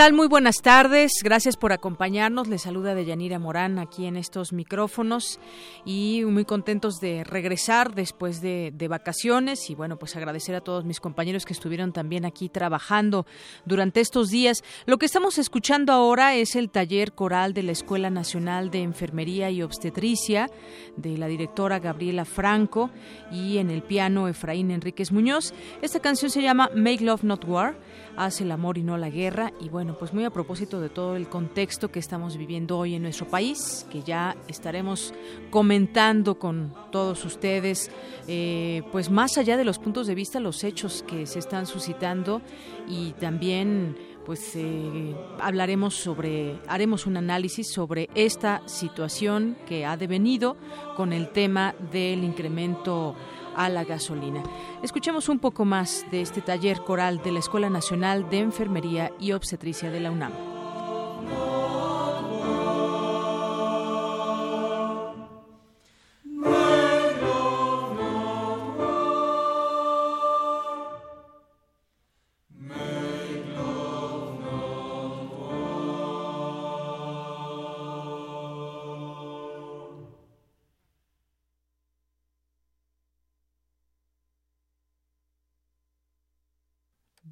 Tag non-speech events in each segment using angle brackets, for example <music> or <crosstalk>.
Tal? Muy buenas tardes. Gracias por acompañarnos. Les saluda Deyanira Morán aquí en estos micrófonos y muy contentos de regresar después de, vacaciones y bueno, pues agradecer a todos mis compañeros que estuvieron también aquí trabajando durante estos días. Lo que estamos escuchando ahora es el taller coral de la Escuela Nacional de Enfermería y Obstetricia de la directora Gabriela Franco y en el piano Efraín Enríquez Muñoz. Esta canción se llama Make Love Not War hace el amor y no la guerra. Y bueno, pues muy a propósito de todo el contexto que estamos viviendo hoy en nuestro país, que ya estaremos comentando con todos ustedes, eh, pues más allá de los puntos de vista, los hechos que se están suscitando y también pues eh, hablaremos sobre, haremos un análisis sobre esta situación que ha devenido con el tema del incremento a la gasolina. Escuchemos un poco más de este taller coral de la Escuela Nacional de Enfermería y Obstetricia de la UNAM.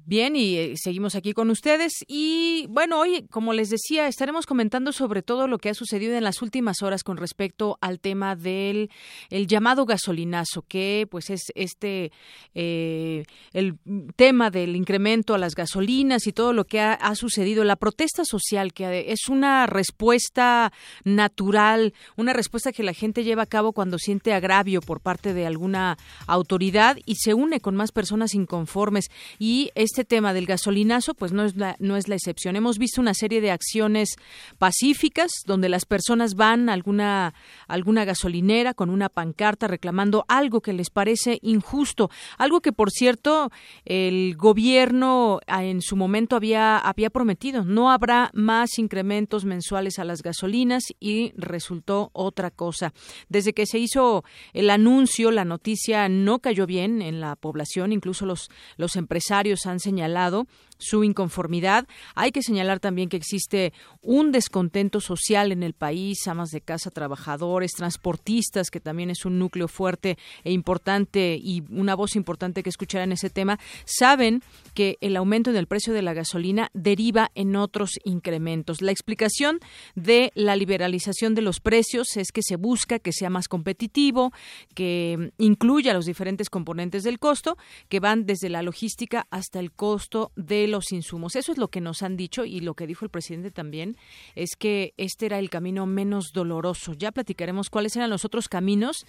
Bien, y eh, seguimos aquí con ustedes. Y bueno, hoy, como les decía, estaremos comentando sobre todo lo que ha sucedido en las últimas horas con respecto al tema del el llamado gasolinazo, que pues es este eh, el tema del incremento a las gasolinas y todo lo que ha, ha, sucedido, la protesta social, que es una respuesta natural, una respuesta que la gente lleva a cabo cuando siente agravio por parte de alguna autoridad y se une con más personas inconformes. Y este este tema del gasolinazo, pues no es la, no es la excepción. Hemos visto una serie de acciones pacíficas donde las personas van a alguna, alguna gasolinera con una pancarta reclamando algo que les parece injusto, algo que por cierto el gobierno ah, en su momento había, había prometido. No habrá más incrementos mensuales a las gasolinas y resultó otra cosa. Desde que se hizo el anuncio, la noticia no cayó bien en la población, incluso los, los empresarios han señalado señalado su inconformidad. Hay que señalar también que existe un descontento social en el país, amas de casa, trabajadores, transportistas, que también es un núcleo fuerte e importante y una voz importante que escuchar en ese tema, saben que el aumento del precio de la gasolina deriva en otros incrementos. La explicación de la liberalización de los precios es que se busca que sea más competitivo, que incluya los diferentes componentes del costo, que van desde la logística hasta el costo de los insumos. Eso es lo que nos han dicho y lo que dijo el presidente también es que este era el camino menos doloroso. Ya platicaremos cuáles eran los otros caminos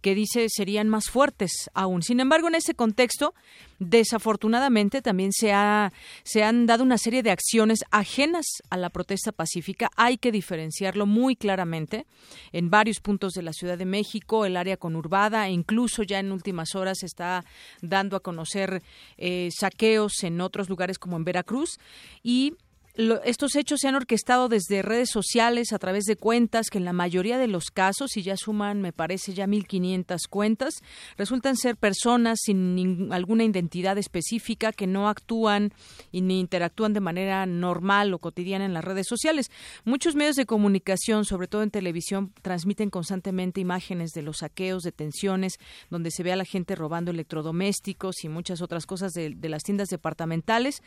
que dice serían más fuertes aún. Sin embargo, en ese contexto, desafortunadamente también se, ha, se han dado una serie de acciones ajenas a la protesta pacífica. Hay que diferenciarlo muy claramente en varios puntos de la Ciudad de México, el área conurbada, e incluso ya en últimas horas se está dando a conocer eh, saqueos en otros lugares como en Veracruz y estos hechos se han orquestado desde redes sociales a través de cuentas que en la mayoría de los casos, y ya suman, me parece, ya 1.500 cuentas, resultan ser personas sin alguna identidad específica que no actúan y ni interactúan de manera normal o cotidiana en las redes sociales. Muchos medios de comunicación, sobre todo en televisión, transmiten constantemente imágenes de los saqueos, detenciones, donde se ve a la gente robando electrodomésticos y muchas otras cosas de las tiendas departamentales.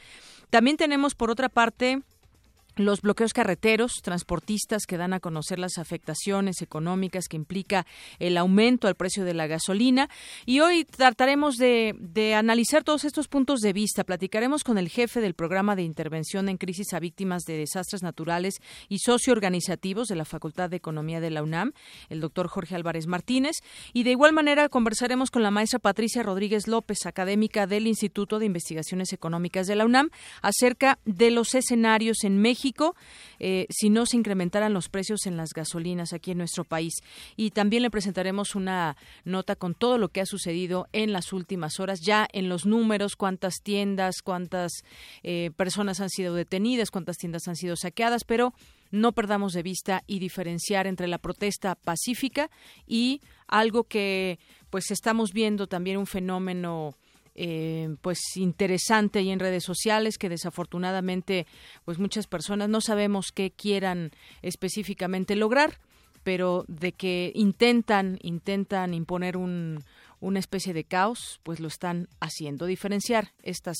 También tenemos, por otra parte, los bloqueos carreteros, transportistas que dan a conocer las afectaciones económicas que implica el aumento al precio de la gasolina. Y hoy trataremos de, analizar todos estos puntos de vista. Platicaremos con el jefe del programa de intervención en crisis a víctimas de desastres naturales y socioorganizativos de la Facultad de Economía de la UNAM, el doctor Jorge Álvarez Martínez. Y de igual manera conversaremos con la maestra Patricia Rodríguez López, académica del Instituto de Investigaciones Económicas de la UNAM, acerca de los escenarios en México eh, si no se incrementaran los precios en las gasolinas aquí en nuestro país. Y también le presentaremos una nota con todo lo que ha sucedido en las últimas horas, ya en los números, cuántas tiendas, cuántas eh, personas han sido detenidas, cuántas tiendas han sido saqueadas, pero no perdamos de vista y diferenciar entre la protesta pacífica y algo que pues estamos viendo también un fenómeno eh, pues interesante y en redes sociales que desafortunadamente pues muchas personas no sabemos qué quieran específicamente lograr pero de que intentan intentan imponer un, una especie de caos, pues lo están haciendo. Diferenciar estas,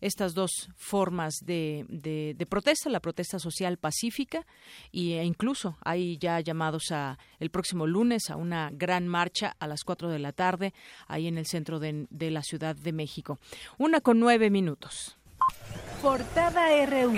estas dos formas de, de, protesta, la protesta social pacífica e incluso hay ya llamados a el próximo lunes a una gran marcha a las cuatro de la tarde ahí en el centro de, de la Ciudad de México. Una con nueve minutos. Portada RU.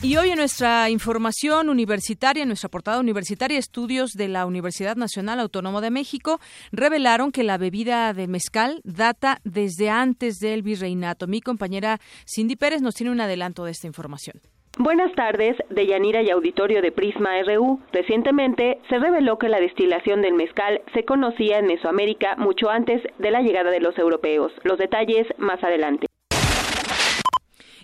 Y hoy en nuestra información universitaria, en nuestra portada universitaria, estudios de la Universidad Nacional Autónoma de México revelaron que la bebida de mezcal data desde antes del virreinato. Mi compañera Cindy Pérez nos tiene un adelanto de esta información. Buenas tardes, de Yanira y Auditorio de Prisma RU. Recientemente se reveló que la destilación del mezcal se conocía en Mesoamérica mucho antes de la llegada de los europeos. Los detalles más adelante.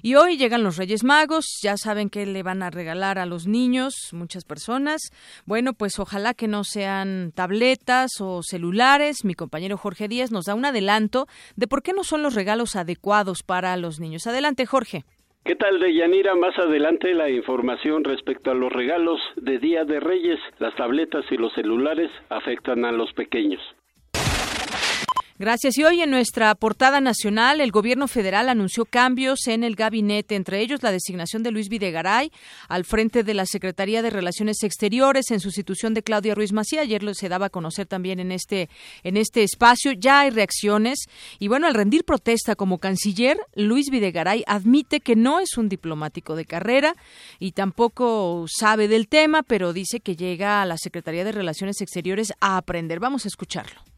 Y hoy llegan los Reyes Magos, ya saben que le van a regalar a los niños, muchas personas. Bueno, pues ojalá que no sean tabletas o celulares. Mi compañero Jorge Díaz nos da un adelanto de por qué no son los regalos adecuados para los niños. Adelante, Jorge. ¿Qué tal, Deyanira? Más adelante la información respecto a los regalos de Día de Reyes. Las tabletas y los celulares afectan a los pequeños. Gracias. Y hoy en nuestra portada nacional, el gobierno federal anunció cambios en el gabinete, entre ellos la designación de Luis Videgaray al frente de la Secretaría de Relaciones Exteriores en sustitución de Claudia Ruiz Macía. Ayer se daba a conocer también en este, en este espacio. Ya hay reacciones. Y bueno, al rendir protesta como canciller, Luis Videgaray admite que no es un diplomático de carrera y tampoco sabe del tema, pero dice que llega a la Secretaría de Relaciones Exteriores a aprender. Vamos a escucharlo.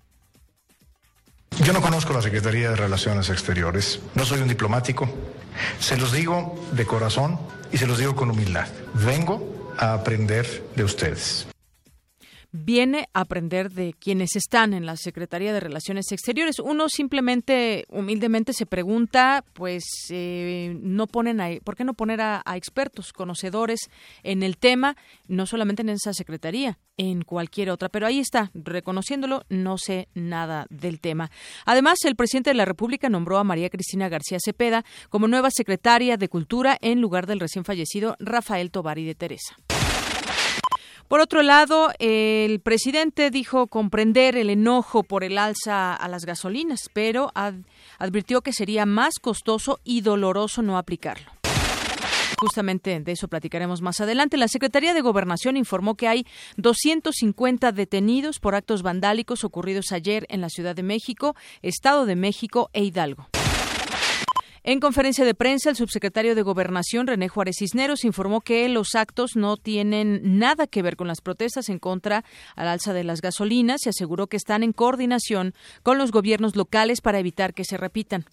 Yo no conozco la Secretaría de Relaciones Exteriores, no soy un diplomático, se los digo de corazón y se los digo con humildad. Vengo a aprender de ustedes viene a aprender de quienes están en la Secretaría de Relaciones Exteriores. Uno simplemente, humildemente se pregunta, pues, eh, no ponen a, ¿por qué no poner a, expertos, conocedores en el tema, no solamente en esa secretaría, en cualquier otra? Pero ahí está, reconociéndolo, no sé nada del tema. Además, el presidente de la República nombró a María Cristina García Cepeda como nueva secretaria de Cultura en lugar del recién fallecido Rafael Tobar de Teresa. Por otro lado, el presidente dijo comprender el enojo por el alza a las gasolinas, pero advirtió que sería más costoso y doloroso no aplicarlo. Justamente de eso platicaremos más adelante. La Secretaría de Gobernación informó que hay 250 detenidos por actos vandálicos ocurridos ayer en la Ciudad de México, Estado de México e Hidalgo. En conferencia de prensa, el subsecretario de Gobernación, René Juárez Cisneros, informó que los actos no tienen nada que ver con las protestas en contra al alza de las gasolinas y aseguró que están en coordinación con los gobiernos locales para evitar que se repitan.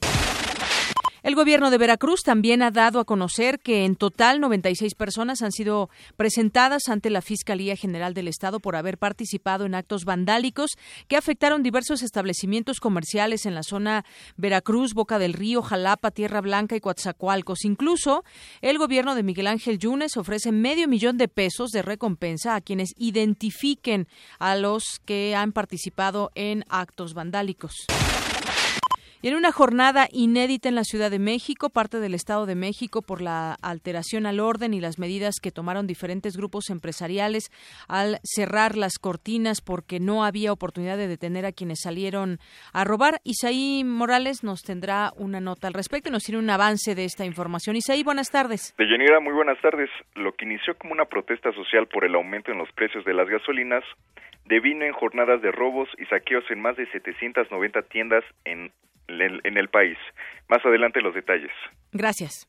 El gobierno de Veracruz también ha dado a conocer que en total 96 personas han sido presentadas ante la Fiscalía General del Estado por haber participado en actos vandálicos que afectaron diversos establecimientos comerciales en la zona Veracruz, Boca del Río, Jalapa, Tierra Blanca y Coatzacoalcos. Incluso el gobierno de Miguel Ángel Yunes ofrece medio millón de pesos de recompensa a quienes identifiquen a los que han participado en actos vandálicos. Y en una jornada inédita en la Ciudad de México, parte del Estado de México, por la alteración al orden y las medidas que tomaron diferentes grupos empresariales al cerrar las cortinas porque no había oportunidad de detener a quienes salieron a robar. Isaí Morales nos tendrá una nota al respecto y nos tiene un avance de esta información. Isaí, buenas tardes. Deyanira, muy buenas tardes. Lo que inició como una protesta social por el aumento en los precios de las gasolinas devino en jornadas de robos y saqueos en más de 790 tiendas en en el país. Más adelante los detalles. Gracias.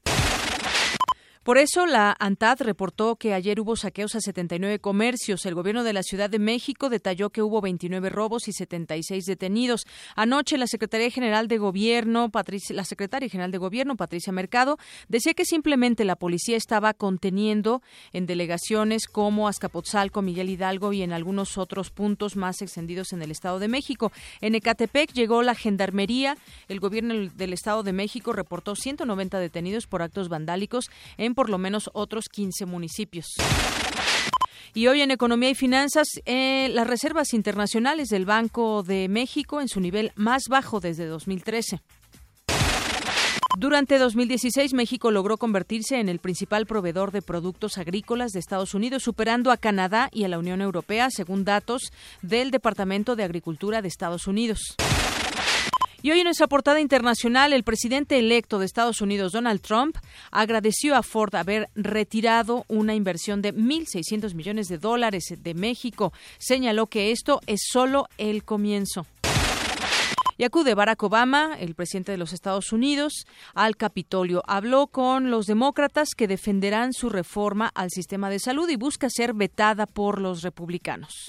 Por eso, la ANTAD reportó que ayer hubo saqueos a 79 comercios. El gobierno de la Ciudad de México detalló que hubo 29 robos y 76 detenidos. Anoche, la Secretaría General de Gobierno, Patricia, la Secretaria General de Gobierno, Patricia Mercado, decía que simplemente la policía estaba conteniendo en delegaciones como Azcapotzalco, Miguel Hidalgo y en algunos otros puntos más extendidos en el Estado de México. En Ecatepec llegó la Gendarmería. El gobierno del Estado de México reportó 190 detenidos por actos vandálicos en por lo menos otros 15 municipios. Y hoy en Economía y Finanzas, eh, las reservas internacionales del Banco de México en su nivel más bajo desde 2013. Durante 2016, México logró convertirse en el principal proveedor de productos agrícolas de Estados Unidos, superando a Canadá y a la Unión Europea, según datos del Departamento de Agricultura de Estados Unidos. Y hoy en nuestra portada internacional, el presidente electo de Estados Unidos, Donald Trump, agradeció a Ford haber retirado una inversión de 1.600 millones de dólares de México. Señaló que esto es solo el comienzo. Y acude Barack Obama, el presidente de los Estados Unidos, al Capitolio. Habló con los demócratas que defenderán su reforma al sistema de salud y busca ser vetada por los republicanos.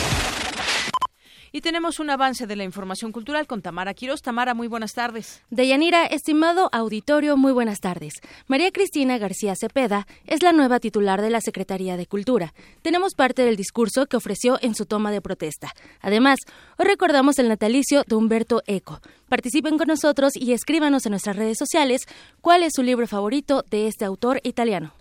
Y tenemos un avance de la información cultural con Tamara Quiroz. Tamara, muy buenas tardes. Deyanira, estimado auditorio, muy buenas tardes. María Cristina García Cepeda es la nueva titular de la Secretaría de Cultura. Tenemos parte del discurso que ofreció en su toma de protesta. Además, hoy recordamos el natalicio de Humberto Eco. Participen con nosotros y escríbanos en nuestras redes sociales cuál es su libro favorito de este autor italiano.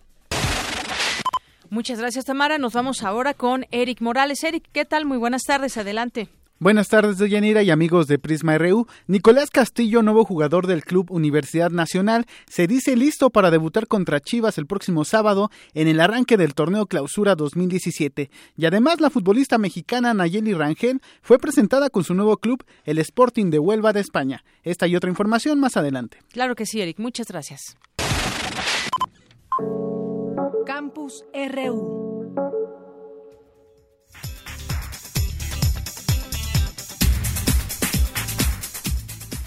Muchas gracias, Tamara. Nos vamos ahora con Eric Morales. Eric, ¿qué tal? Muy buenas tardes. Adelante. Buenas tardes, Deyanira y amigos de Prisma RU. Nicolás Castillo, nuevo jugador del Club Universidad Nacional, se dice listo para debutar contra Chivas el próximo sábado en el arranque del torneo Clausura 2017. Y además, la futbolista mexicana Nayeli Rangel fue presentada con su nuevo club, el Sporting de Huelva de España. Esta y otra información más adelante. Claro que sí, Eric. Muchas gracias. Campus RU.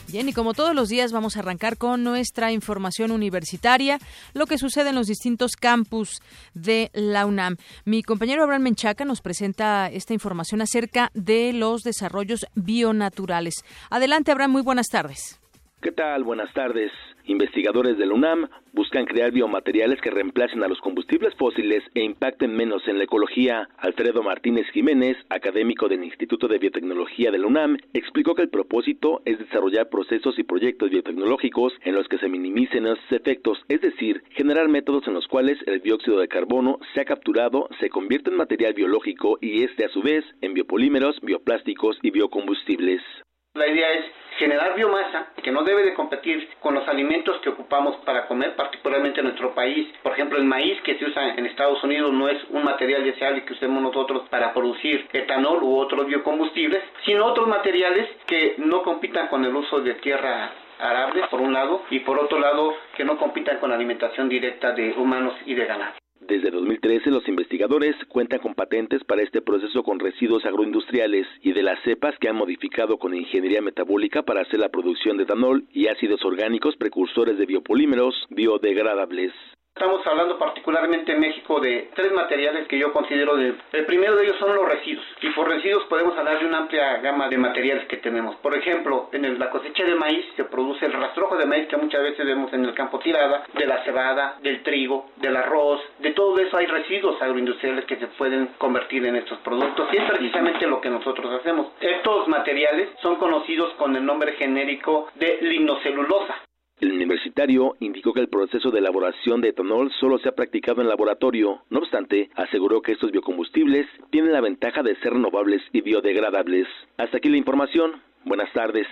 Bien, y como todos los días vamos a arrancar con nuestra información universitaria, lo que sucede en los distintos campus de la UNAM. Mi compañero Abraham Menchaca nos presenta esta información acerca de los desarrollos bionaturales. Adelante, Abraham, muy buenas tardes. ¿Qué tal? Buenas tardes. Investigadores del UNAM buscan crear biomateriales que reemplacen a los combustibles fósiles e impacten menos en la ecología. Alfredo Martínez Jiménez, académico del Instituto de Biotecnología del UNAM, explicó que el propósito es desarrollar procesos y proyectos biotecnológicos en los que se minimicen esos efectos, es decir, generar métodos en los cuales el dióxido de carbono sea capturado, se convierte en material biológico y este a su vez en biopolímeros, bioplásticos y biocombustibles. La idea es generar biomasa que no debe de competir con los alimentos que ocupamos para comer, particularmente en nuestro país. Por ejemplo, el maíz que se usa en Estados Unidos no es un material deseable que usemos nosotros para producir etanol u otros biocombustibles, sino otros materiales que no compitan con el uso de tierra arable, por un lado, y por otro lado, que no compitan con la alimentación directa de humanos y de ganado. Desde 2013 los investigadores cuentan con patentes para este proceso con residuos agroindustriales y de las cepas que han modificado con ingeniería metabólica para hacer la producción de etanol y ácidos orgánicos precursores de biopolímeros biodegradables. Estamos hablando particularmente en México de tres materiales que yo considero de... El primero de ellos son los residuos. Y por residuos podemos hablar de una amplia gama de materiales que tenemos. Por ejemplo, en la cosecha de maíz se produce el rastrojo de maíz que muchas veces vemos en el campo tirada, de la cebada, del trigo, del arroz. De todo eso hay residuos agroindustriales que se pueden convertir en estos productos. Y es precisamente lo que nosotros hacemos. Estos materiales son conocidos con el nombre genérico de lignocelulosa. El universitario indicó que el proceso de elaboración de etanol solo se ha practicado en laboratorio. No obstante, aseguró que estos biocombustibles tienen la ventaja de ser renovables y biodegradables. Hasta aquí la información. Buenas tardes.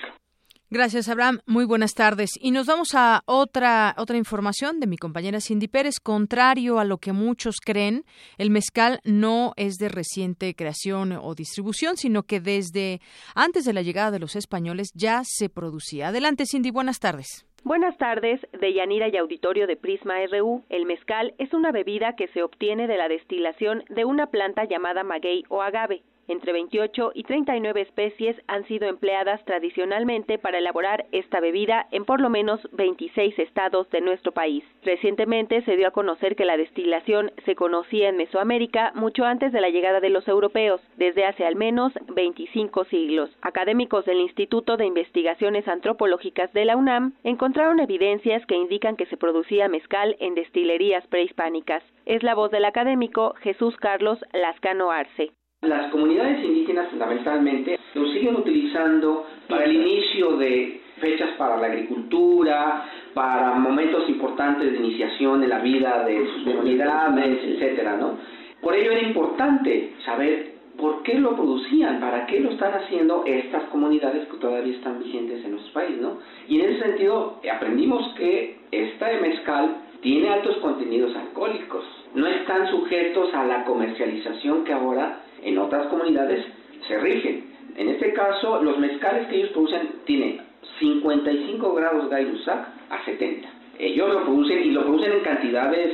Gracias, Abraham. Muy buenas tardes. Y nos vamos a otra, otra información de mi compañera Cindy Pérez. Contrario a lo que muchos creen, el mezcal no es de reciente creación o distribución, sino que desde antes de la llegada de los españoles ya se producía. Adelante, Cindy. Buenas tardes. Buenas tardes, de Yanira y Auditorio de Prisma RU. El mezcal es una bebida que se obtiene de la destilación de una planta llamada maguey o agave. Entre 28 y 39 especies han sido empleadas tradicionalmente para elaborar esta bebida en por lo menos 26 estados de nuestro país. Recientemente se dio a conocer que la destilación se conocía en Mesoamérica mucho antes de la llegada de los europeos, desde hace al menos 25 siglos. Académicos del Instituto de Investigaciones Antropológicas de la UNAM encontraron evidencias que indican que se producía mezcal en destilerías prehispánicas. Es la voz del académico Jesús Carlos Lascano Arce. Las comunidades indígenas fundamentalmente lo siguen utilizando para el inicio de fechas para la agricultura, para momentos importantes de iniciación en la vida de sus comunidades, etcétera, ¿no? Por ello era importante saber por qué lo producían, para qué lo están haciendo estas comunidades que todavía están vigentes en nuestro país, ¿no? Y en ese sentido aprendimos que esta de mezcal tiene altos contenidos alcohólicos, no están sujetos a la comercialización que ahora en otras comunidades se rigen. En este caso, los mezcales que ellos producen tienen 55 grados Gay-Lussac a 70. Ellos lo producen y lo producen en cantidades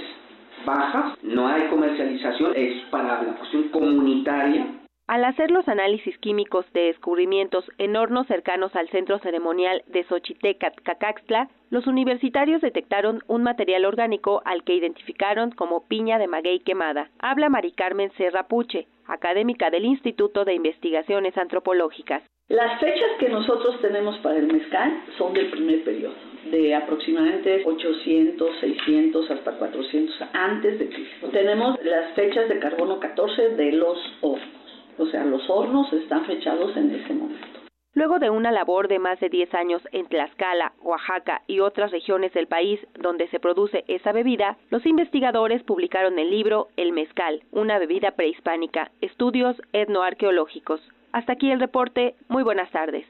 bajas, no hay comercialización, es para la cuestión comunitaria al hacer los análisis químicos de descubrimientos en hornos cercanos al centro ceremonial de Xochitecat, Cacaxtla, los universitarios detectaron un material orgánico al que identificaron como piña de maguey quemada. Habla Mari Carmen Serra Puche, académica del Instituto de Investigaciones Antropológicas. Las fechas que nosotros tenemos para el mezcal son del primer periodo, de aproximadamente 800, 600 hasta 400 antes de Cristo. Tenemos las fechas de carbono 14 de los hornos o sea, los hornos están fechados en ese momento. Luego de una labor de más de 10 años en Tlaxcala, Oaxaca y otras regiones del país donde se produce esa bebida, los investigadores publicaron el libro El Mezcal, una bebida prehispánica, estudios etnoarqueológicos. Hasta aquí el reporte. Muy buenas tardes.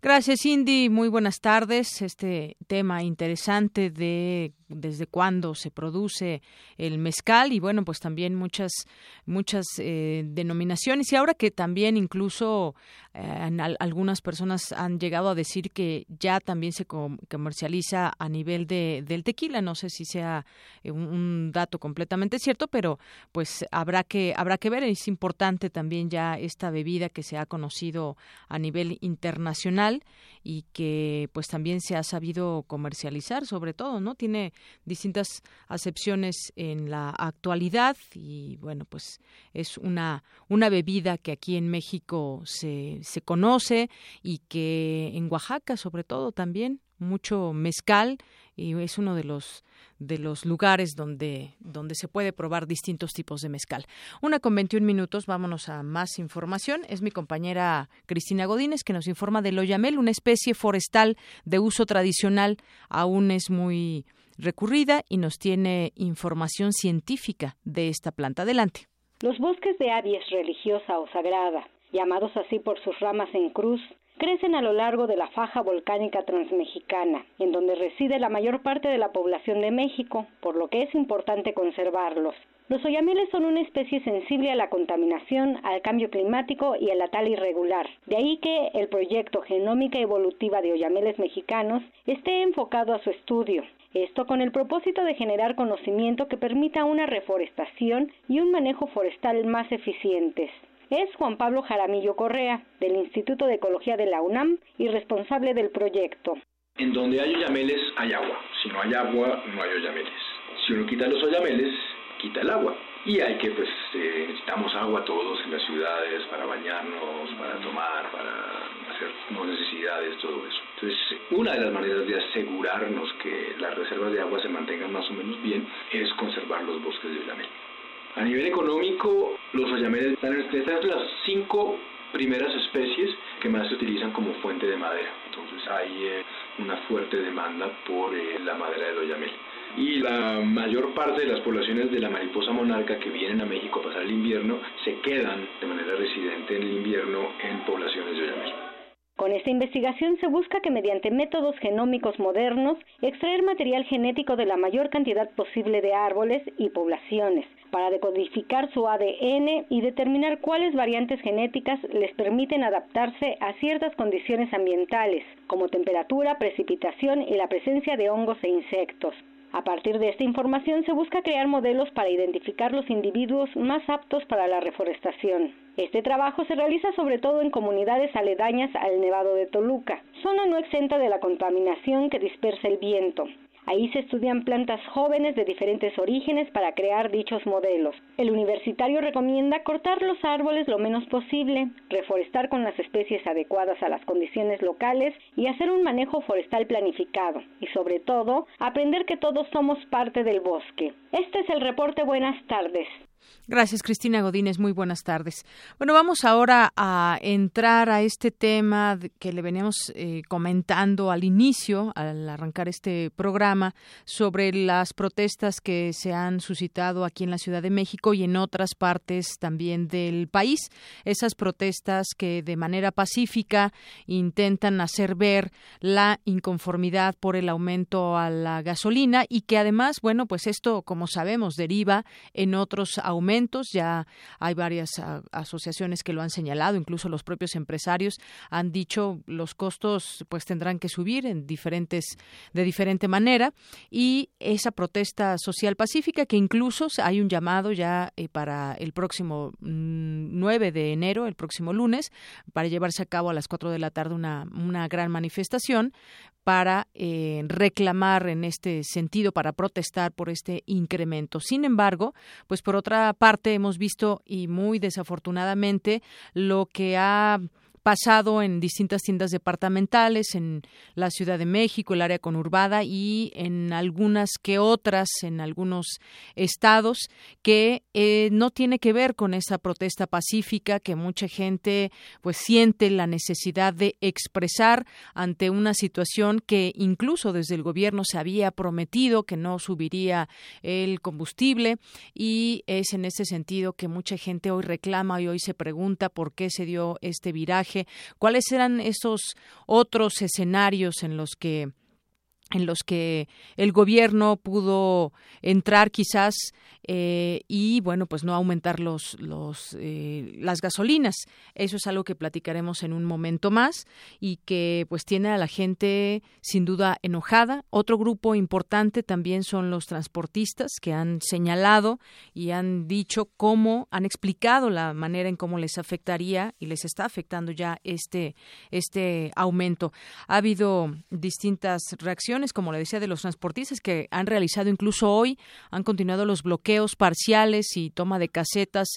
Gracias, Cindy. Muy buenas tardes. Este tema interesante de desde cuándo se produce el mezcal y bueno pues también muchas muchas eh, denominaciones y ahora que también incluso eh, algunas personas han llegado a decir que ya también se comercializa a nivel de, del tequila no sé si sea eh, un, dato completamente cierto pero pues habrá que habrá que ver es importante también ya esta bebida que se ha conocido a nivel internacional y que pues también se ha sabido comercializar sobre todo no tiene distintas acepciones en la actualidad y bueno pues es una una bebida que aquí en México se, se conoce y que en Oaxaca sobre todo también mucho mezcal y es uno de los de los lugares donde donde se puede probar distintos tipos de mezcal. Una con 21 minutos, vámonos a más información. Es mi compañera Cristina Godínez que nos informa del oyamel, una especie forestal de uso tradicional, aún es muy recurrida y nos tiene información científica de esta planta. Adelante. Los bosques de Aries religiosa o sagrada, llamados así por sus ramas en cruz, crecen a lo largo de la faja volcánica transmexicana, en donde reside la mayor parte de la población de México, por lo que es importante conservarlos. Los oyameles son una especie sensible a la contaminación, al cambio climático y a la tala irregular. De ahí que el proyecto Genómica Evolutiva de Oyameles Mexicanos esté enfocado a su estudio. Esto con el propósito de generar conocimiento que permita una reforestación y un manejo forestal más eficientes. Es Juan Pablo Jaramillo Correa, del Instituto de Ecología de la UNAM y responsable del proyecto. En donde hay oyameles hay agua. Si no hay agua, no hay oyameles Si uno quita los oyameles, quita el agua. Y hay que, pues, eh, necesitamos agua todos en las ciudades para bañarnos, para tomar, para hacer necesidades, todo eso. Entonces, una de las maneras de asegurarnos que las reservas de agua se mantengan más o menos bien es conservar los bosques de oyamel. A nivel económico, los oyameles están entre las cinco primeras especies que más se utilizan como fuente de madera. Entonces hay eh, una fuerte demanda por eh, la madera del oyamel y la mayor parte de las poblaciones de la mariposa monarca que vienen a México a pasar el invierno se quedan de manera residente en el invierno en poblaciones de Oyamel. Con esta investigación se busca que mediante métodos genómicos modernos extraer material genético de la mayor cantidad posible de árboles y poblaciones para decodificar su ADN y determinar cuáles variantes genéticas les permiten adaptarse a ciertas condiciones ambientales, como temperatura, precipitación y la presencia de hongos e insectos. A partir de esta información se busca crear modelos para identificar los individuos más aptos para la reforestación. Este trabajo se realiza sobre todo en comunidades aledañas al Nevado de Toluca, zona no exenta de la contaminación que dispersa el viento. Ahí se estudian plantas jóvenes de diferentes orígenes para crear dichos modelos. El universitario recomienda cortar los árboles lo menos posible, reforestar con las especies adecuadas a las condiciones locales y hacer un manejo forestal planificado. Y sobre todo, aprender que todos somos parte del bosque. Este es el reporte. Buenas tardes. Gracias, Cristina Godínez. Muy buenas tardes. Bueno, vamos ahora a entrar a este tema que le veníamos eh, comentando al inicio, al arrancar este programa, sobre las protestas que se han suscitado aquí en la Ciudad de México y en otras partes también del país. Esas protestas que de manera pacífica intentan hacer ver la inconformidad por el aumento a la gasolina y que además, bueno, pues esto, como sabemos, deriva en otros aumentos. Ya hay varias asociaciones que lo han señalado, incluso los propios empresarios han dicho los costos pues tendrán que subir en diferentes de diferente manera y esa protesta social pacífica que incluso hay un llamado ya eh, para el próximo 9 mm, de enero, el próximo lunes, para llevarse a cabo a las 4 de la tarde una, una gran manifestación para eh, reclamar en este sentido, para protestar por este incremento. Sin embargo, pues por otra parte hemos visto y muy desafortunadamente lo que ha pasado en distintas tiendas departamentales en la Ciudad de México, el área conurbada y en algunas que otras, en algunos estados, que eh, no tiene que ver con esa protesta pacífica que mucha gente pues siente la necesidad de expresar ante una situación que incluso desde el gobierno se había prometido que no subiría el combustible. Y es en ese sentido que mucha gente hoy reclama y hoy se pregunta por qué se dio este viraje ¿Cuáles eran esos otros escenarios en los que en los que el gobierno pudo entrar quizás eh, y bueno pues no aumentar los, los eh, las gasolinas. Eso es algo que platicaremos en un momento más y que pues tiene a la gente sin duda enojada. Otro grupo importante también son los transportistas que han señalado y han dicho cómo han explicado la manera en cómo les afectaría y les está afectando ya este este aumento. Ha habido distintas reacciones como le decía de los transportistas que han realizado incluso hoy han continuado los bloqueos parciales y toma de casetas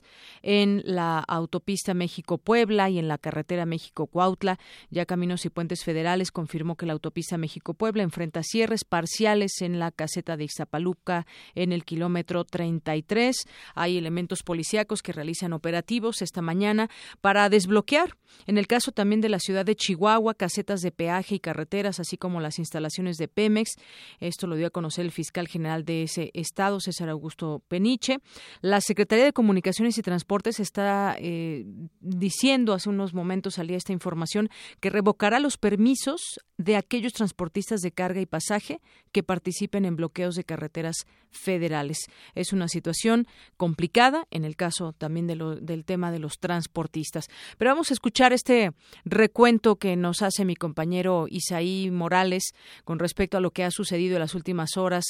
en la autopista México-Puebla y en la carretera México-Cuautla. Ya Caminos y Puentes Federales confirmó que la autopista México-Puebla enfrenta cierres parciales en la caseta de Ixtapaluca en el kilómetro 33. Hay elementos policíacos que realizan operativos esta mañana para desbloquear. En el caso también de la ciudad de Chihuahua, casetas de peaje y carreteras, así como las instalaciones de Pemex. Esto lo dio a conocer el fiscal general de ese estado, César Augusto Peniche. La Secretaría de Comunicaciones y Transportes está eh, diciendo, hace unos momentos salía esta información, que revocará los permisos de aquellos transportistas de carga y pasaje que participen en bloqueos de carreteras federales. Es una situación complicada en el caso también del tema de los transportistas. Pero vamos a escuchar este recuento que nos hace mi compañero Isaí Morales con respecto a lo que ha sucedido en las últimas horas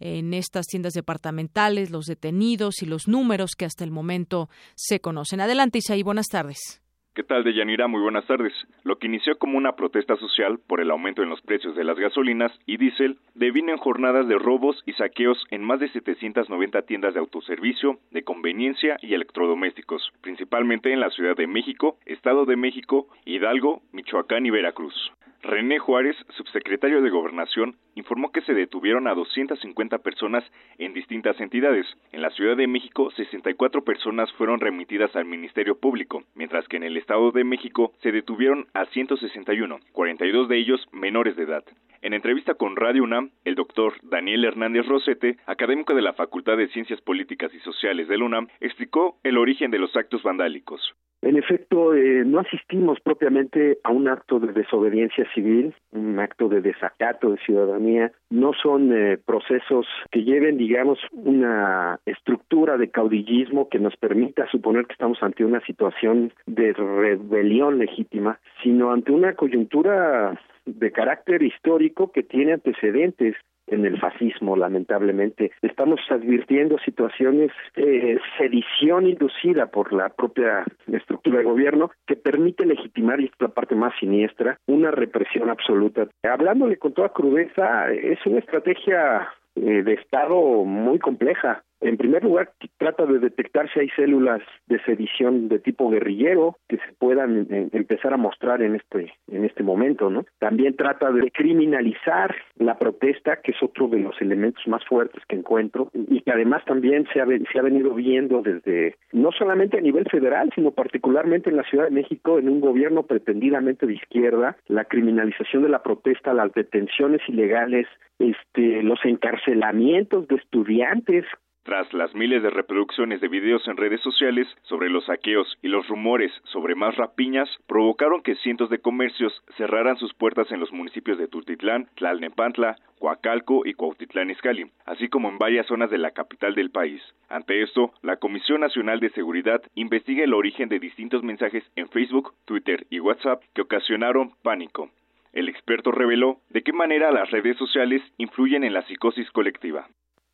en estas tiendas departamentales, los detenidos y los números que hasta el momento se conocen. Adelante, Isaí, buenas tardes. ¿Qué tal, Deyanira? Muy buenas tardes. Lo que inició como una protesta social por el aumento en los precios de las gasolinas y diésel devino en jornadas de robos y saqueos en más de 790 tiendas de autoservicio, de conveniencia y electrodomésticos, principalmente en la Ciudad de México, Estado de México, Hidalgo, Michoacán y Veracruz. René Juárez, subsecretario de Gobernación, informó que se detuvieron a 250 personas en distintas entidades. En la Ciudad de México, 64 personas fueron remitidas al Ministerio Público, mientras que en el Estado de México se detuvieron a 161, 42 de ellos menores de edad. En entrevista con Radio UNAM, el doctor Daniel Hernández Rosete, académico de la Facultad de Ciencias Políticas y Sociales del UNAM, explicó el origen de los actos vandálicos. En efecto, eh, no asistimos propiamente a un acto de desobediencia civil, un acto de desacato de ciudadanía. No son eh, procesos que lleven, digamos, una estructura de caudillismo que nos permita suponer que estamos ante una situación de rebelión legítima, sino ante una coyuntura de carácter histórico que tiene antecedentes en el fascismo, lamentablemente. Estamos advirtiendo situaciones de sedición inducida por la propia estructura de gobierno que permite legitimar, y es la parte más siniestra, una represión absoluta. Hablándole con toda crudeza, es una estrategia eh, de Estado muy compleja. En primer lugar, trata de detectar si hay células de sedición de tipo guerrillero que se puedan eh, empezar a mostrar en este en este momento, ¿no? También trata de criminalizar la protesta, que es otro de los elementos más fuertes que encuentro y que además también se ha, se ha venido viendo desde no solamente a nivel federal, sino particularmente en la Ciudad de México en un gobierno pretendidamente de izquierda, la criminalización de la protesta, las detenciones ilegales, este los encarcelamientos de estudiantes tras las miles de reproducciones de videos en redes sociales sobre los saqueos y los rumores sobre más rapiñas, provocaron que cientos de comercios cerraran sus puertas en los municipios de Tultitlán, Tlalnepantla, Coacalco y Cuautitlán Izcalli, así como en varias zonas de la capital del país. Ante esto, la Comisión Nacional de Seguridad investiga el origen de distintos mensajes en Facebook, Twitter y WhatsApp que ocasionaron pánico. El experto reveló de qué manera las redes sociales influyen en la psicosis colectiva.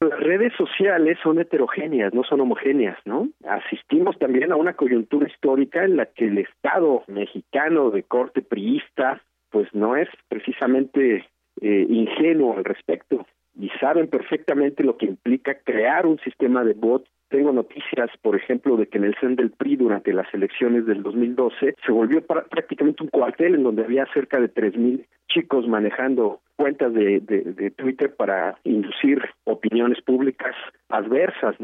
Las redes sociales son heterogéneas, no son homogéneas, ¿no? Asistimos también a una coyuntura histórica en la que el Estado mexicano de corte priista, pues no es precisamente eh, ingenuo al respecto y saben perfectamente lo que implica crear un sistema de bots tengo noticias, por ejemplo, de que en el CEN del PRI durante las elecciones del 2012 se volvió prácticamente un cuartel en donde había cerca de 3.000 chicos manejando cuentas de, de, Twitter para inducir opiniones públicas adversas.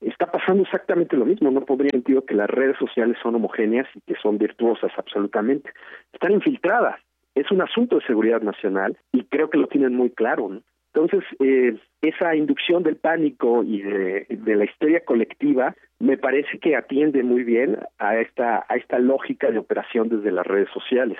Está pasando exactamente lo mismo. No podría decir que las redes sociales son homogéneas y que son virtuosas absolutamente. Están infiltradas. Es un asunto de seguridad nacional y creo que lo tienen muy claro. ¿no? Entonces, eh, esa inducción del pánico y de, la histeria colectiva me parece que atiende muy bien a esta, a esta lógica de operación desde las redes sociales.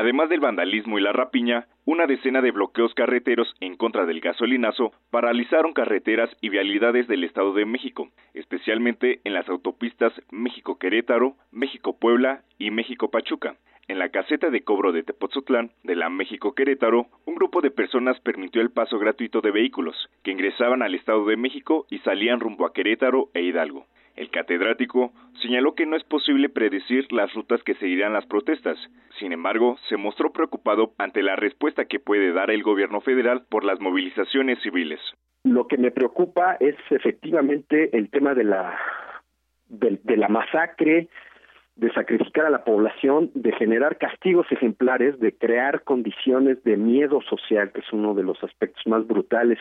Además del vandalismo y la rapiña, una decena de bloqueos carreteros en contra del gasolinazo paralizaron carreteras y vialidades del Estado de México, especialmente en las autopistas México-Querétaro, México-Puebla y México-Pachuca. En la caseta de cobro de Tepoztlán, de la México Querétaro, un grupo de personas permitió el paso gratuito de vehículos que ingresaban al Estado de México y salían rumbo a Querétaro e Hidalgo. El catedrático señaló que no es posible predecir las rutas que seguirán las protestas. Sin embargo, se mostró preocupado ante la respuesta que puede dar el gobierno federal por las movilizaciones civiles. Lo que me preocupa es efectivamente el tema de la de la masacre de sacrificar a la población, de generar castigos ejemplares, de crear condiciones de miedo social, que es uno de los aspectos más brutales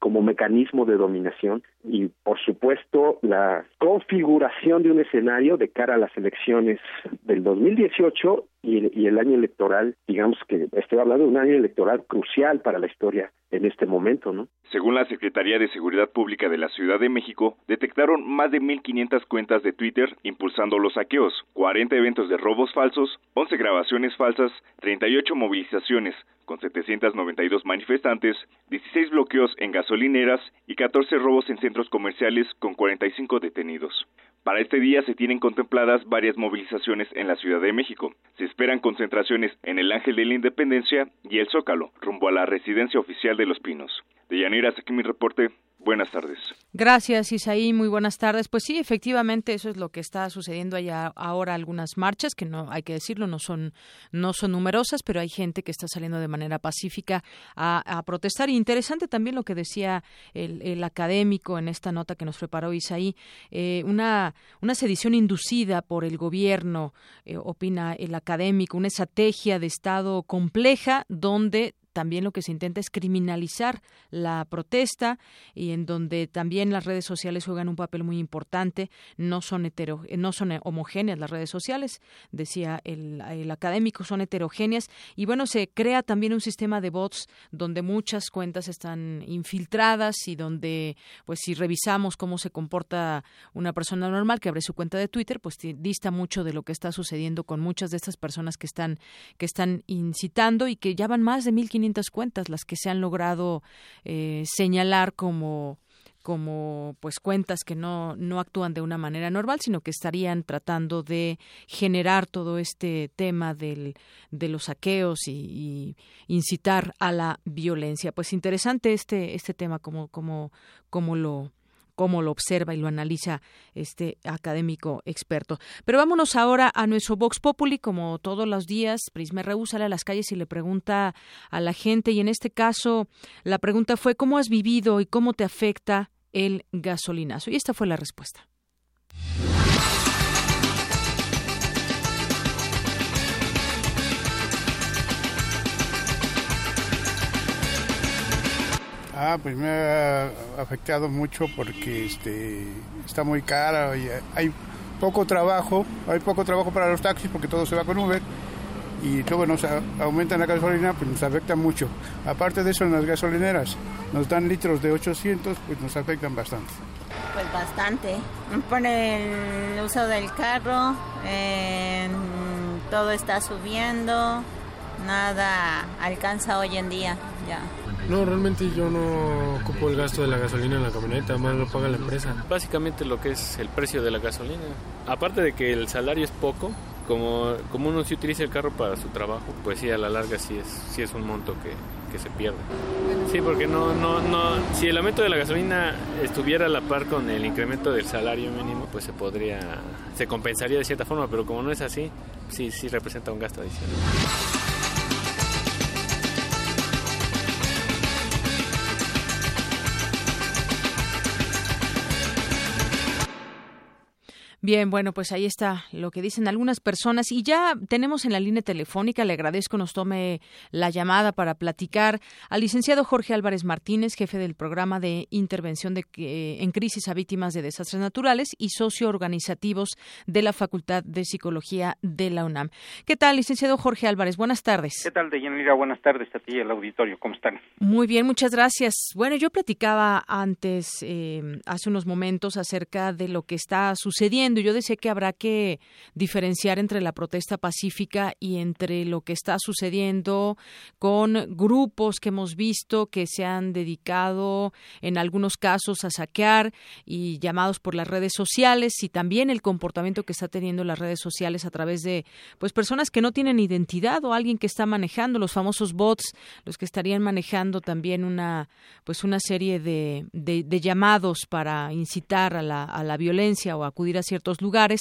como mecanismo de dominación y por supuesto la configuración de un escenario de cara a las elecciones del 2018 y, el año electoral, digamos que estoy hablando de un año electoral crucial para la historia en este momento, ¿no? Según la Secretaría de Seguridad Pública de la Ciudad de México, detectaron más de 1.500 cuentas de Twitter impulsando los saqueos, 40 eventos de robos falsos, 11 grabaciones falsas, 38 movilizaciones con 792 manifestantes, 16 bloqueos en gasolineras y 14 robos en centros comerciales con 45 detenidos. Para este día se tienen contempladas varias movilizaciones en la Ciudad de México. Se esperan concentraciones en el Ángel de la Independencia y el Zócalo, rumbo a la residencia oficial de Los Pinos. Deyanira, hasta aquí mi reporte. Buenas tardes. Gracias, Isaí. Muy buenas tardes. Pues sí, efectivamente, eso es lo que está sucediendo allá ahora. Algunas marchas que no hay que decirlo, no son no son numerosas, pero hay gente que está saliendo de manera pacífica a, protestar. interesante también lo que decía el, académico en esta nota que nos preparó Isaí, eh, una una sedición inducida por el gobierno, eh, opina el académico, una estrategia de Estado compleja donde también lo que se intenta es criminalizar la protesta y en donde también las redes sociales juegan un papel muy importante. No son, hetero, no son homogéneas las redes sociales, decía el, el académico, son heterogéneas. Y bueno, se crea también un sistema de bots donde muchas cuentas están infiltradas y donde, pues si revisamos cómo se comporta una persona normal que abre su cuenta de Twitter, pues dista mucho de lo que está sucediendo con muchas de estas personas que están, que están incitando y que ya van más de 1.500 cuentas las que se han logrado eh, señalar como como pues cuentas que no, no actúan de una manera normal, sino que estarían tratando de generar todo este tema del, de los saqueos y, incitar a la violencia. Pues interesante este, este tema, como, como, como lo, cómo lo observa y lo analiza este académico experto. Pero vámonos ahora a nuestro Vox Populi, como todos los días, Prisma RU sale a las calles y le pregunta a la gente, y en este caso la pregunta fue ¿cómo has vivido y cómo te afecta el gasolinazo? Y esta fue la respuesta. Ah, pues me ha afectado mucho porque este, está muy cara y hay poco trabajo, hay poco trabajo para los taxis porque todo se va con Uber y luego nos aumentan la gasolina, pues nos afecta mucho. Aparte de eso, en las gasolineras nos dan litros de 800, pues nos afectan bastante. Pues bastante. Por el uso del carro, todo está subiendo, nada alcanza hoy en día ya. No, realmente yo no ocupo el gasto de la gasolina en la camioneta, más lo paga la empresa. Básicamente lo que es el precio de la gasolina. Aparte de que el salario es poco, como, como uno sí utiliza el carro para su trabajo, pues sí, a la larga sí es, sí es un monto que, que se pierde. Sí, porque no, no, no, si el aumento de la gasolina estuviera a la par con el incremento del salario mínimo, pues se podría, se compensaría de cierta forma, pero como no es así, sí, sí representa un gasto adicional. Bien, bueno, pues ahí está lo que dicen algunas personas y ya tenemos en la línea telefónica, le agradezco nos tome la llamada para platicar al licenciado Jorge Álvarez Martínez, jefe del programa de intervención de, en crisis a víctimas de desastres naturales y socio organizativos de la Facultad de Psicología de la UNAM. ¿Qué tal, licenciado Jorge Álvarez? Buenas tardes. ¿Qué tal, Deyanira? Buenas tardes a ti y al auditorio. ¿Cómo están? Muy bien, muchas gracias. Bueno, yo platicaba antes, eh, hace unos momentos, acerca de lo que está sucediendo yo decía que habrá que diferenciar entre la protesta pacífica y entre lo que está sucediendo con grupos que hemos visto que se han dedicado en algunos casos a saquear y llamados por las redes sociales y también el comportamiento que está teniendo las redes sociales a través de pues personas que no tienen identidad o alguien que está manejando los famosos bots, los que estarían manejando también una pues una serie de, de, llamados para incitar a la, a la violencia o acudir a ciertos lugares.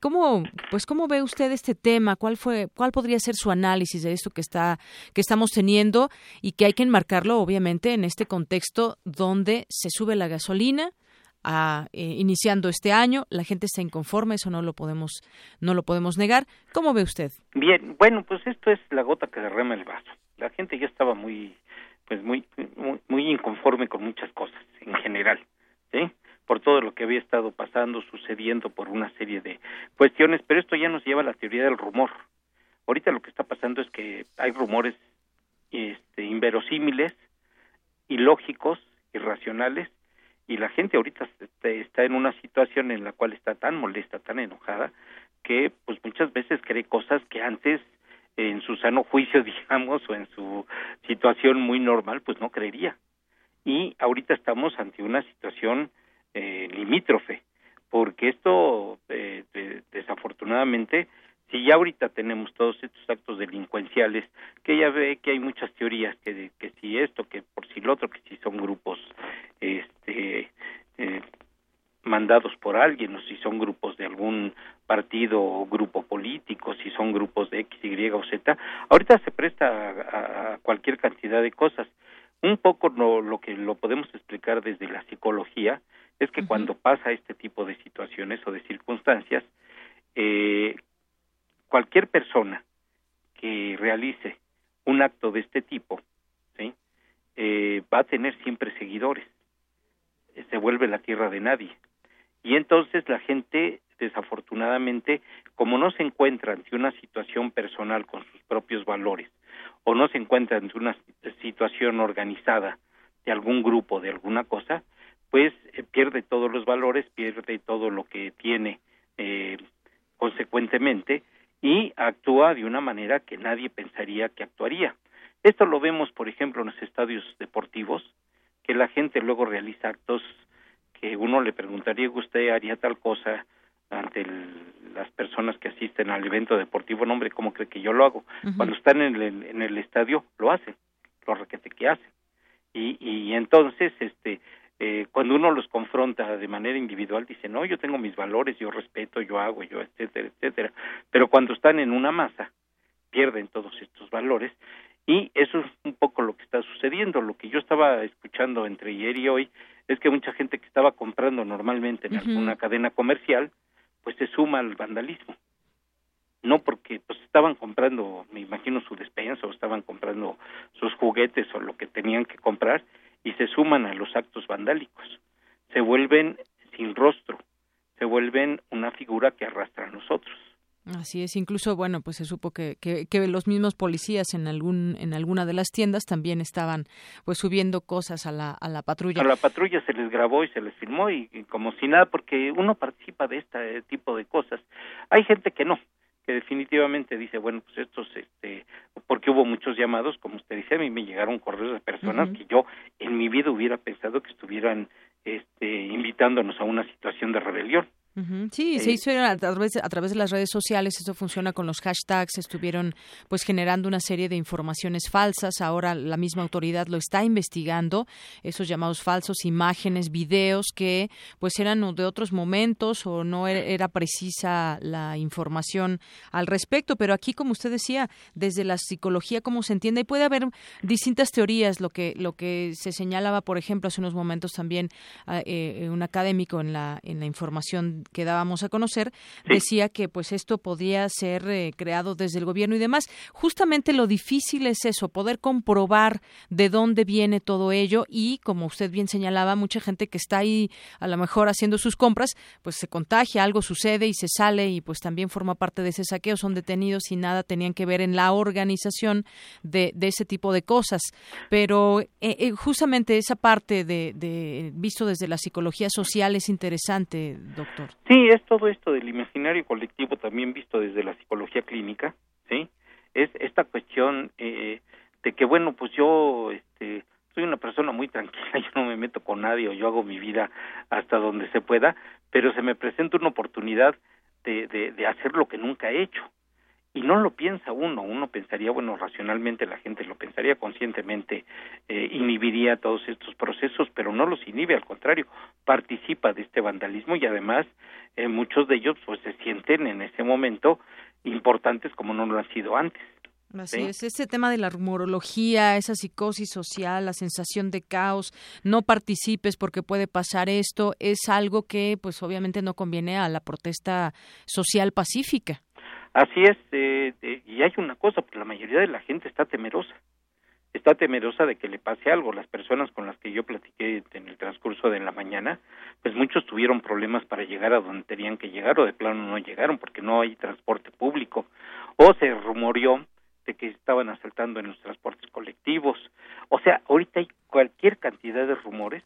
¿Cómo, pues, cómo ve usted este tema? ¿Cuál fue, cuál podría ser su análisis de esto que está, que estamos teniendo y que hay que enmarcarlo, obviamente, en este contexto donde se sube la gasolina? A, eh, iniciando este año, la gente está inconforme, eso no lo podemos, no lo podemos negar. ¿Cómo ve usted? Bien, bueno, pues esto es la gota que derrama el vaso. La gente ya estaba muy, pues muy, muy, muy inconforme con muchas cosas en general, ¿sí? Por todo lo que había estado pasando, sucediendo por una serie de cuestiones, pero esto ya nos lleva a la teoría del rumor. Ahorita lo que está pasando es que hay rumores este, inverosímiles, ilógicos, irracionales, y la gente ahorita está en una situación en la cual está tan molesta, tan enojada, que pues muchas veces cree cosas que antes en su sano juicio, <laughs> digamos, o en su situación muy normal, pues no creería. Y ahorita estamos ante una situación eh, limítrofe, porque esto eh, desafortunadamente Si ya ahorita tenemos todos estos actos delincuenciales, que ya ve que hay muchas teorías, que, que si esto, que por si lo otro, que si son grupos este, eh, mandados por alguien, o si son grupos de algún partido o grupo político, si son grupos de X, Y o Z, ahorita se presta a, cualquier cantidad de cosas. Un poco lo, lo, que lo podemos explicar desde la psicología es que cuando pasa este tipo de situaciones o de circunstancias, eh, cualquier persona que realice un acto de este tipo, ¿sí? Eh, va a tener siempre seguidores. Se vuelve la tierra de nadie. Y entonces la gente, desafortunadamente, como no se encuentra ante una situación personal con sus propios valores, o no se encuentra ante una situación organizada de algún grupo, de alguna cosa, pues eh, pierde todos los valores, pierde todo lo que tiene eh, consecuentemente y actúa de una manera que nadie pensaría que actuaría. Esto lo vemos, por ejemplo, en los estadios deportivos, que la gente luego realiza actos que uno le preguntaría, ¿usted haría tal cosa ante las personas que asisten al evento deportivo? No, hombre, ¿cómo cree que yo lo hago? Cuando están en el, en el estadio, lo hacen, lo requete que hacen. Y, y entonces, este, eh, cuando uno los confronta de manera individual, dice, no, yo tengo mis valores, yo respeto, yo hago, yo, etcétera, etcétera. Pero cuando están en una masa, pierden todos estos valores y eso es un poco lo que está sucediendo. Lo que yo estaba escuchando entre ayer y hoy es que mucha gente que estaba comprando normalmente en alguna cadena comercial, pues se suma al vandalismo. No porque pues estaban comprando, me imagino su despensa o estaban comprando sus juguetes o lo que tenían que comprar y se suman a los actos vandálicos. Se vuelven sin rostro, se vuelven una figura que arrastra a nosotros. Así es, incluso bueno, pues se supo que, que, los mismos policías en algún en alguna de las tiendas también estaban pues subiendo cosas a la a la patrulla. A la patrulla se les grabó y se les filmó y, como si nada porque uno participa de este tipo de cosas. Hay gente que no, que definitivamente dice, bueno, pues estos este porque hubo muchos llamados, como usted dice, a mí me llegaron correos de personas que yo en mi vida hubiera pensado que estuvieran este invitándonos a una situación de rebelión. Sí, se hizo a través, a través de las redes sociales, eso funciona con los hashtags, estuvieron pues generando una serie de informaciones falsas, ahora la misma autoridad lo está investigando, esos llamados falsos, imágenes, videos que pues eran de otros momentos o no e-, era, precisa la información al respecto, pero aquí como usted decía, desde la psicología cómo se entiende y puede haber distintas teorías, lo que lo que se señalaba, por ejemplo, hace unos momentos también ah, eh, un académico en la en la información que dábamos a conocer, decía que pues esto podía ser eh, creado desde el gobierno y demás. Justamente lo difícil es eso, poder comprobar de dónde viene todo ello y como usted bien señalaba, mucha gente que está ahí a lo mejor haciendo sus compras, pues se contagia, algo sucede y se sale y pues también forma parte de ese saqueo, son detenidos y nada tenían que ver en la organización de, de ese tipo de cosas. Pero eh, eh, justamente esa parte de, de visto desde la psicología social es interesante, doctor. Sí, es todo esto del imaginario colectivo también visto desde la psicología clínica, ¿sí? Es esta cuestión eh, de que, bueno, pues yo este, soy una persona muy tranquila, <laughs> yo no me meto con nadie o yo hago mi vida hasta donde se pueda, pero se me presenta una oportunidad de, de, de hacer lo que nunca he hecho, y no lo piensa uno, uno pensaría, bueno, racionalmente la gente lo pensaría conscientemente, eh, inhibiría todos estos procesos, pero no los inhibe, al contrario, participa de este vandalismo y además eh, muchos de ellos pues se sienten en ese momento importantes como no lo han sido antes. Así es, ese tema de la rumorología, esa psicosis social, la sensación de caos, no participes porque puede pasar esto, es algo que pues obviamente no conviene a la protesta social pacífica. Así es, eh, y hay una cosa, porque la mayoría de la gente está temerosa, está temerosa de que le pase algo. Las personas con las que yo platiqué en el transcurso de la mañana, pues muchos tuvieron problemas para llegar a donde tenían que llegar o de plano no llegaron porque no hay transporte público o se rumoreó de que estaban asaltando en los transportes colectivos. O sea, ahorita hay cualquier cantidad de rumores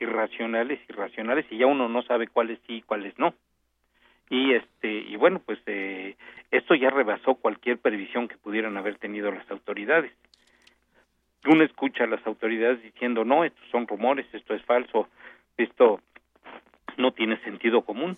irracionales, irracionales y ya uno no sabe cuáles sí y cuáles no y este y bueno pues eh, esto ya rebasó cualquier previsión que pudieran haber tenido las autoridades. Uno escucha a las autoridades diciendo no estos son rumores esto es falso esto no tiene sentido común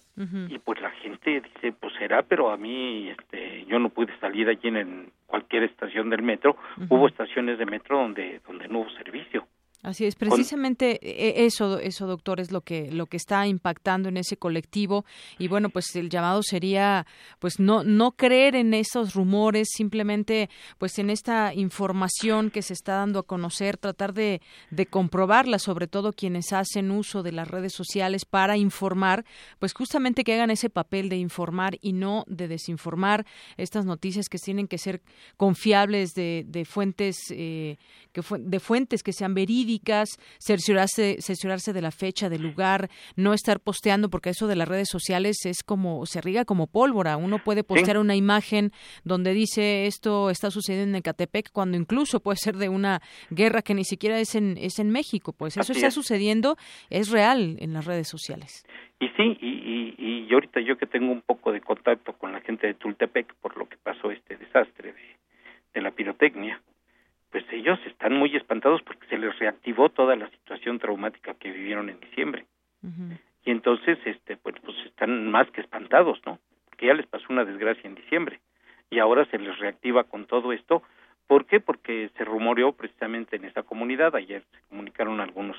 y pues la gente dice pues será, pero a mí, este, yo no pude salir allí en cualquier estación del metro. Hubo estaciones de metro donde, donde no hubo servicio. Así es, precisamente e, eso, eso, doctor, es lo que lo que está impactando en ese colectivo. Y bueno, pues el llamado sería, pues no no creer en esos rumores, simplemente, pues en esta información que se está dando a conocer, tratar de, de comprobarla, sobre todo quienes hacen uso de las redes sociales para informar, pues justamente que hagan ese papel de informar y no de desinformar. Estas noticias que tienen que ser confiables de, de fuentes eh, que de fuentes que sean verídicas cerciorarse, cerciorarse de la fecha, del lugar, no estar posteando, porque eso de las redes sociales es como, se riga como pólvora. Uno puede postear una imagen donde dice esto está sucediendo en Ecatepec, cuando incluso puede ser de una guerra que ni siquiera es en, es en México. Pues eso está sucediendo, es real en las redes sociales. Y sí, y, y, y, ahorita yo que tengo un poco de contacto con la gente de Tultepec por lo que pasó este desastre de, de la pirotecnia, pues ellos están muy espantados porque se les reactivó toda la situación traumática que vivieron en diciembre. Y entonces, este, pues, pues están más que espantados, ¿no? Porque ya les pasó una desgracia en diciembre y ahora se les reactiva con todo esto. ¿Por qué? Porque se rumoreó precisamente en esa comunidad, ayer se comunicaron algunos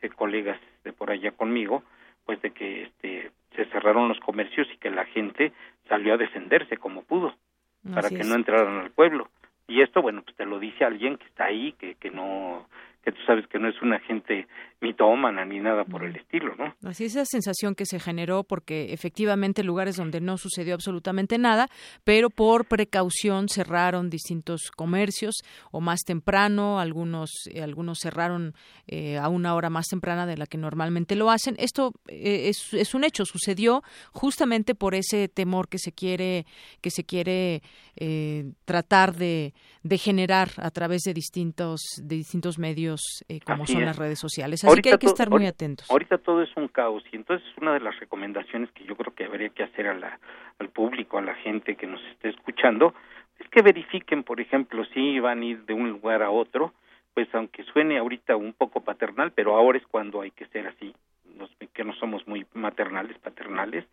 eh, colegas de por allá conmigo, pues de que este, se cerraron los comercios y que la gente salió a defenderse como pudo para que no entraran al pueblo y esto, bueno, pues te lo dice alguien que está ahí, que, que no, sabes que no es una gente mitómana ni nada por el estilo, ¿no? Así es esa sensación que se generó porque efectivamente lugares donde no sucedió absolutamente nada, pero por precaución cerraron distintos comercios o más temprano, algunos eh, algunos cerraron eh, a una hora más temprana de la que normalmente lo hacen. Esto eh, es, es, un hecho, sucedió justamente por ese temor que se quiere que se quiere tratar de, de generar a través de distintos de distintos medios como son las redes sociales. Así que hay que estar muy atentos. Ahorita todo es un caos y entonces una de las recomendaciones que yo creo que habría que hacer a la, al público, a la gente que nos esté escuchando, es que verifiquen, por ejemplo, si van a ir de un lugar a otro, pues aunque suene ahorita un poco paternal, pero ahora es cuando hay que ser así, que no somos muy maternales, paternales,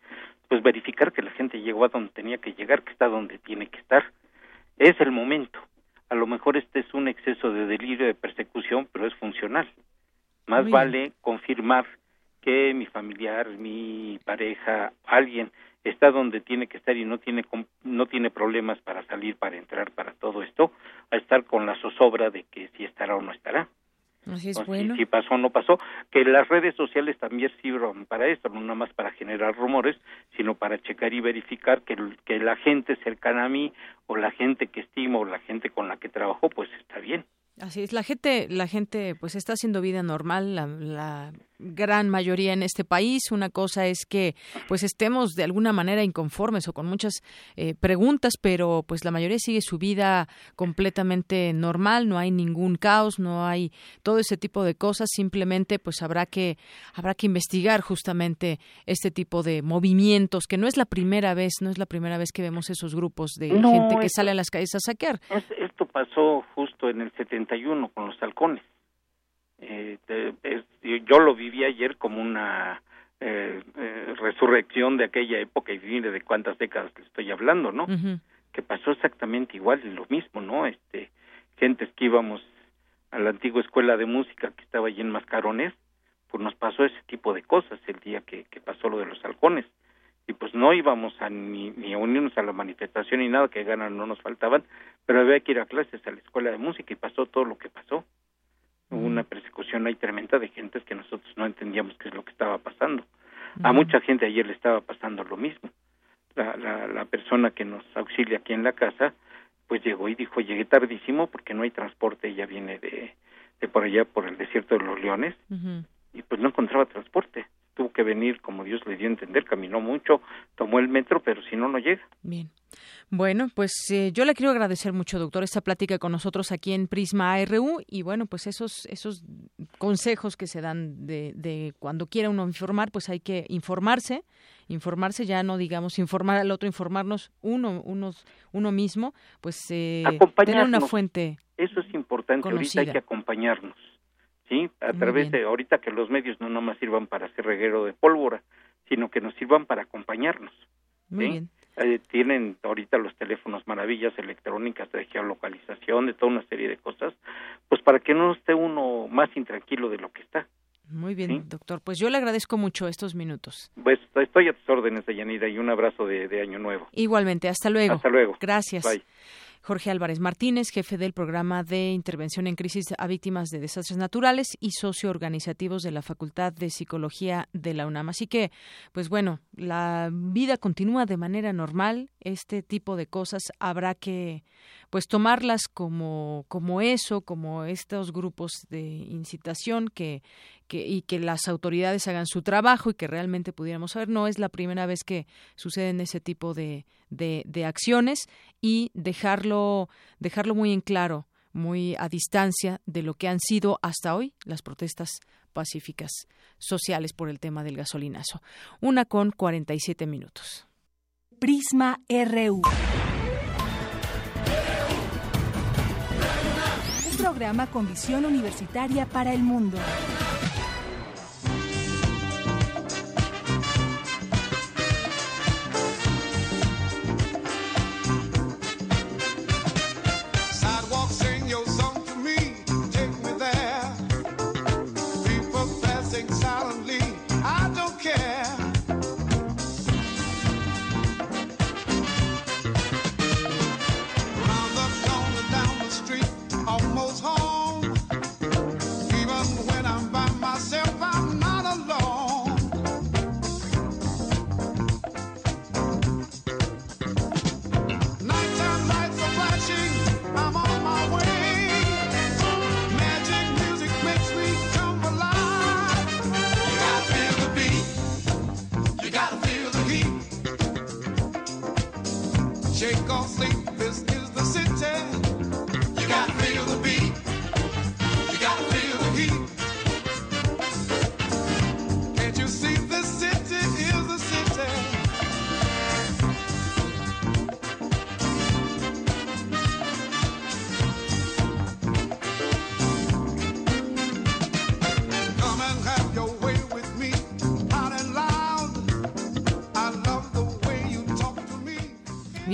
pues verificar que la gente llegó a donde tenía que llegar, que está donde tiene que estar. Es el momento. A lo mejor este es un exceso de delirio de persecución, pero es funcional. Más vale confirmar que mi familiar, mi pareja, alguien está donde tiene que estar y no tiene no tiene problemas para salir, para entrar, para todo esto, a estar con la zozobra de que si estará o no estará. Así es bueno. si, pasó o no pasó, que las redes sociales también sirvan para esto, no nada más para generar rumores, sino para checar y verificar que, que la gente cercana a mí o la gente que estimo o la gente con la que trabajo, pues está bien. Así es, la gente, la gente pues está haciendo vida normal, la, gran mayoría en este país. Una cosa es que pues estemos de alguna manera inconformes o con muchas eh, preguntas, pero pues la mayoría sigue su vida completamente normal, no hay ningún caos, no hay todo ese tipo de cosas, simplemente pues habrá que habrá que investigar justamente este tipo de movimientos, que no es la primera vez, no es la primera vez que vemos esos grupos de gente que sale a las calles a saquear. esto pasó justo en el 71 con los halcones eh, yo lo viví ayer como una eh, eh, resurrección de aquella época y viene de cuántas décadas le estoy hablando, ¿no? Que pasó exactamente igual y lo mismo, ¿no? Este, gentes que íbamos a la antigua escuela de música que estaba allí en Mascarones, pues nos pasó ese tipo de cosas el día que, que pasó lo de los halcones. Y pues no íbamos a ni, ni a unirnos a la manifestación ni nada, que ganas no nos faltaban, pero había que ir a clases a la escuela de música y pasó todo lo que pasó hubo una persecución ahí tremenda de gentes que nosotros no entendíamos qué es lo que estaba pasando. A mucha gente ayer le estaba pasando lo mismo. La, la, la persona que nos auxilia aquí en la casa, pues llegó y dijo, llegué tardísimo porque no hay transporte, ella viene de, de por allá, por el desierto de los leones, y pues no encontraba transporte. Tuvo que venir como Dios le dio a entender, caminó mucho, tomó el metro, pero si no, no llega. Bien. Bueno, pues eh, yo le quiero agradecer mucho, doctor, esta plática con nosotros aquí en Prisma ARU y bueno, pues esos esos consejos que se dan de, de cuando quiera uno informar, pues hay que informarse, informarse ya no digamos informar al otro, informarnos uno unos uno mismo, pues eh, tener una fuente. Eso es importante. Ahorita hay que acompañarnos, sí, a través de ahorita que los medios no nomás sirvan para hacer reguero de pólvora, sino que nos sirvan para acompañarnos. Muy bien eh, tienen ahorita los teléfonos maravillas electrónicas de geolocalización, de toda una serie de cosas, pues para que no esté uno más intranquilo de lo que está. Muy bien, doctor. Pues yo le agradezco mucho estos minutos. Pues estoy a tus órdenes, Yanira, y un abrazo de, de Año Nuevo. Igualmente, hasta luego. Hasta luego. Gracias. Bye. Jorge Álvarez Martínez, jefe del programa de intervención en crisis a víctimas de desastres naturales y socio organizativos de la Facultad de Psicología de la UNAM. Así que, pues bueno, la vida continúa de manera normal. Este tipo de cosas habrá que pues tomarlas como, como eso, como estos grupos de incitación que, que, y que las autoridades hagan su trabajo y que realmente pudiéramos saber. No es la primera vez que suceden ese tipo de, de, de acciones y dejarlo, dejarlo muy en claro muy a distancia de lo que han sido hasta hoy las protestas pacíficas sociales por el tema del gasolinazo. Una con 47 minutos. Prisma RU. Un programa con visión universitaria para el mundo.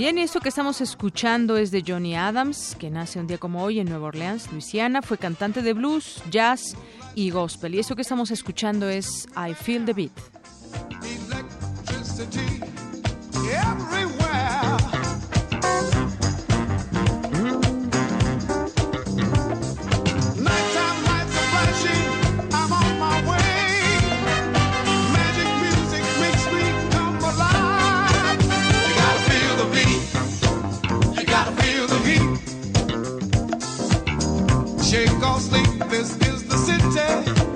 Bien, esto que estamos escuchando es de Johnny Adams, que nace un día como hoy en Nueva Orleans, Luisiana. Fue cantante de blues, jazz y gospel. Y esto que estamos escuchando es I Feel the Beat. This is the city.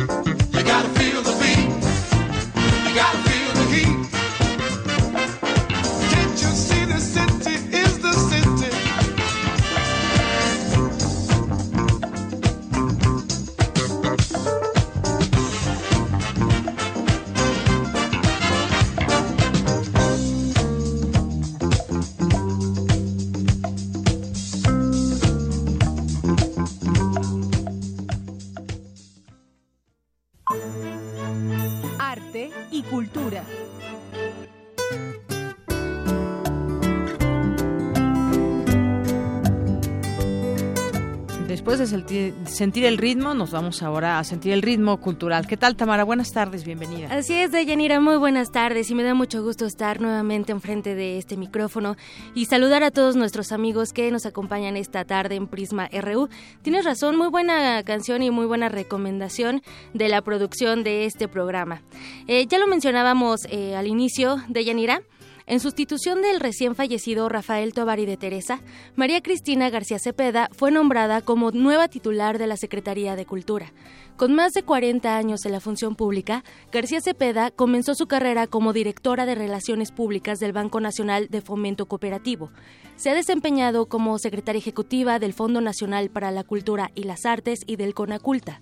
Sentir, el ritmo, nos vamos ahora a sentir el ritmo cultural. ¿Qué tal, Tamara? Buenas tardes, bienvenida. Así es, Deyanira, muy buenas tardes y me da mucho gusto estar nuevamente enfrente de este micrófono y saludar a todos nuestros amigos que nos acompañan esta tarde en Prisma RU. Tienes razón, muy buena canción y muy buena recomendación de la producción de este programa. Eh, ya lo mencionábamos eh, al inicio, Deyanira. En sustitución del recién fallecido Rafael Tovari de Teresa, María Cristina García Cepeda fue nombrada como nueva titular de la Secretaría de Cultura. Con más de 40 años en la función pública, García Cepeda comenzó su carrera como directora de Relaciones Públicas del Banco Nacional de Fomento Cooperativo. Se ha desempeñado como secretaria ejecutiva del Fondo Nacional para la Cultura y las Artes y del CONACULTA.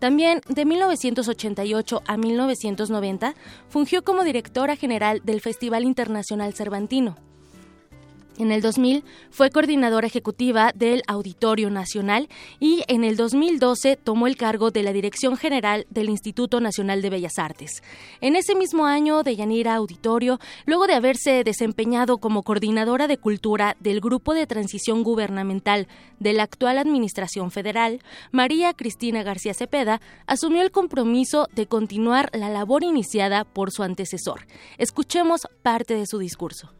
También de 1988 a 1990 fungió como directora general del Festival Internacional Cervantino. En el 2000 fue coordinadora ejecutiva del Auditorio Nacional y en el 2012 tomó el cargo de la Dirección General del Instituto Nacional de Bellas Artes. En ese mismo año, Deyanira Auditorio, luego de haberse desempeñado como coordinadora de cultura del Grupo de Transición Gubernamental de la actual Administración Federal, María Cristina García Cepeda asumió el compromiso de continuar la labor iniciada por su antecesor. Escuchemos parte de su discurso.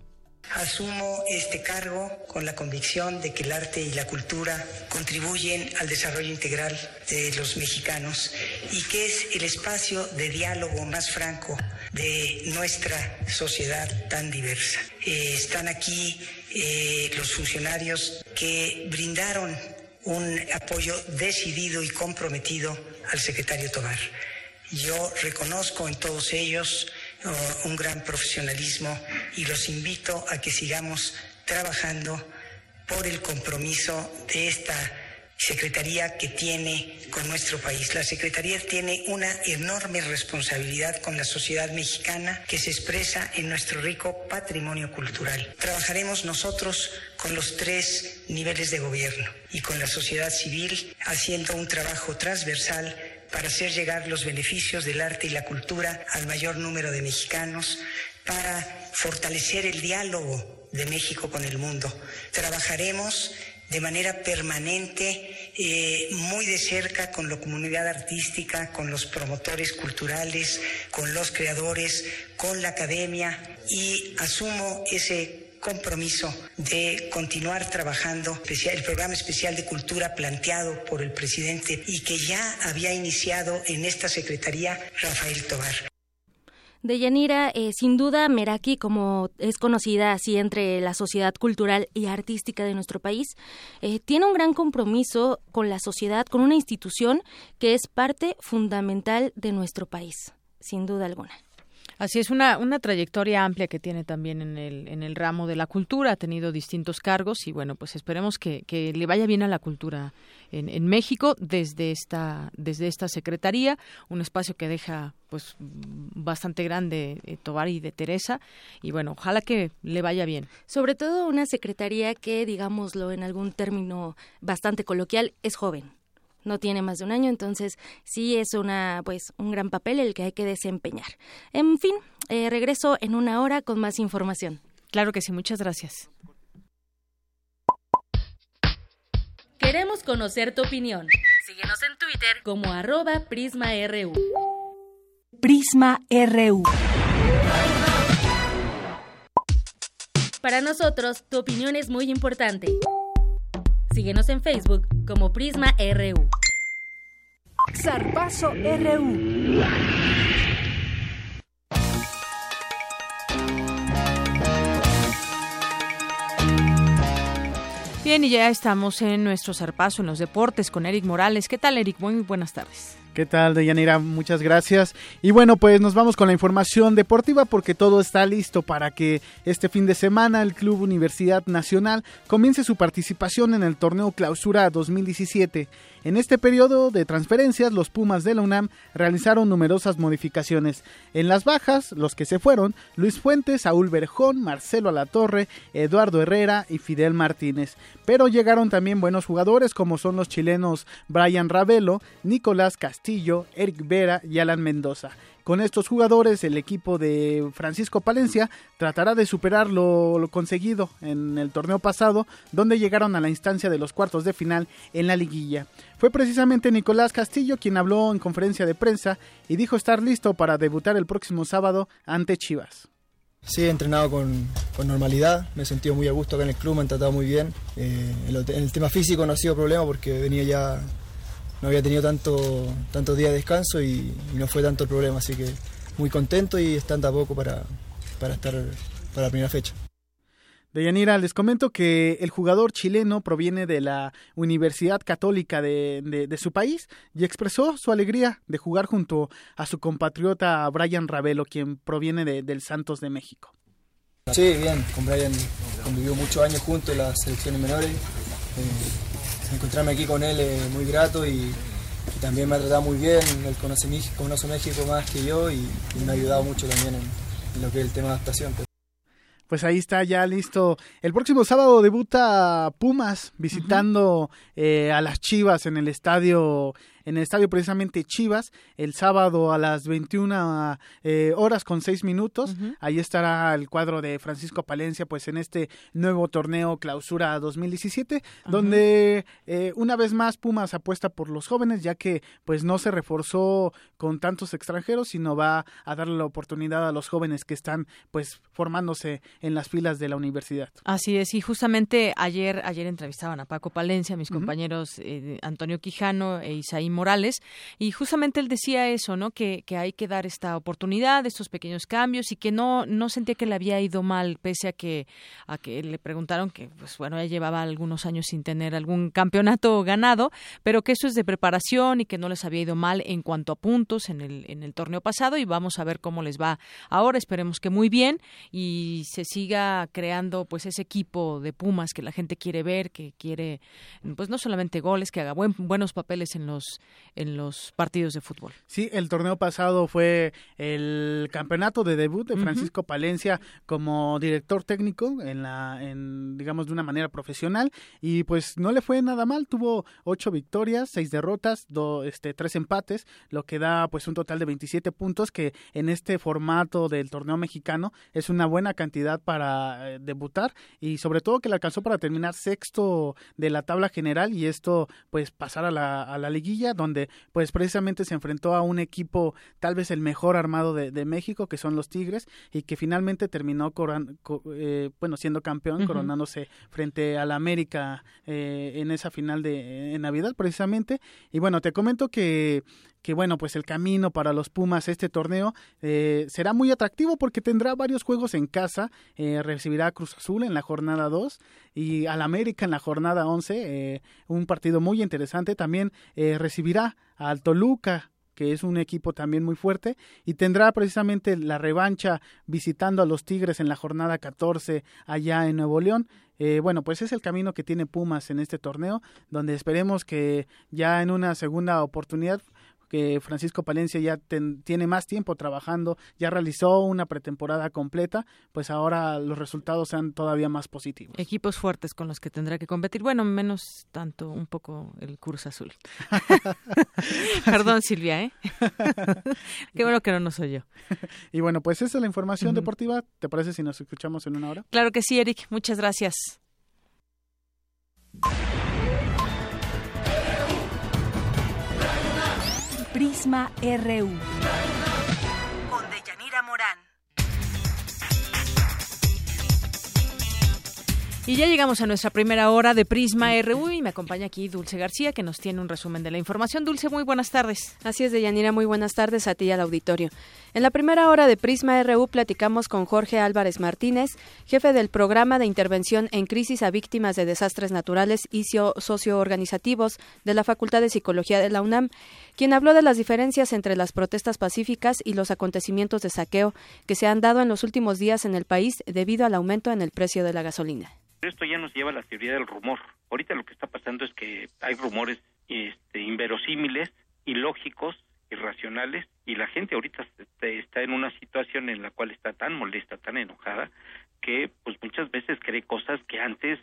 Asumo este cargo con la convicción de que el arte y la cultura contribuyen al desarrollo integral de los mexicanos y que es el espacio de diálogo más franco de nuestra sociedad tan diversa. Eh, están aquí eh, los funcionarios que brindaron un apoyo decidido y comprometido al secretario Tobar. Yo reconozco en todos ellos un gran profesionalismo y los invito a que sigamos trabajando por el compromiso de esta Secretaría que tiene con nuestro país. La Secretaría tiene una enorme responsabilidad con la sociedad mexicana que se expresa en nuestro rico patrimonio cultural. Trabajaremos nosotros con los tres niveles de gobierno y con la sociedad civil haciendo un trabajo transversal para hacer llegar los beneficios del arte y la cultura al mayor número de mexicanos, para fortalecer el diálogo de México con el mundo. Trabajaremos de manera permanente, eh, muy de cerca con la comunidad artística, con los promotores culturales, con los creadores, con la academia y asumo ese compromiso de continuar trabajando el programa especial de cultura planteado por el presidente y que ya había iniciado en esta Secretaría Rafael Tobar. De Yanira, eh, sin duda, Meraki, como es conocida así entre la sociedad cultural y artística de nuestro país, eh, tiene un gran compromiso con la sociedad, con una institución que es parte fundamental de nuestro país, sin duda alguna. Así es, una, una trayectoria amplia que tiene también en el, en el ramo de la cultura, ha tenido distintos cargos y bueno, pues esperemos que, que le vaya bien a la cultura en, en, México desde esta, desde esta Secretaría, un espacio que deja pues bastante grande eh, Tobar y de Teresa y bueno, ojalá que le vaya bien. Sobre todo una Secretaría que, digámoslo en algún término bastante coloquial, es joven no tiene más de un año, entonces sí es una pues un gran papel el que hay que desempeñar. En fin, eh, regreso en una hora con más información. Claro que sí, muchas gracias. Queremos conocer tu opinión. Síguenos en Twitter como arroba PrismaRU. Prisma RU. Para nosotros, tu opinión es muy importante. Síguenos en Facebook como Prisma RU. Zarpazo RU. Bien, y ya estamos en nuestro zarpazo en los deportes con Eric Morales. ¿Qué tal, Eric? Muy buenas tardes. ¿Qué tal, Deyanira? Muchas gracias. Y bueno, pues nos vamos con la información deportiva porque todo está listo para que este fin de semana el Club Universidad Nacional comience su participación en el torneo Clausura 2017. En este periodo de transferencias, los Pumas de la UNAM realizaron numerosas modificaciones. En las bajas, los que se fueron, Luis Fuentes, Saúl Berjón, Marcelo Alatorre, Eduardo Herrera y Fidel Martínez. Pero llegaron también buenos jugadores como son los chilenos Brian Ravelo, Nicolás Castillo, Eric Vera y Alan Mendoza. Con estos jugadores, el equipo de Francisco Palencia tratará de superar lo, conseguido en el torneo pasado, donde llegaron a la instancia de los cuartos de final en la liguilla. Fue precisamente Nicolás Castillo quien habló en conferencia de prensa y dijo estar listo para debutar el próximo sábado ante Chivas. Sí, he entrenado con, normalidad, me he sentido muy a gusto acá en el club, me han tratado muy bien. Eh, en, el tema físico no ha sido problema porque venía ya no había tenido tanto, tantos días de descanso y, no fue tanto el problema, así que muy contento y estando a poco para, para estar para la primera fecha. Deyanira, les comento que el jugador chileno proviene de la Universidad Católica de, de, su país y expresó su alegría de jugar junto a su compatriota Brian Ravelo, quien proviene de, del Santos de México. Sí, bien, con Brian convivió muchos años juntos en las selecciones menores. Eh, encontrarme aquí con él es muy grato y, también me ha tratado muy bien, él conoce, conoce México más que yo y, me ha ayudado mucho también en, lo que es el tema de adaptación. Pues ahí está ya listo. El próximo sábado debuta Pumas visitando eh, a las Chivas en el estadio en el estadio precisamente Chivas el sábado a las 21 eh, horas con 6 minutos. Ahí estará el cuadro de Francisco Palencia pues en este nuevo torneo Clausura 2017 donde eh, una vez más Pumas apuesta por los jóvenes ya que pues no se reforzó con tantos extranjeros sino va a darle la oportunidad a los jóvenes que están pues formándose en las filas de la universidad. Así es, y justamente ayer ayer entrevistaban a Paco Palencia, mis compañeros eh, Antonio Quijano e Isaí Morales, y justamente él decía eso, ¿no? Que, que hay que dar esta oportunidad, estos pequeños cambios, y que no, no sentía que le había ido mal, pese a que, a que le preguntaron que, pues bueno, ya llevaba algunos años sin tener algún campeonato ganado, pero que eso es de preparación y que no les había ido mal en cuanto a puntos en el, en el torneo pasado, y vamos a ver cómo les va ahora, esperemos que muy bien, y se siga creando pues ese equipo de Pumas que la gente quiere ver, que quiere pues no solamente goles, que haga buen, buenos papeles en los en los partidos de fútbol. Sí, el torneo pasado fue el campeonato de debut de Francisco Palencia como director técnico en la en digamos de una manera profesional y pues no le fue nada mal, tuvo ocho victorias, seis derrotas, do, este tres empates, lo que da pues un total de 27 puntos que en este formato del torneo mexicano es una buena cantidad para eh, debutar y sobre todo que le alcanzó para terminar sexto de la tabla general y esto pues pasar a la, a la liguilla donde pues precisamente se enfrentó a un equipo tal vez el mejor armado de, de México que son los Tigres y que finalmente terminó coran, co, eh, bueno siendo campeón coronándose frente al América eh, en esa final de en Navidad precisamente. Y bueno te comento que que bueno, pues el camino para los Pumas este torneo eh, será muy atractivo porque tendrá varios juegos en casa, eh, recibirá a Cruz Azul en la jornada 2 y al América en la jornada 11, eh, un partido muy interesante, también eh, recibirá al Toluca que es un equipo también muy fuerte y tendrá precisamente la revancha visitando a los Tigres en la jornada 14 allá en Nuevo León. Eh, bueno, pues es el camino que tiene Pumas en este torneo, donde esperemos que ya en una segunda oportunidad que Francisco Palencia ya ten, tiene más tiempo trabajando, ya realizó una pretemporada completa, pues ahora los resultados sean todavía más positivos. Equipos fuertes con los que tendrá que competir. Bueno, menos tanto un poco el Cruz Azul. <laughs> <laughs> Perdón, Silvia, ¿eh? <laughs> Qué bueno que no nos oyó. y bueno, pues esa es la información deportiva. ¿Te parece si nos escuchamos en una hora? Claro que sí, Eric. Muchas gracias. Prisma RU. Y ya llegamos a nuestra primera hora de Prisma RU y me acompaña aquí Dulce García, que nos tiene un resumen de la información. Dulce, muy buenas tardes. Así es, Deyanira, muy buenas tardes a ti y al auditorio. En la primera hora de Prisma RU platicamos con Jorge Álvarez Martínez, jefe del programa de intervención en crisis a víctimas de desastres naturales y socioorganizativos de la Facultad de Psicología de la UNAM, quien habló de las diferencias entre las protestas pacíficas y los acontecimientos de saqueo que se han dado en los últimos días en el país debido al aumento en el precio de la gasolina. Esto ya nos lleva a la teoría del rumor. Ahorita lo que está pasando es que hay rumores este, inverosímiles, ilógicos, irracionales, y la gente ahorita está en una situación en la cual está tan molesta, tan enojada, que pues muchas veces cree cosas que antes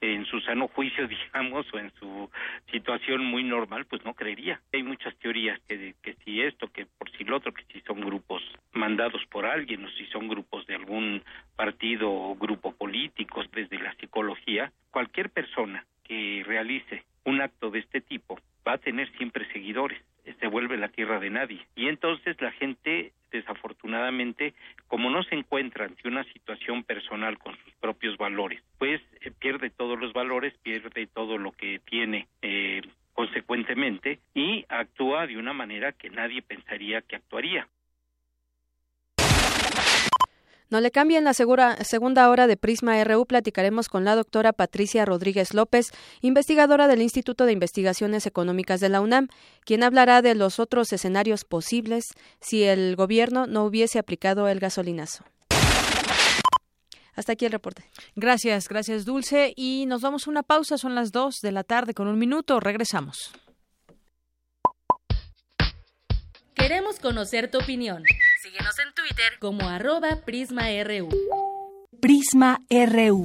en su sano juicio, <laughs> digamos, o en su situación muy normal, pues no creería. Hay muchas teorías que, que si esto, que por si lo otro, que si son grupos mandados por alguien o si son grupos de algún partido o grupo político desde la psicología, cualquier persona que realice un acto de este tipo va a tener siempre seguidores, se vuelve la tierra de nadie. Y entonces la gente, desafortunadamente, como no se encuentra ante una situación personal con sus propios valores, pues eh, pierde todos los valores, pierde todo lo que tiene eh, consecuentemente y actúa de una manera que nadie pensaría que actuaría. No le cambien la segura, segunda hora de Prisma RU. Platicaremos con la doctora Patricia Rodríguez López, investigadora del Instituto de Investigaciones Económicas de la UNAM, quien hablará de los otros escenarios posibles si el gobierno no hubiese aplicado el gasolinazo. Hasta aquí el reporte. Gracias, gracias Dulce. Y nos vamos a una pausa, son las dos de la tarde con un minuto. Regresamos. Queremos conocer tu opinión. Síguenos en Twitter como arroba PrismaRU. Prisma RU.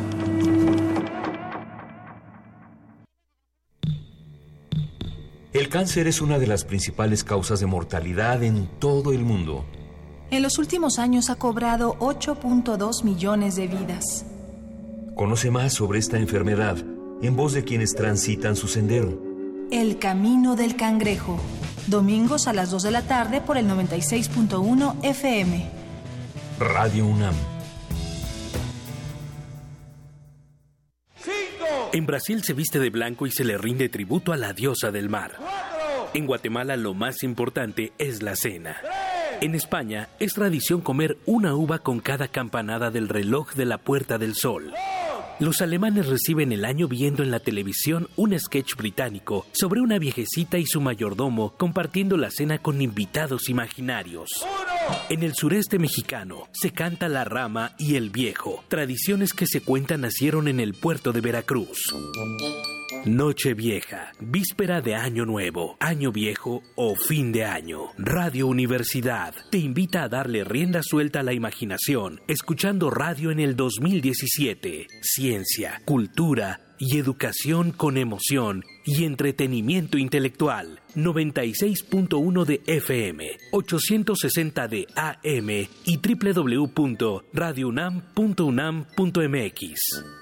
Cáncer es una de las principales causas de mortalidad en todo el mundo. En los últimos años ha cobrado 8.2 millones de vidas. Conoce más sobre esta enfermedad en voz de quienes transitan su sendero. El Camino del Cangrejo. Domingos a las 2 de la tarde por el 96.1 FM. Radio UNAM. En Brasil se viste de blanco y se le rinde tributo a la diosa del mar. En Guatemala lo más importante es la cena. En España es tradición comer una uva con cada campanada del reloj de la Puerta del Sol. Los alemanes reciben el año viendo en la televisión un sketch británico sobre una viejecita y su mayordomo compartiendo la cena con invitados imaginarios. En el sureste mexicano se canta la rama y el viejo, tradiciones que se cuentan nacieron en el puerto de Veracruz. Noche Vieja, víspera de Año Nuevo, Año Viejo o fin de año. Radio Universidad te invita a darle rienda suelta a la imaginación, escuchando radio en el 2017. Ciencia, cultura y educación con emoción y entretenimiento intelectual. 96.1 de FM, 860 de AM y www.radiounam.unam.mx.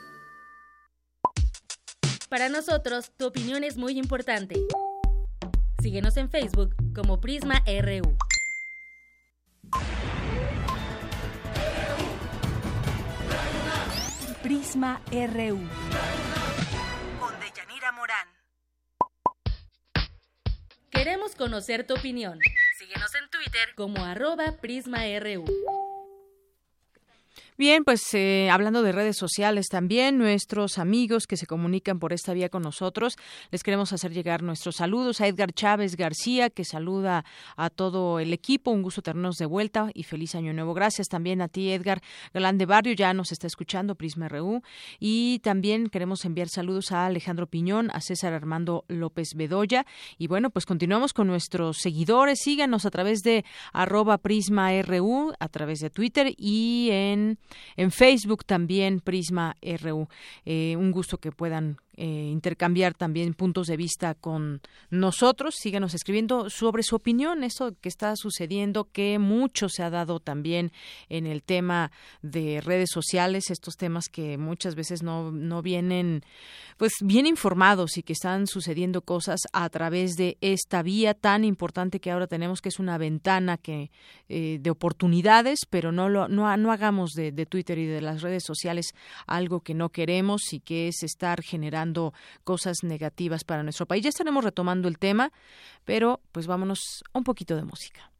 Para nosotros, tu opinión es muy importante. Síguenos en Facebook como Prisma RU. Prisma RU. Con Deyanira Morán. Queremos conocer tu opinión. Síguenos en Twitter como arroba PrismaRU. Bien, pues eh, hablando de redes sociales también, nuestros amigos que se comunican por esta vía con nosotros, les queremos hacer llegar nuestros saludos a Edgar Chávez García, que saluda a todo el equipo, un gusto tenernos de vuelta y feliz año nuevo. Gracias también a ti, Edgar Galán de Barrio, ya nos está escuchando Prisma RU. Y también queremos enviar saludos a Alejandro Piñón, a César Armando López Bedoya. Y bueno, pues continuamos con nuestros seguidores, síganos a través de arroba Prisma RU, a través de Twitter y en en Facebook también Prisma RU. Eh, un gusto que puedan eh, intercambiar también puntos de vista con nosotros. Síganos escribiendo sobre su opinión, eso que está sucediendo, que mucho se ha dado también en el tema de redes sociales, estos temas que muchas veces no, no vienen pues bien informados y que están sucediendo cosas a través de esta vía tan importante que ahora tenemos, que es una ventana que eh, de oportunidades, pero no, lo, no, no hagamos de, de Twitter y de las redes sociales algo que no queremos y que es estar generando cosas negativas para nuestro país. Ya estaremos retomando el tema, pero pues vámonos a un poquito de música.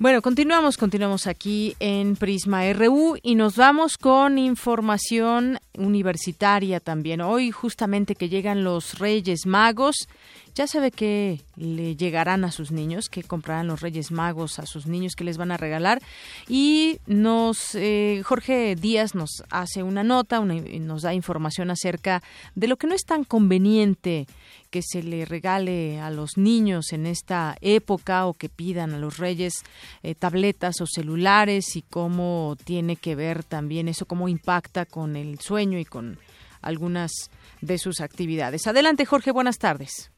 Bueno, continuamos, continuamos aquí en Prisma RU y nos vamos con información universitaria también. Hoy justamente que llegan los Reyes Magos, ya sabe que le llegarán a sus niños, que comprarán los Reyes Magos a sus niños, que les van a regalar. Y nos eh, Jorge Díaz nos hace una nota, una, nos da información acerca de lo que no es tan conveniente que se le regale a los niños en esta época o que pidan a los reyes eh, tabletas o celulares y cómo tiene que ver también eso, cómo impacta con el sueño y con algunas de sus actividades. Adelante, Jorge, buenas tardes.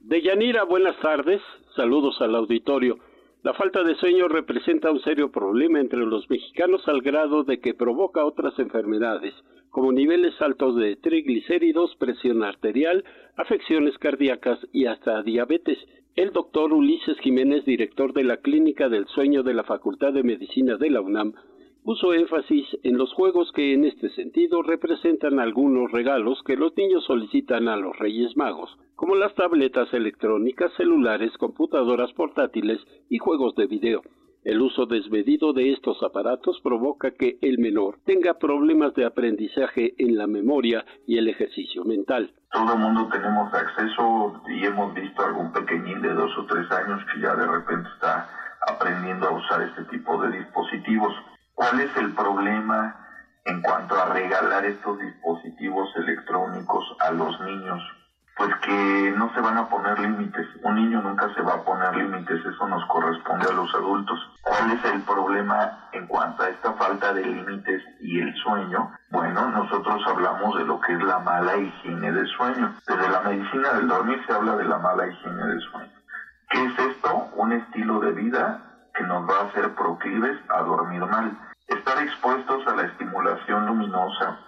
Deyanira, buenas tardes. Saludos al auditorio. La falta de sueño representa un serio problema entre los mexicanos al grado de que provoca otras enfermedades, como niveles altos de triglicéridos, presión arterial, afecciones cardíacas y hasta diabetes. El doctor Ulises Jiménez, director de la Clínica del Sueño de la Facultad de Medicina de la UNAM, puso énfasis en los juegos que en este sentido representan algunos regalos que los niños solicitan a los Reyes Magos, como las tabletas electrónicas, celulares, computadoras portátiles y juegos de video. El uso desmedido de estos aparatos provoca que el menor tenga problemas de aprendizaje en la memoria y el ejercicio mental. Todo el mundo tenemos acceso y hemos visto algún pequeñín de dos o tres años que ya de repente está aprendiendo a usar este tipo de dispositivos. ¿Cuál es el problema en cuanto a regalar estos dispositivos electrónicos a los niños? Pues que no se van a poner límites. Un niño nunca se va a poner límites, eso nos corresponde a los adultos. ¿Cuál es el problema en cuanto a esta falta de límites y el sueño? Bueno, nosotros hablamos de lo que es la mala higiene del sueño. Desde la medicina del dormir se habla de la mala higiene del sueño. ¿Qué es esto? Un estilo de vida que nos va a hacer proclives a dormir mal. Estar expuestos a la estimulación luminosa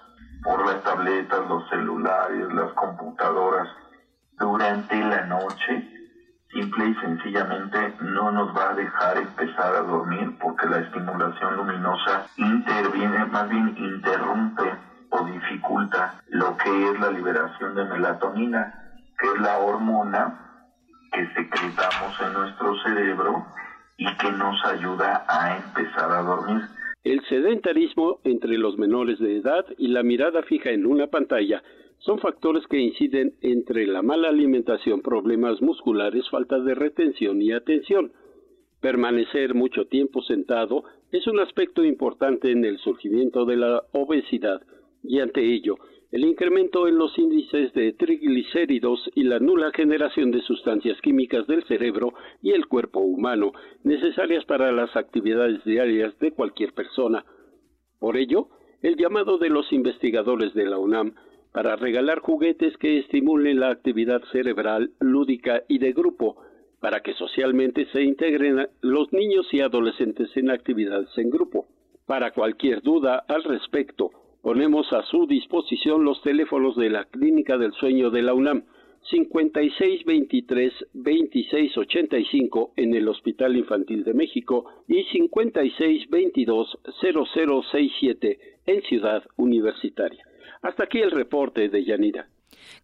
por las tabletas, los celulares, las computadoras durante la noche, simple y sencillamente no nos va a dejar empezar a dormir porque la estimulación luminosa interviene, más bien interrumpe o dificulta lo que es la liberación de melatonina, que es la hormona que secretamos en nuestro cerebro y que nos ayuda a empezar a dormir. El sedentarismo entre los menores de edad y la mirada fija en una pantalla son factores que inciden entre la mala alimentación, problemas musculares, falta de retención y atención. Permanecer mucho tiempo sentado es un aspecto importante en el surgimiento de la obesidad y ante ello el incremento en los índices de triglicéridos y la nula generación de sustancias químicas del cerebro y el cuerpo humano necesarias para las actividades diarias de cualquier persona. Por ello, el llamado de los investigadores de la UNAM para regalar juguetes que estimulen la actividad cerebral, lúdica y de grupo, para que socialmente se integren los niños y adolescentes en actividades en grupo. Para cualquier duda al respecto, Ponemos a su disposición los teléfonos de la Clínica del Sueño de la UNAM 5623-2685 en el Hospital Infantil de México y 5622-0067 en Ciudad Universitaria. Hasta aquí el reporte de Yanira.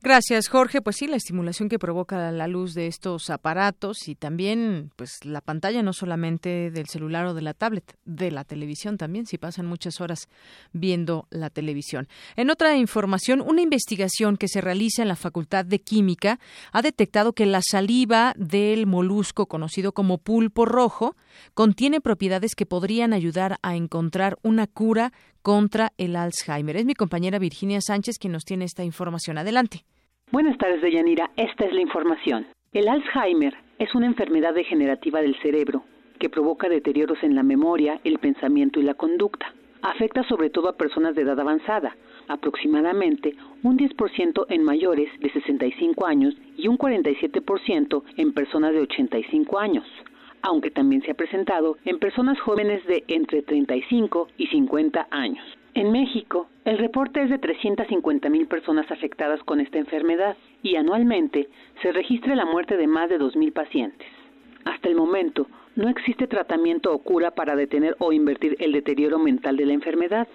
Gracias, Jorge. Pues sí, la estimulación que provoca la luz de estos aparatos y también, pues la pantalla no solamente del celular o de la tablet, de la televisión también, si pasan muchas horas viendo la televisión. En otra información, una investigación que se realiza en la Facultad de Química ha detectado que la saliva del molusco conocido como pulpo rojo contiene propiedades que podrían ayudar a encontrar una cura contra el Alzheimer. Es mi compañera Virginia Sánchez quien nos tiene esta información. Adelante. Buenas tardes, Deyanira. Esta es la información. El Alzheimer es una enfermedad degenerativa del cerebro que provoca deterioros en la memoria, el pensamiento y la conducta. Afecta sobre todo a personas de edad avanzada, aproximadamente un 10% en mayores de 65 años y un 47% en personas de 85 años aunque también se ha presentado en personas jóvenes de entre 35 y 50 años. En México, el reporte es de 350 mil personas afectadas con esta enfermedad y anualmente se registra la muerte de más de 2.000 pacientes. Hasta el momento, no existe tratamiento o cura para detener o invertir el deterioro mental de la enfermedad.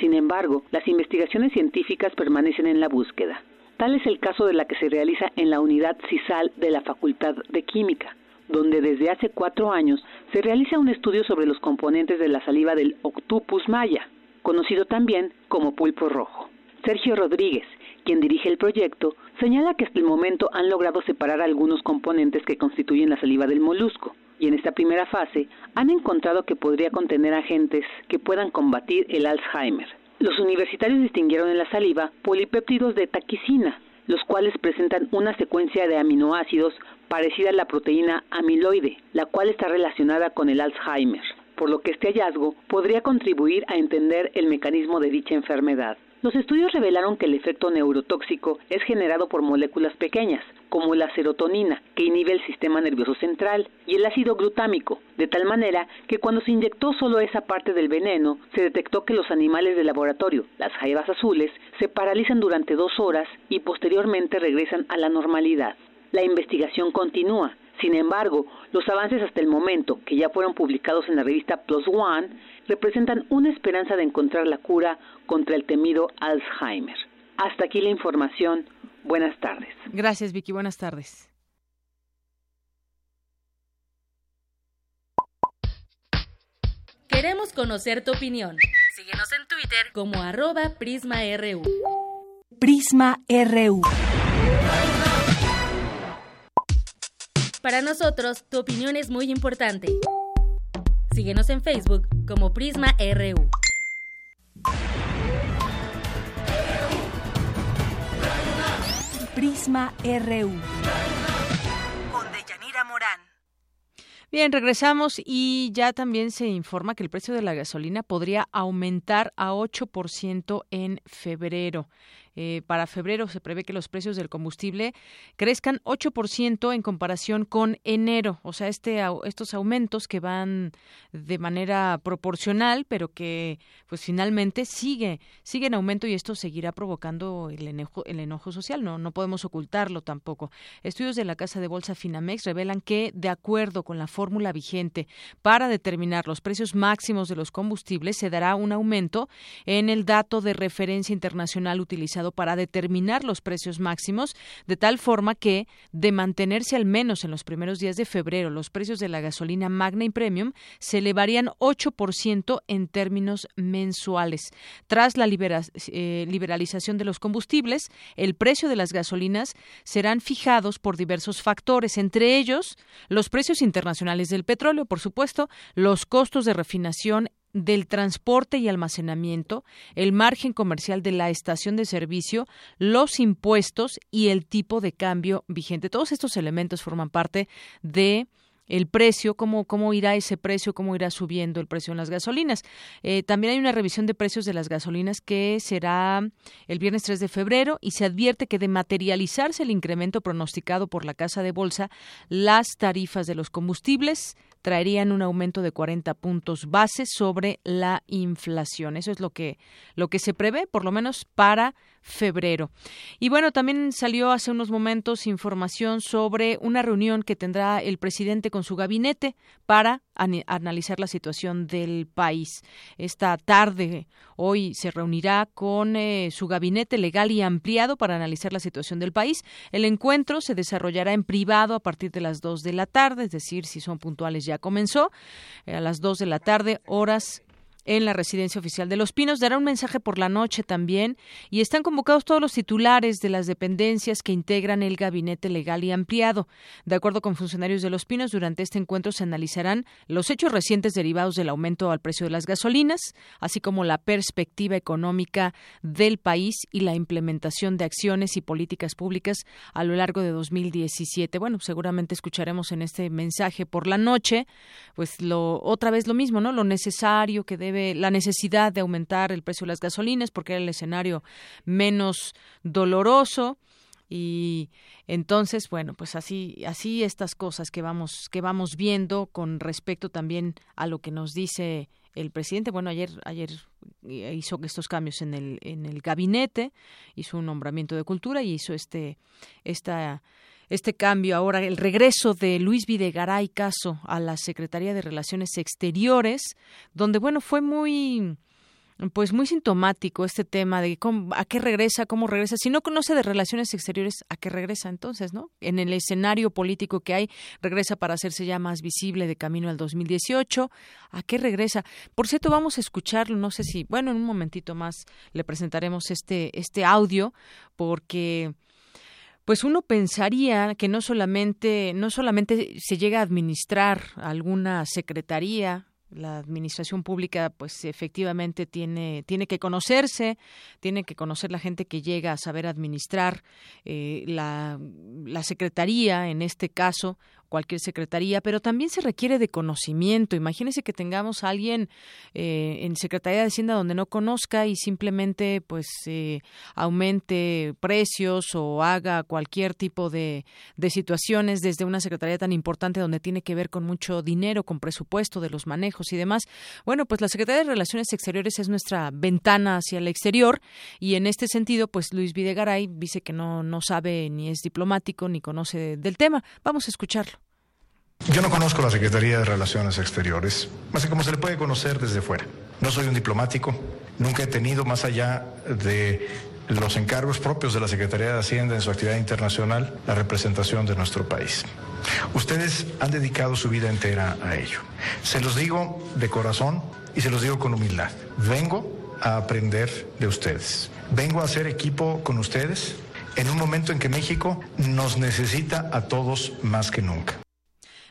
Sin embargo, las investigaciones científicas permanecen en la búsqueda. Tal es el caso de la que se realiza en la unidad CISAL de la Facultad de Química, donde desde hace cuatro años se realiza un estudio sobre los componentes de la saliva del Octopus maya, conocido también como pulpo rojo. Sergio Rodríguez, quien dirige el proyecto, señala que hasta el momento han logrado separar algunos componentes que constituyen la saliva del molusco, y en esta primera fase han encontrado que podría contener agentes que puedan combatir el Alzheimer. Los universitarios distinguieron en la saliva polipéptidos de taquicina, los cuales presentan una secuencia de aminoácidos parecida a la proteína amiloide, la cual está relacionada con el Alzheimer, por lo que este hallazgo podría contribuir a entender el mecanismo de dicha enfermedad. Los estudios revelaron que el efecto neurotóxico es generado por moléculas pequeñas, como la serotonina, que inhibe el sistema nervioso central, y el ácido glutámico, de tal manera que cuando se inyectó solo esa parte del veneno, se detectó que los animales de laboratorio, las jaivas azules, se paralizan durante dos horas y posteriormente regresan a la normalidad. La investigación continúa. Sin embargo, los avances hasta el momento, que ya fueron publicados en la revista Plus One, representan una esperanza de encontrar la cura contra el temido Alzheimer. Hasta aquí la información. Buenas tardes. Gracias, Vicky. Buenas tardes. Queremos conocer tu opinión. Síguenos en Twitter como arroba PrismaRU. Prisma RU. Para nosotros, tu opinión es muy importante. Síguenos en Facebook como Prisma Prisma RU. Con Deyanira Morán. Bien, regresamos y ya también se informa que el precio de la gasolina podría aumentar a 8% en febrero. Eh, para febrero se prevé que los precios del combustible crezcan 8% en comparación con enero. O sea, este, estos aumentos que van de manera proporcional, pero que pues finalmente sigue, sigue en aumento y esto seguirá provocando el enojo, el enojo social. No, no podemos ocultarlo tampoco. Estudios de la Casa de Bolsa Finamex revelan que, de acuerdo con la fórmula vigente para determinar los precios máximos de los combustibles, se dará un aumento en el dato de referencia internacional utilizado para determinar los precios máximos, de tal forma que, de mantenerse al menos en los primeros días de febrero, los precios de la gasolina Magna y Premium se elevarían 8% en términos mensuales. Tras la eh, liberalización de los combustibles, el precio de las gasolinas serán fijados por diversos factores, entre ellos los precios internacionales del petróleo, por supuesto, los costos de refinación del transporte y almacenamiento, el margen comercial de la estación de servicio, los impuestos y el tipo de cambio vigente. Todos estos elementos forman parte de el precio, cómo, cómo irá ese precio, cómo irá subiendo el precio en las gasolinas. Eh, también hay una revisión de precios de las gasolinas que será el viernes 3 de febrero y se advierte que de materializarse el incremento pronosticado por la Casa de Bolsa, las tarifas de los combustibles traerían un aumento de 40 puntos base sobre la inflación. Eso es lo que, lo que se prevé, por lo menos para febrero. Y bueno, también salió hace unos momentos información sobre una reunión que tendrá el presidente con su gabinete para analizar la situación del país. Esta tarde, hoy, se reunirá con eh, su gabinete legal y ampliado para analizar la situación del país. El encuentro se desarrollará en privado a partir de las dos de la tarde, es decir, si son puntuales ya comenzó, eh, a las dos de la tarde, horas en la residencia oficial de Los Pinos. Dará un mensaje por la noche también y están convocados todos los titulares de las dependencias que integran el gabinete legal y ampliado. De acuerdo con funcionarios de Los Pinos, durante este encuentro se analizarán los hechos recientes derivados del aumento al precio de las gasolinas, así como la perspectiva económica del país y la implementación de acciones y políticas públicas a lo largo de 2017. Bueno, seguramente escucharemos en este mensaje por la noche, pues lo otra vez lo mismo, ¿no? Lo necesario que debe la necesidad de aumentar el precio de las gasolinas porque era el escenario menos doloroso. Y entonces bueno pues así así estas cosas que vamos que vamos viendo con respecto también a lo que nos dice el presidente. Bueno ayer ayer hizo estos cambios en el en el gabinete hizo un nombramiento de cultura y hizo este esta este cambio ahora, el regreso de Luis Videgaray Caso a la Secretaría de Relaciones Exteriores, donde, bueno, fue muy pues muy sintomático este tema de a qué regresa, cómo regresa. Si no conoce de relaciones exteriores, ¿a qué regresa entonces, no? En el escenario político que hay, regresa para hacerse ya más visible de camino al 2018. ¿A qué regresa? Por cierto, vamos a escucharlo, no sé si, bueno, en un momentito más le presentaremos este este audio porque pues uno pensaría que no solamente no solamente se llega a administrar alguna secretaría la administración pública pues efectivamente tiene tiene que conocerse tiene que conocer la gente que llega a saber administrar eh, la, la secretaría en este caso cualquier secretaría, pero también se requiere de conocimiento. Imagínese que tengamos a alguien eh, en Secretaría de Hacienda donde no conozca y simplemente pues eh, aumente precios o haga cualquier tipo de, de situaciones desde una secretaría tan importante donde tiene que ver con mucho dinero, con presupuesto de los manejos y demás. Bueno, pues la Secretaría de Relaciones Exteriores es nuestra ventana hacia el exterior y en este sentido, pues Luis Videgaray dice que no, no sabe ni es diplomático ni conoce del tema. Vamos a escucharlo. Yo no conozco la Secretaría de Relaciones Exteriores, más que como se le puede conocer desde fuera. No soy un diplomático, nunca he tenido más allá de los encargos propios de la Secretaría de Hacienda en su actividad internacional la representación de nuestro país. Ustedes han dedicado su vida entera a ello. Se los digo de corazón y se los digo con humildad. Vengo a aprender de ustedes. Vengo a hacer equipo con ustedes en un momento en que México nos necesita a todos más que nunca.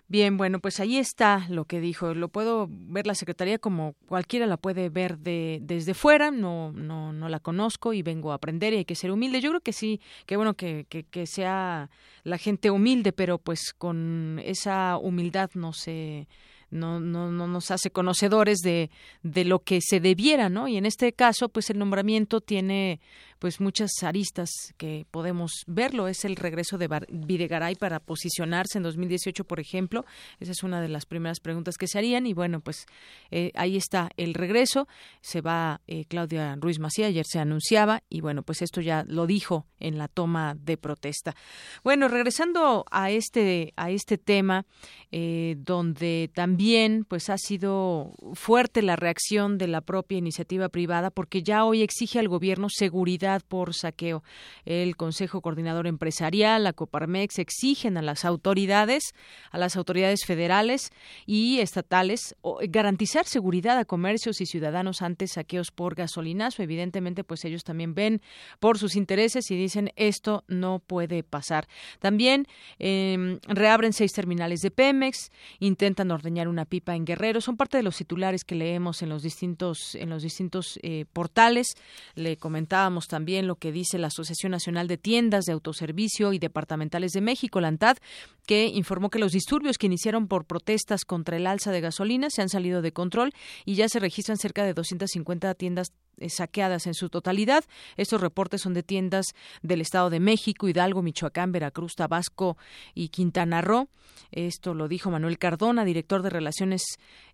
Bien, bueno, pues ahí está lo que dijo. Lo puedo ver la secretaría como cualquiera la puede ver de, desde fuera. No, no, no la conozco y vengo a aprender y hay que ser humilde. Yo creo que sí, que bueno que, que, que sea la gente humilde, pero pues con esa humildad no se no, no, no nos hace conocedores de, de lo que se debiera, ¿no? Y en este caso, pues el nombramiento tiene pues muchas aristas que podemos verlo. Es el regreso de Videgaray para posicionarse en 2018, por ejemplo. Esa es una de las primeras preguntas que se harían. Y bueno, pues eh, ahí está el regreso. Se va eh, Claudia Ruiz Macía, ayer se anunciaba. Y bueno, pues esto ya lo dijo en la toma de protesta. Bueno, regresando a este, a este tema, eh, donde también pues ha sido fuerte la reacción de la propia iniciativa privada, porque ya hoy exige al gobierno seguridad por saqueo. El Consejo Coordinador Empresarial, la Coparmex exigen a las autoridades, a las autoridades federales y estatales garantizar seguridad a comercios y ciudadanos ante saqueos por gasolinazo. Evidentemente, pues ellos también ven por sus intereses y dicen esto no puede pasar. También eh, reabren seis terminales de Pemex, intentan ordeñar una pipa en Guerrero. Son parte de los titulares que leemos en los distintos en los distintos eh, portales. Le comentábamos también también lo que dice la Asociación Nacional de Tiendas de Autoservicio y Departamentales de México, la ANTAD, que informó que los disturbios que iniciaron por protestas contra el alza de gasolina se han salido de control y ya se registran cerca de 250 tiendas saqueadas en su totalidad. Estos reportes son de tiendas del Estado de México, Hidalgo, Michoacán, Veracruz, Tabasco y Quintana Roo. Esto lo dijo Manuel Cardona, director de Relaciones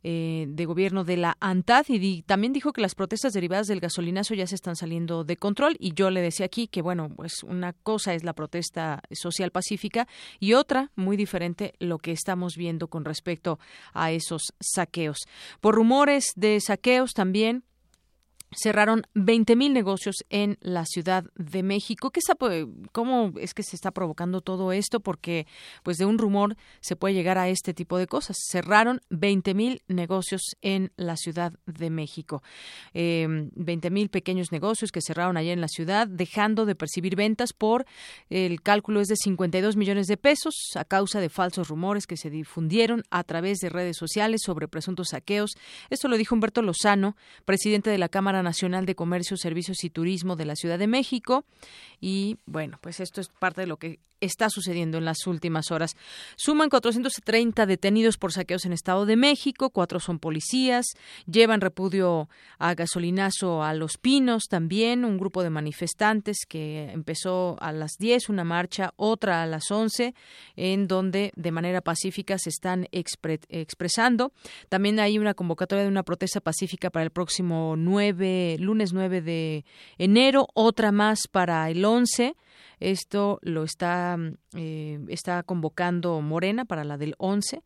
eh, de Gobierno de la ANTAD, y también dijo que las protestas derivadas del gasolinazo ya se están saliendo de control. Y yo le decía aquí que, bueno, pues una cosa es la protesta social pacífica y otra, muy diferente, lo que estamos viendo con respecto a esos saqueos. Por rumores de saqueos también cerraron 20.000 negocios en la Ciudad de México. ¿Qué está, ¿Cómo es que se está provocando todo esto? Porque pues de un rumor se puede llegar a este tipo de cosas. Cerraron 20.000 negocios en la Ciudad de México. Eh, 20.000 pequeños negocios que cerraron allá en la ciudad, dejando de percibir ventas por el cálculo es de 52 millones de pesos a causa de falsos rumores que se difundieron a través de redes sociales sobre presuntos saqueos. Esto lo dijo Humberto Lozano, presidente de la Cámara Nacional de Comercio, Servicios y Turismo de la Ciudad de México. Y bueno, pues esto es parte de lo que está sucediendo en las últimas horas. Suman 430 detenidos por saqueos en Estado de México, cuatro son policías, llevan repudio a gasolinazo a Los Pinos también, un grupo de manifestantes que empezó a las 10 una marcha, otra a las 11, en donde de manera pacífica se están expresando. También hay una convocatoria de una protesta pacífica para el próximo 9, lunes 9 de enero, otra más para el 11 esto lo está, eh, está convocando Morena para la del 11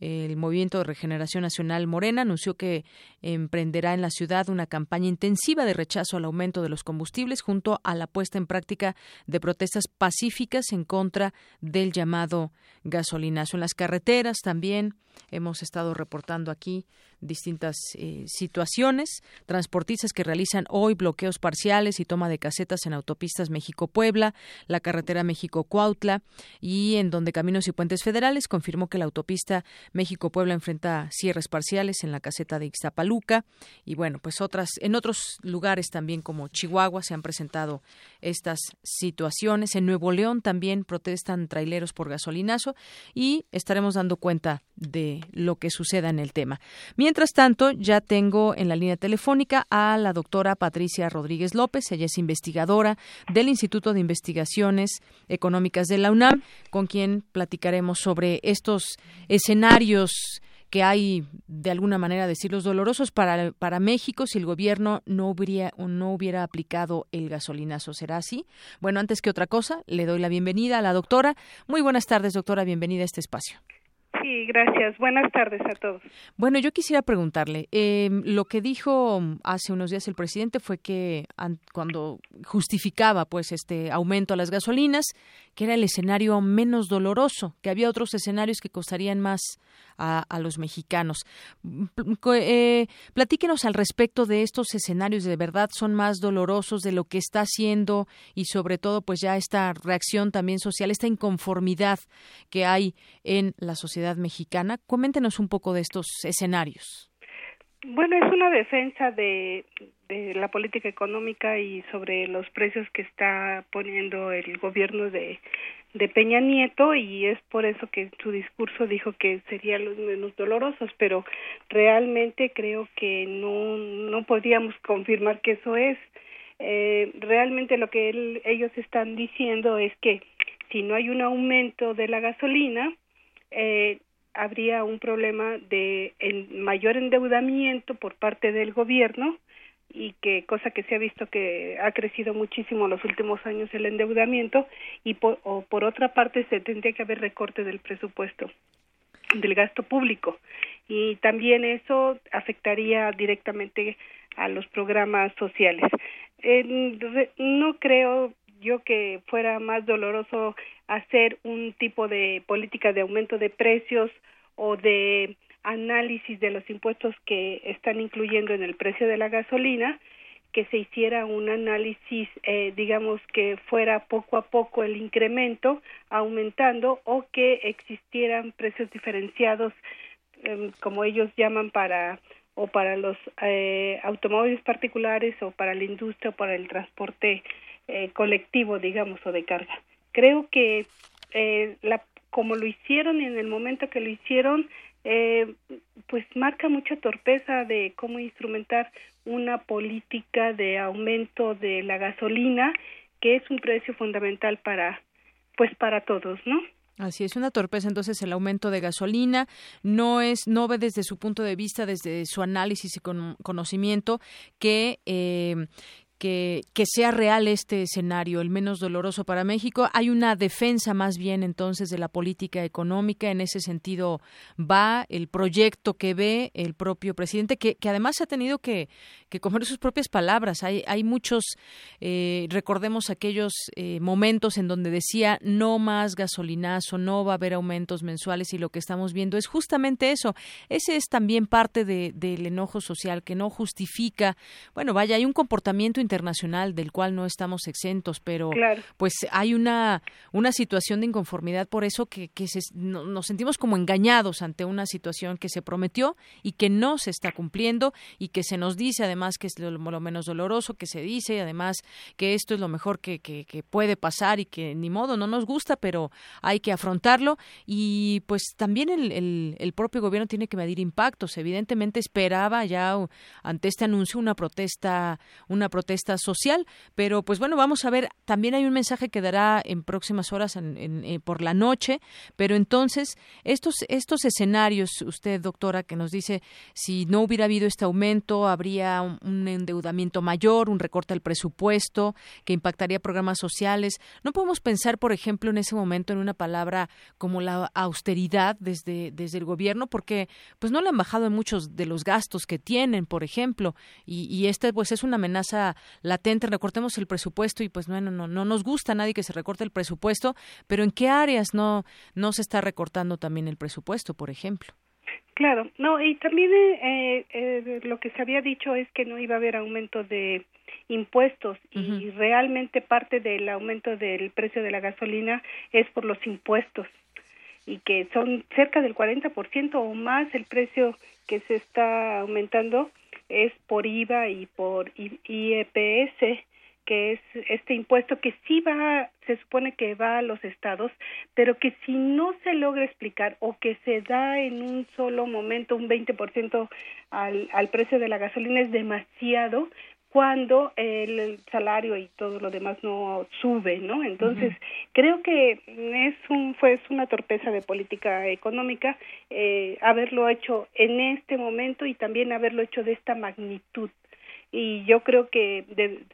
el Movimiento de Regeneración Nacional Morena anunció que emprenderá en la ciudad una campaña intensiva de rechazo al aumento de los combustibles junto a la puesta en práctica de protestas pacíficas en contra del llamado gasolinazo. En las carreteras también hemos estado reportando aquí distintas eh, situaciones. Transportistas que realizan hoy bloqueos parciales y toma de casetas en autopistas México-Puebla, la carretera México-Cuautla y en donde Caminos y Puentes Federales confirmó que la autopista México-Puebla enfrenta cierres parciales en la caseta de Ixtapaluca y bueno, pues otras en otros lugares también como Chihuahua se han presentado estas situaciones. En Nuevo León también protestan traileros por gasolinazo y estaremos dando cuenta de lo que suceda en el tema. Mientras tanto, ya tengo en la línea telefónica a la doctora Patricia Rodríguez López. Ella es investigadora del Instituto de Investigaciones Económicas de la UNAM, con quien platicaremos sobre estos escenarios que hay, de alguna manera decirlos, dolorosos para, para México si el gobierno no hubiera, no hubiera aplicado el gasolinazo. ¿Será así? Bueno, antes que otra cosa, le doy la bienvenida a la doctora. Muy buenas tardes, doctora. Bienvenida a este espacio. Sí, gracias. Buenas tardes a todos. Bueno, yo quisiera preguntarle, eh, lo que dijo hace unos días el presidente fue que cuando justificaba pues este aumento a las gasolinas, que era el escenario menos doloroso, que había otros escenarios que costarían más a, los mexicanos. Eh, platíquenos al respecto de estos escenarios, ¿de verdad son más dolorosos de lo que está haciendo y sobre todo pues ya esta reacción también social, esta inconformidad que hay en la sociedad mexicana? Coméntenos un poco de estos escenarios. Bueno, es una defensa de, de la política económica y sobre los precios que está poniendo el gobierno de de Peña Nieto y es por eso que en su discurso dijo que serían los menos dolorosos, pero realmente creo que no, no podríamos confirmar que eso es. Eh, realmente lo que él, ellos están diciendo es que si no hay un aumento de la gasolina, eh, habría un problema de mayor endeudamiento por parte del gobierno y que cosa que se ha visto que ha crecido muchísimo en los últimos años el endeudamiento y por, o por otra parte se tendría que haber recorte del presupuesto del gasto público y también eso afectaría directamente a los programas sociales. no creo yo que fuera más doloroso hacer un tipo de política de aumento de precios o de análisis de los impuestos que están incluyendo en el precio de la gasolina, que se hiciera un análisis, eh, digamos, que fuera poco a poco el incremento aumentando o que existieran precios diferenciados, em, como ellos llaman, para o para los eh, automóviles particulares o para la industria o para el transporte eh, colectivo, digamos, o de carga. Creo que la, como lo hicieron y en el momento que lo hicieron, eh, pues marca mucha torpeza de cómo instrumentar una política de aumento de la gasolina que es un precio fundamental para pues para todos, ¿no? Así es, una torpeza entonces el aumento de gasolina no es no ve desde su punto de vista, desde su análisis y conocimiento que eh, que, que, sea real este escenario, el menos doloroso para México. Hay una defensa más bien entonces de la política económica. En ese sentido va el proyecto que ve el propio presidente, que, que además ha tenido que, que comer sus propias palabras. Hay, hay muchos, eh, recordemos aquellos eh, momentos en donde decía no más gasolinazo, no va a haber aumentos mensuales y lo que estamos viendo es justamente eso. Ese es también parte de, del enojo social que no justifica, bueno, vaya, hay un comportamiento internacional del cual no estamos exentos, pero pues hay una, una situación de inconformidad por eso que, que nos sentimos como engañados ante una situación que se prometió y que no se está cumpliendo y que se nos dice además que es lo, menos doloroso que se dice y además que esto es lo mejor que, que, puede pasar y que ni modo no nos gusta, pero hay que afrontarlo y pues también el, el, el propio gobierno tiene que medir impactos. Evidentemente esperaba ya ante este anuncio una protesta, una protesta social, pero pues bueno, vamos a ver, también hay un mensaje que dará en próximas horas eh, por la noche, pero entonces estos, estos escenarios, usted doctora, que nos dice si no hubiera habido este aumento, habría un, endeudamiento mayor, un recorte al presupuesto que impactaría programas sociales. No podemos pensar, por ejemplo, en ese momento en una palabra como la austeridad desde, desde el gobierno, porque pues no le han bajado en muchos de los gastos que tienen, por ejemplo, y, y este pues es una amenaza latente, recortemos el presupuesto y pues bueno, no, no nos gusta a nadie que se recorte el presupuesto, pero ¿en qué áreas no, no se está recortando también el presupuesto, por ejemplo? Claro, no, y también eh, eh, lo que se había dicho es que no iba a haber aumento de impuestos y realmente parte del aumento del precio de la gasolina es por los impuestos y que son cerca del 40% o más el precio que se está aumentando es por IVA y por IEPS, que es este impuesto que sí va, se supone que va a los estados, pero que si no se logra explicar o que se da en un solo momento un 20% al, al precio de la gasolina es demasiado, cuando el salario y todo lo demás no sube, ¿no? Entonces, creo que es un fue una torpeza de política económica eh, haberlo hecho en este momento y también haberlo hecho de esta magnitud. Y yo creo que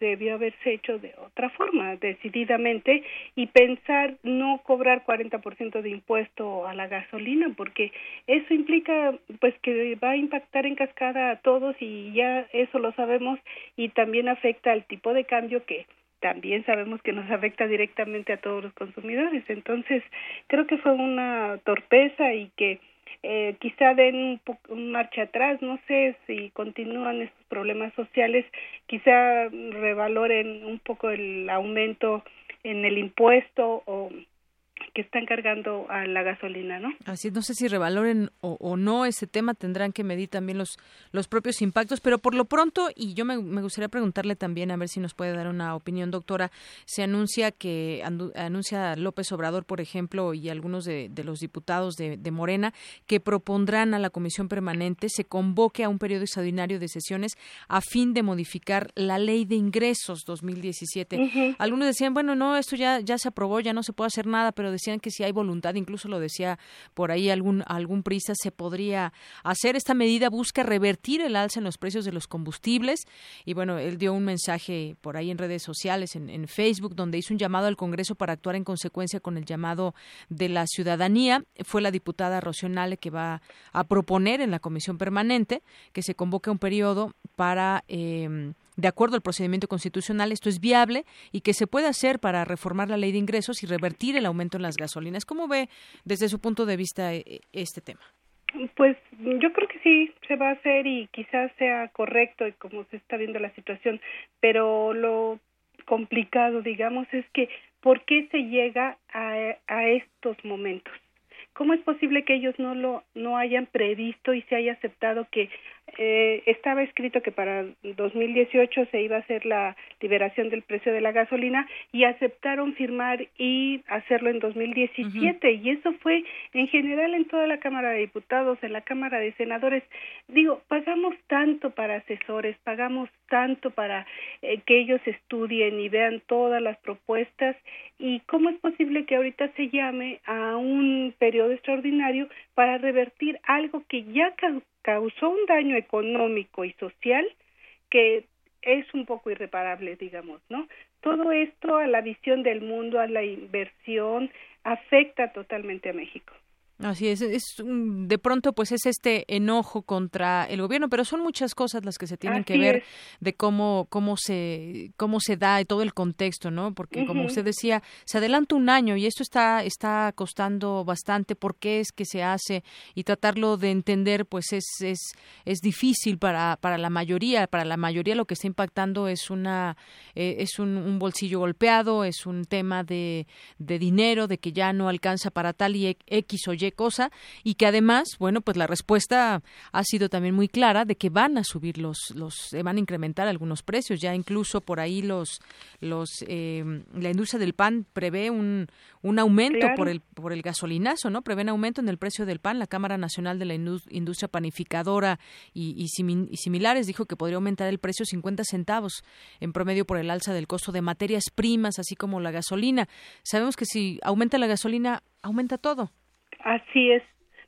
debió haberse hecho de otra forma, decididamente, y pensar no cobrar 40% de impuesto a la gasolina, porque eso implica pues que va a impactar en cascada a todos y ya eso lo sabemos y también afecta al tipo de cambio que también sabemos que nos afecta directamente a todos los consumidores. Entonces, creo que fue una torpeza y que eh, quizá den un, marcha atrás, no sé si continúan estos problemas sociales, quizá revaloren un poco el aumento en el impuesto o que están cargando a la gasolina, ¿no? Así, no sé si revaloren o, no ese tema, tendrán que medir también los, los propios impactos, pero por lo pronto, y yo me, gustaría preguntarle también, a ver si nos puede dar una opinión, doctora, se anuncia que, anuncia López Obrador, por ejemplo, y algunos de, los diputados de, Morena, que propondrán a la Comisión Permanente se convoque a un periodo extraordinario de sesiones a fin de modificar la Ley de Ingresos 2017. Algunos decían, bueno, no, esto ya, ya se aprobó, ya no se puede hacer nada, pero decían que si hay voluntad, incluso lo decía por ahí algún, algún prisa, se podría hacer. Esta medida busca revertir el alza en los precios de los combustibles y bueno, él dio un mensaje por ahí en redes sociales, en, en Facebook, donde hizo un llamado al Congreso para actuar en consecuencia con el llamado de la ciudadanía. Fue la diputada Rocionale que va a proponer en la comisión permanente que se convoque un periodo para eh, de acuerdo al procedimiento constitucional, esto es viable y que se puede hacer para reformar la ley de ingresos y revertir el aumento en las gasolinas. ¿Cómo ve desde su punto de vista eh, este tema? Pues yo creo que sí se va a hacer y quizás sea correcto y como se está viendo la situación, pero lo complicado, digamos, es que ¿por qué se llega a, a estos momentos? ¿Cómo es posible que ellos no lo no hayan previsto y se haya aceptado que eh, estaba escrito que para 2018 se iba a hacer la liberación del precio de la gasolina y aceptaron firmar y hacerlo en 2017 y eso fue en general en toda la Cámara de Diputados, en la Cámara de Senadores. Digo, pagamos tanto para asesores, pagamos tanto para eh, que ellos estudien y vean todas las propuestas. Y cómo es posible que ahorita se llame a un periodo extraordinario para revertir algo que ya causó un daño económico y social que es un poco irreparable, digamos, ¿no? Todo esto a la visión del mundo, a la inversión, afecta totalmente a México. Así es, es de pronto pues es este enojo contra el gobierno, pero son muchas cosas las que se tienen que ver de cómo cómo se cómo se da y todo el contexto, ¿no? Porque como usted decía, se adelanta un año y esto está está costando bastante por qué es que se hace y tratarlo de entender pues es es es difícil para para la mayoría, para la mayoría lo que está impactando es una eh, es un, un, bolsillo golpeado, es un tema de de dinero, de que ya no alcanza para tal y X o Y cosa y que además, bueno, pues la respuesta ha sido también muy clara de que van a subir los, los van a incrementar algunos precios. Ya incluso por ahí los, los, eh, la industria del pan prevé un, un aumento por el por el gasolinazo, ¿no? Prevén aumento en el precio del pan. La Cámara Nacional de la Industria Panificadora y, y, similares dijo que podría aumentar el precio 50 centavos en promedio por el alza del costo de materias primas, así como la gasolina. Sabemos que si aumenta la gasolina, aumenta todo. Así es,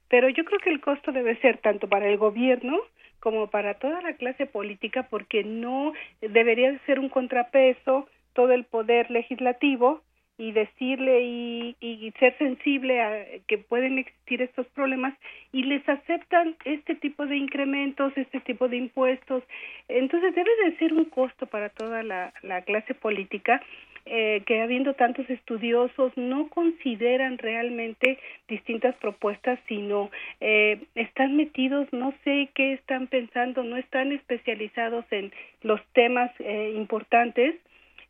pero yo creo que el costo debe ser tanto para el gobierno como para toda la clase política porque no debería de ser un contrapeso todo el poder legislativo y decirle y, y, ser sensible a que pueden existir estos problemas y les aceptan este tipo de incrementos, este tipo de impuestos. Entonces debe de ser un costo para toda la clase política eh, que habiendo tantos estudiosos no consideran realmente distintas propuestas, sino eh, están metidos, no sé qué están pensando, no están especializados en los temas eh, importantes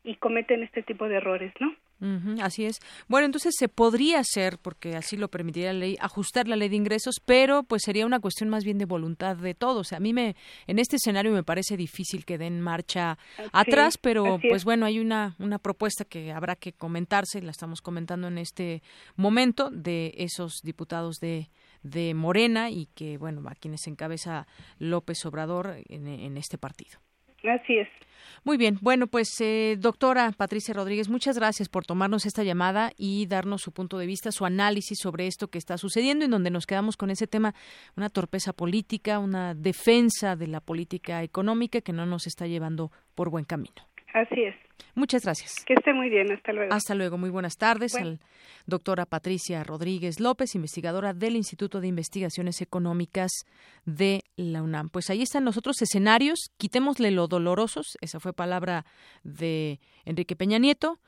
y cometen este tipo de errores, ¿no? Así es. Bueno, entonces se podría hacer, porque así lo permitiría la ley, ajustar la ley de ingresos, pero pues sería una cuestión más bien de voluntad de todos. a mí me, en este escenario me parece difícil que den marcha atrás, pero pues bueno, hay una, una propuesta que habrá que comentarse, la estamos comentando en este momento, de esos diputados de, de Morena y que, bueno, a quienes encabeza López Obrador en, en este partido. Así es. Muy bien, bueno, pues eh, doctora Patricia Rodríguez, muchas gracias por tomarnos esta llamada y darnos su punto de vista, su análisis sobre esto que está sucediendo, en donde nos quedamos con ese tema, una torpeza política, una defensa de la política económica que no nos está llevando por buen camino. Así es. Muchas gracias. Que esté muy bien. Hasta luego. Hasta luego. Muy buenas tardes. Al doctora Patricia Rodríguez López, investigadora del Instituto de Investigaciones Económicas de la UNAM. Pues ahí están los otros escenarios. Quitémosle lo dolorosos. Esa fue palabra de Enrique Peña Nieto.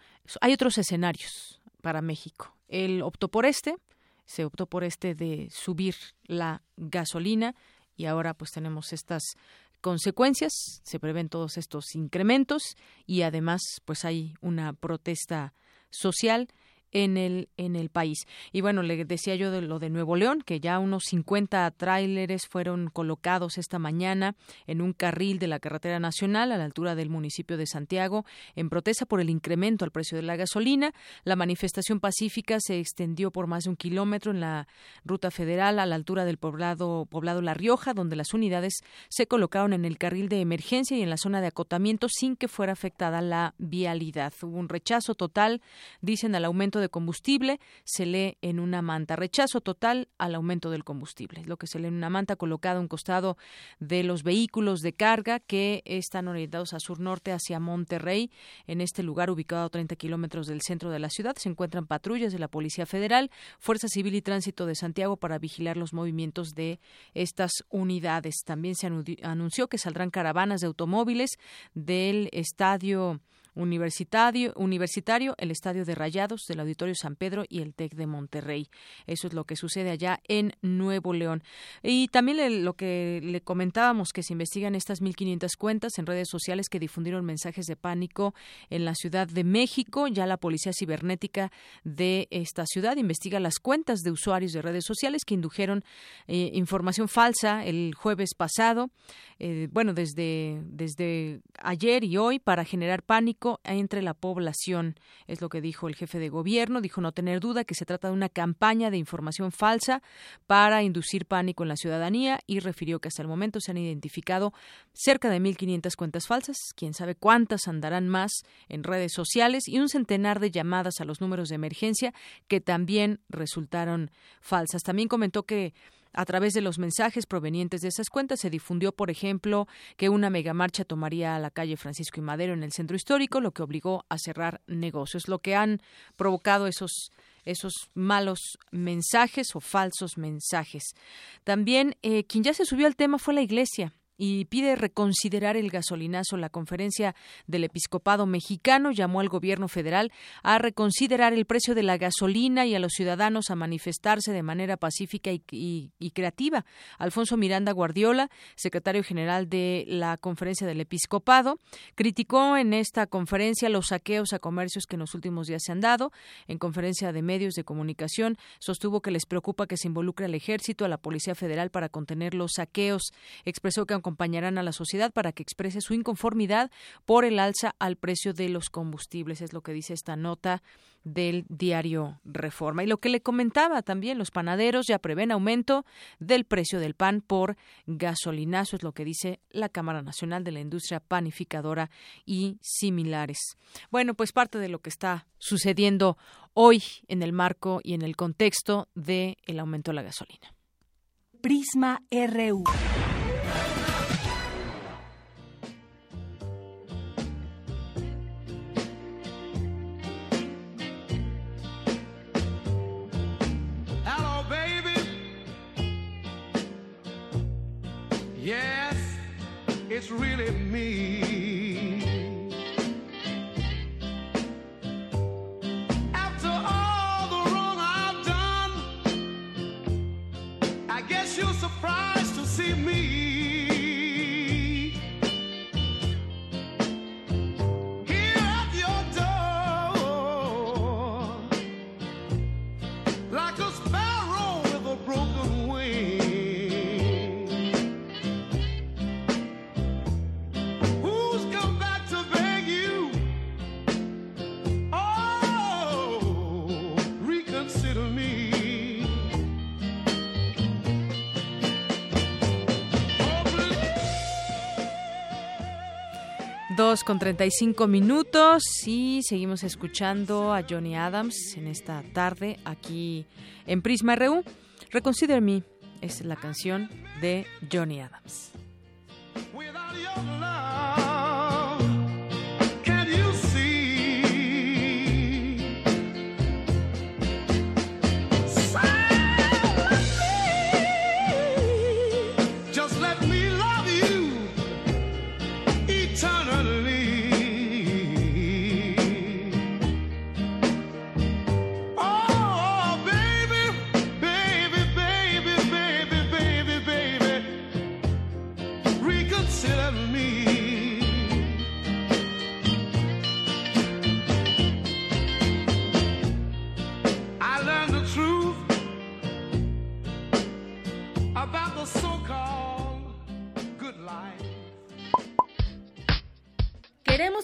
Hay otros escenarios para México. Él optó por este. Se optó por este de subir la gasolina y ahora pues tenemos estas consecuencias, se prevén todos estos incrementos y además pues hay una protesta social en el en el país. Y bueno, le decía yo de lo de Nuevo León, que ya unos 50 tráileres fueron colocados esta mañana en un carril de la carretera nacional a la altura del municipio de Santiago en protesta por el incremento al precio de la gasolina. La manifestación pacífica se extendió por más de un kilómetro en la ruta federal a la altura del poblado poblado La Rioja, donde las unidades se colocaron en el carril de emergencia y en la zona de acotamiento sin que fuera afectada la vialidad. Hubo un rechazo total, dicen, al aumento de combustible, se lee en una manta. Rechazo total al aumento del combustible. Lo que se lee en una manta colocada a un costado de los vehículos de carga que están orientados a sur-norte hacia Monterrey. En este lugar, ubicado a 30 kilómetros del centro de la ciudad, se encuentran patrullas de la Policía Federal, Fuerza Civil y Tránsito de Santiago para vigilar los movimientos de estas unidades. También se anunció que saldrán caravanas de automóviles del estadio universitario, universitario, el Estadio de Rayados del Auditorio San Pedro y el TEC de Monterrey. Eso es lo que sucede allá en Nuevo León. Y también lo que le comentábamos, que se investigan estas 1.500 cuentas en redes sociales que difundieron mensajes de pánico en la Ciudad de México. Ya la Policía Cibernética de esta ciudad investiga las cuentas de usuarios de redes sociales que indujeron eh, información falsa el jueves pasado, eh, bueno, desde, desde ayer y hoy para generar pánico entre la población, es lo que dijo el jefe de gobierno. Dijo no tener duda que se trata de una campaña de información falsa para inducir pánico en la ciudadanía y refirió que hasta el momento se han identificado cerca de 1.500 cuentas falsas, quién sabe cuántas andarán más en redes sociales y un centenar de llamadas a los números de emergencia que también resultaron falsas. También comentó que a través de los mensajes provenientes de esas cuentas se difundió, por ejemplo, que una megamarcha tomaría a la calle Francisco y Madero en el centro histórico, lo que obligó a cerrar negocios, lo que han provocado esos esos malos mensajes o falsos mensajes. También eh, quien ya se subió al tema fue la Iglesia y pide reconsiderar el gasolinazo. La conferencia del episcopado mexicano llamó al gobierno federal a reconsiderar el precio de la gasolina y a los ciudadanos a manifestarse de manera pacífica y, creativa. Alfonso Miranda Guardiola, secretario general de la conferencia del episcopado, criticó en esta conferencia los saqueos a comercios que en los últimos días se han dado. En conferencia de medios de comunicación sostuvo que les preocupa que se involucre al ejército, a la Policía Federal para contener los saqueos. Expresó que acompañarán a la sociedad para que exprese su inconformidad por el alza al precio de los combustibles, es lo que dice esta nota del diario Reforma. Y lo que le comentaba también, los panaderos ya prevén aumento del precio del pan por gasolinazo, es lo que dice la Cámara Nacional de la Industria Panificadora y similares. Bueno, pues parte de lo que está sucediendo hoy en el marco y en el contexto del el aumento de la gasolina. Prisma RU. It's really me. 2 con 35 minutos y seguimos escuchando a Johnny Adams en esta tarde aquí en Prisma RU. Reconsider Me es la canción de Johnny Adams.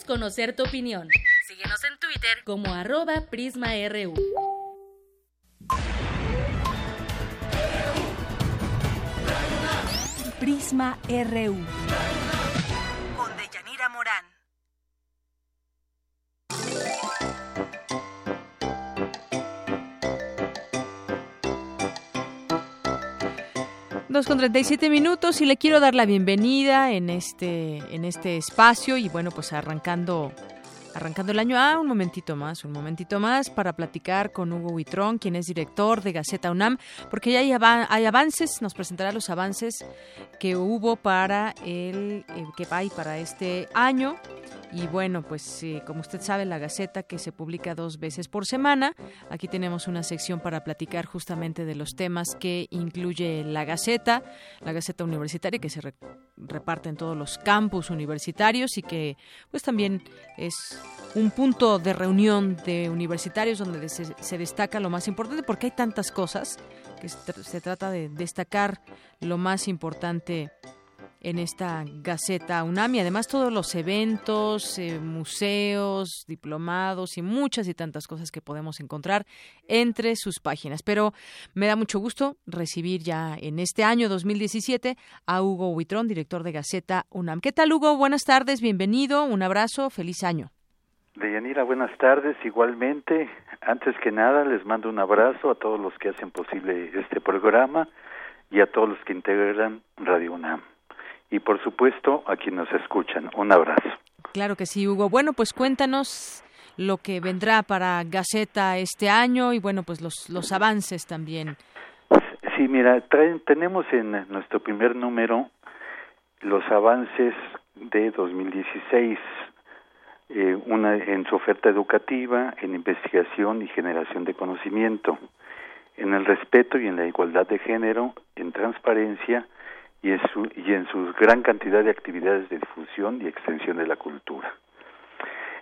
Conocer tu opinión. Síguenos en Twitter como arroba PrismaRU. Prisma RU. 2 con 37 minutos y le quiero dar la bienvenida en este, en este espacio y bueno, pues arrancando arrancando el año. Ah, un momentito más, un momentito más para platicar con Hugo Huitrón, quien es director de Gaceta UNAM, porque ya hay, hay avances, nos presentará los avances que hubo para el eh, que va para este año. Y bueno, pues eh, como usted sabe, la Gaceta que se publica dos veces por semana. Aquí tenemos una sección para platicar justamente de los temas que incluye la Gaceta, la Gaceta Universitaria que se reparte en todos los campus universitarios y que pues también es un punto de reunión de universitarios donde se, destaca lo más importante porque hay tantas cosas que se trata de destacar lo más importante en esta Gaceta UNAM y además todos los eventos, eh, museos, diplomados y muchas y tantas cosas que podemos encontrar entre sus páginas. Pero me da mucho gusto recibir ya en este año 2017 a Hugo Huitrón, director de Gaceta UNAM. ¿Qué tal Hugo? Buenas tardes, bienvenido, un abrazo, feliz año. Deyanira, buenas tardes. Igualmente, antes que nada, les mando un abrazo a todos los que hacen posible este programa y a todos los que integran Radio UNAM y por supuesto a quienes nos escuchan. Un abrazo. Claro que sí, Hugo. Bueno, pues cuéntanos lo que vendrá para Gaceta este año y bueno, pues los, los avances también. Sí, mira, tenemos en nuestro primer número los avances de 2016, eh, una en su oferta educativa, en investigación y generación de conocimiento, en el respeto y en la igualdad de género, en transparencia, y en, su, y en su gran cantidad de actividades de difusión y extensión de la cultura.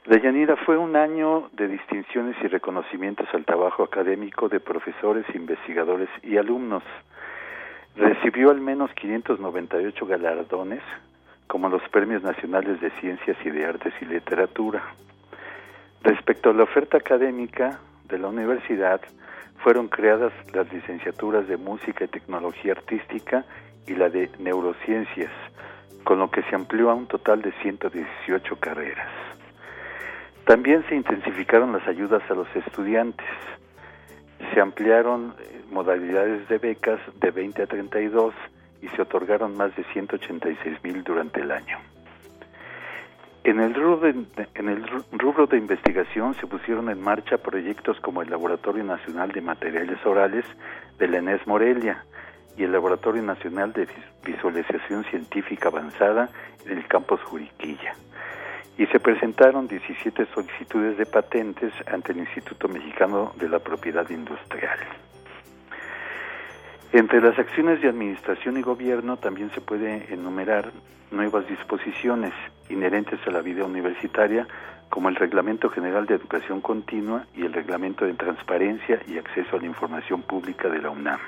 La Yanira fue un año de distinciones y reconocimientos al trabajo académico de profesores, investigadores y alumnos. Recibió al menos 598 galardones, como los Premios Nacionales de Ciencias y de Artes y Literatura. Respecto a la oferta académica de la universidad, fueron creadas las licenciaturas de Música y Tecnología Artística y la de neurociencias, con lo que se amplió a un total de 118 carreras. También se intensificaron las ayudas a los estudiantes. Se ampliaron eh, modalidades de becas de 20 a 32 y se otorgaron más de 186 mil durante el año. En el, rubro de, en el rubro de investigación se pusieron en marcha proyectos como el Laboratorio Nacional de Materiales Orales de la ENES Morelia, y el Laboratorio Nacional de Visualización Científica Avanzada en el campus Juriquilla. Y se presentaron 17 solicitudes de patentes ante el Instituto Mexicano de la Propiedad Industrial. Entre las acciones de administración y gobierno también se puede enumerar nuevas disposiciones inherentes a la vida universitaria, como el Reglamento General de Educación Continua y el Reglamento de Transparencia y Acceso a la Información Pública de la UNAM.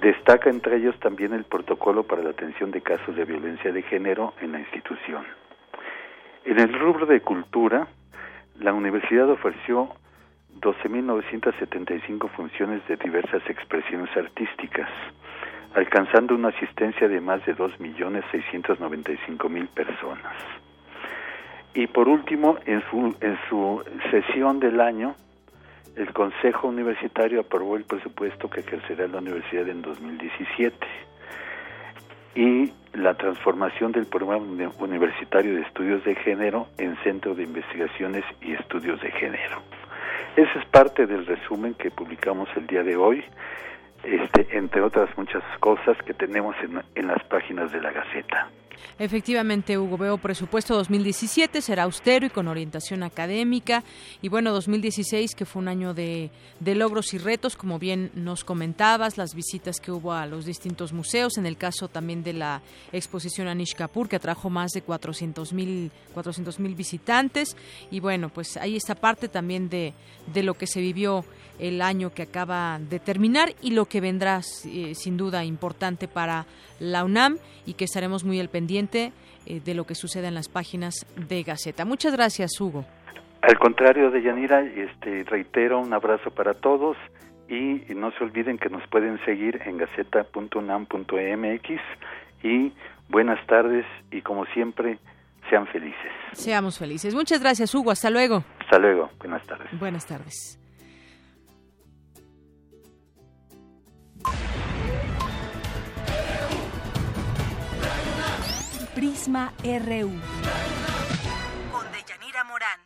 Destaca entre ellos también el protocolo para la atención de casos de violencia de género en la institución. En el rubro de cultura, la universidad ofreció 12.975 funciones de diversas expresiones artísticas, alcanzando una asistencia de más de 2.695.000 personas. Y por último, en su, en su sesión del año, el Consejo Universitario aprobó el presupuesto que ejercerá la universidad en 2017 y la transformación del programa universitario de estudios de género en Centro de Investigaciones y Estudios de Género. Ese es parte del resumen que publicamos el día de hoy, este, entre otras muchas cosas que tenemos en, en las páginas de la Gaceta. Efectivamente, Hugo, veo presupuesto 2017, será austero y con orientación académica. Y bueno, 2016, que fue un año de, logros y retos, como bien nos comentabas, las visitas que hubo a los distintos museos, en el caso también de la exposición Anish Kapoor, que atrajo más de 400 mil visitantes. Y bueno, pues ahí está parte también de, de lo que se vivió el año que acaba de terminar y lo que vendrá eh, sin duda importante para la UNAM y que estaremos muy al pendiente eh, de lo que suceda en las páginas de Gaceta. Muchas gracias, Hugo. Al contrario de Yanira, este, reitero un abrazo para todos y no se olviden que nos pueden seguir en gaceta.unam.mx y buenas tardes y como siempre, sean felices. Seamos felices. Muchas gracias, Hugo. Hasta luego. Hasta luego. Buenas tardes. Buenas tardes. Prisma RU. Con Deyanira Morán.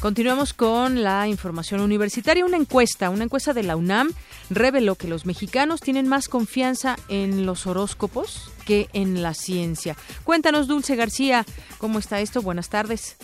Continuamos con la información universitaria. Una encuesta, una encuesta de la UNAM reveló que los mexicanos tienen más confianza en los horóscopos que en la ciencia. Cuéntanos, Dulce García, ¿cómo está esto? Buenas tardes.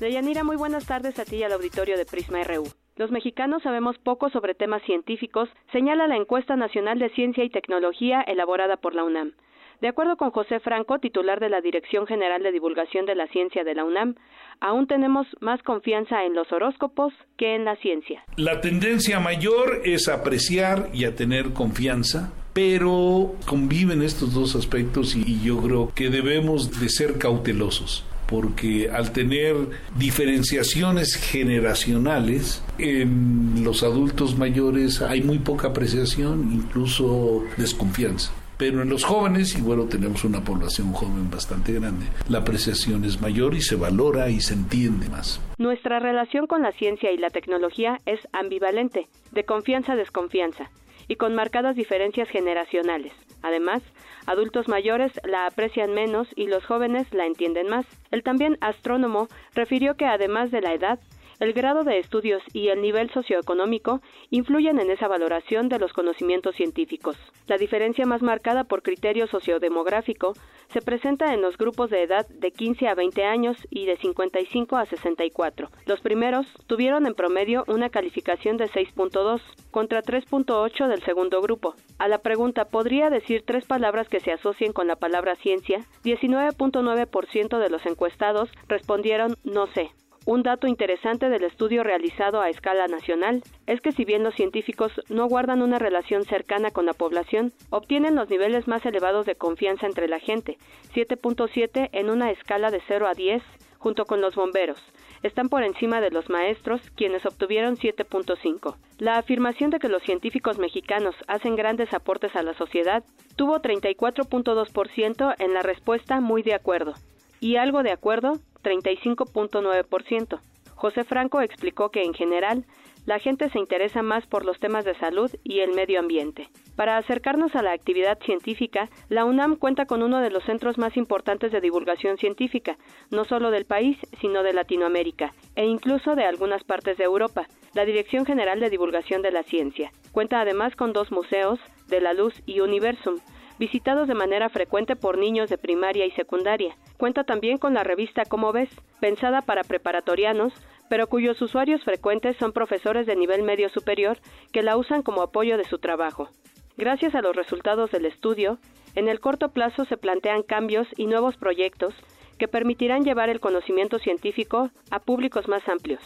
Deyanira, muy buenas tardes a ti y al auditorio de Prisma RU. Los mexicanos sabemos poco sobre temas científicos, señala la encuesta nacional de ciencia y tecnología elaborada por la UNAM. De acuerdo con José Franco, titular de la Dirección General de Divulgación de la Ciencia de la UNAM, aún tenemos más confianza en los horóscopos que en la ciencia. La tendencia mayor es apreciar y a tener confianza pero conviven estos dos aspectos y, yo creo que debemos de ser cautelosos porque al tener diferenciaciones generacionales, en los adultos mayores hay muy poca apreciación, incluso desconfianza. Pero en los jóvenes, y bueno, tenemos una población joven bastante grande, la apreciación es mayor y se valora y se entiende más. Nuestra relación con la ciencia y la tecnología es ambivalente, de confianza-desconfianza, y con marcadas diferencias generacionales. Además, Adultos mayores la aprecian menos y los jóvenes la entienden más. El también astrónomo refirió que además de la edad, el grado de estudios y el nivel socioeconómico influyen en esa valoración de los conocimientos científicos. La diferencia más marcada por criterio sociodemográfico se presenta en los grupos de edad de 15 a 20 años y de 55 a 64. Los primeros tuvieron en promedio una calificación de 6.2 contra 3.8 del segundo grupo. A la pregunta ¿podría decir tres palabras que se asocien con la palabra ciencia? 19.9% de los encuestados respondieron no sé. Un dato interesante del estudio realizado a escala nacional es que si bien los científicos no guardan una relación cercana con la población, obtienen los niveles más elevados de confianza entre la gente, 7.7 en una escala de 0 a 10, junto con los bomberos. Están por encima de los maestros, quienes obtuvieron 7.5. La afirmación de que los científicos mexicanos hacen grandes aportes a la sociedad tuvo 34.2% en la respuesta muy de acuerdo, y algo de acuerdo 35.9%. José Franco explicó que en general la gente se interesa más por los temas de salud y el medio ambiente. Para acercarnos a la actividad científica, la UNAM cuenta con uno de los centros más importantes de divulgación científica, no solo del país, sino de Latinoamérica, e incluso de algunas partes de Europa, la Dirección General de Divulgación de la Ciencia. Cuenta además con dos museos, de la Luz y Universum, visitados de manera frecuente por niños de primaria y secundaria. Cuenta también con la revista Como ves, pensada para preparatorianos, pero cuyos usuarios frecuentes son profesores de nivel medio superior que la usan como apoyo de su trabajo. Gracias a los resultados del estudio, en el corto plazo se plantean cambios y nuevos proyectos que permitirán llevar el conocimiento científico a públicos más amplios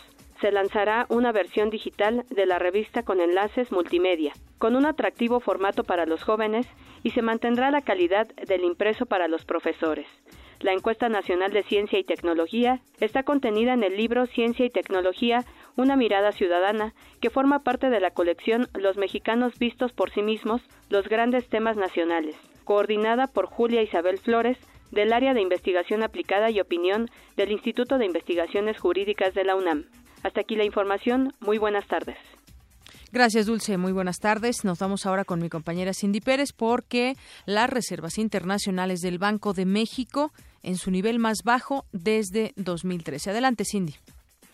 se lanzará una versión digital de la revista con enlaces multimedia, con un atractivo formato para los jóvenes y se mantendrá la calidad del impreso para los profesores. La encuesta nacional de ciencia y tecnología está contenida en el libro Ciencia y Tecnología, una mirada ciudadana que forma parte de la colección Los mexicanos vistos por sí mismos, los grandes temas nacionales, coordinada por Julia Isabel Flores, del área de investigación aplicada y opinión del Instituto de Investigaciones Jurídicas de la UNAM. Hasta aquí la información. Muy buenas tardes. Gracias, Dulce. Muy buenas tardes. Nos vamos ahora con mi compañera Cindy Pérez porque las reservas internacionales del Banco de México en su nivel más bajo desde 2013. Adelante, Cindy.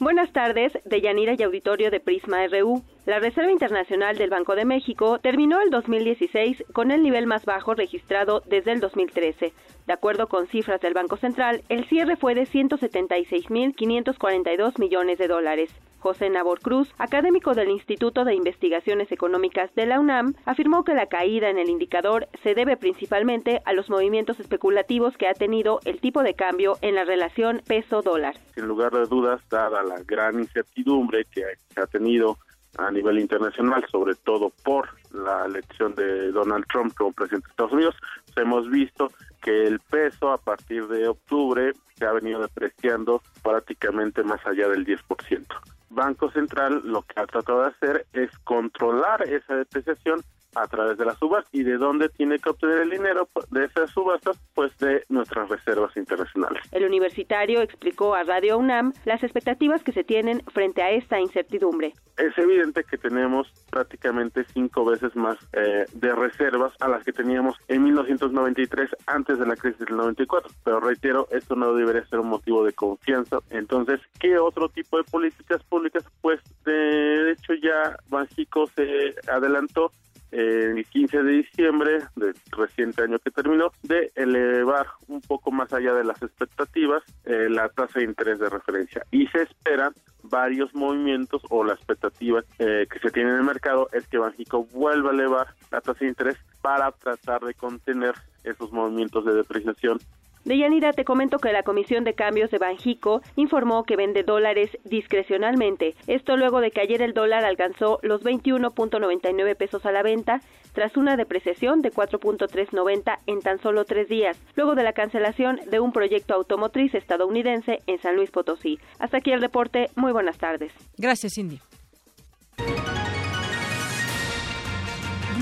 Buenas tardes, de Yanira y Auditorio de Prisma RU. La Reserva Internacional del Banco de México terminó el 2016 con el nivel más bajo registrado desde el 2013. De acuerdo con cifras del Banco Central, el cierre fue de 176.542 millones de dólares. José Nabor Cruz, académico del Instituto de Investigaciones Económicas de la UNAM, afirmó que la caída en el indicador se debe principalmente a los movimientos especulativos que ha tenido el tipo de cambio en la relación peso-dólar. Sin lugar de dudas, dada la gran incertidumbre que ha tenido a nivel internacional, sobre todo por la elección de Donald Trump como presidente de Estados Unidos, hemos visto que el peso a partir de octubre se ha venido depreciando prácticamente más allá del 10%. Banco Central lo que ha tratado de hacer es controlar esa depreciación a través de las subas y de dónde tiene que obtener el dinero de esas subastas, pues de nuestras reservas internacionales. El universitario explicó a Radio UNAM las expectativas que se tienen frente a esta incertidumbre. Es evidente que tenemos prácticamente cinco veces más eh, de reservas a las que teníamos en 1993 antes de la crisis del 94, pero reitero, esto no debería ser un motivo de confianza. Entonces, ¿qué otro tipo de políticas públicas? Pues de hecho ya Banxico se adelantó el 15 de diciembre del reciente año que terminó de elevar un poco más allá de las expectativas eh, la tasa de interés de referencia. Y se esperan varios movimientos o la expectativa eh, que se tiene en el mercado es que Banjico vuelva a elevar la tasa de interés para tratar de contener esos movimientos de depreciación Deyanira, te comento que la Comisión de Cambios de Banjico informó que vende dólares discrecionalmente. Esto luego de que ayer el dólar alcanzó los 21.99 pesos a la venta, tras una depreciación de 4.390 en tan solo tres días, luego de la cancelación de un proyecto automotriz estadounidense en San Luis Potosí. Hasta aquí el reporte. Muy buenas tardes. Gracias, Cindy.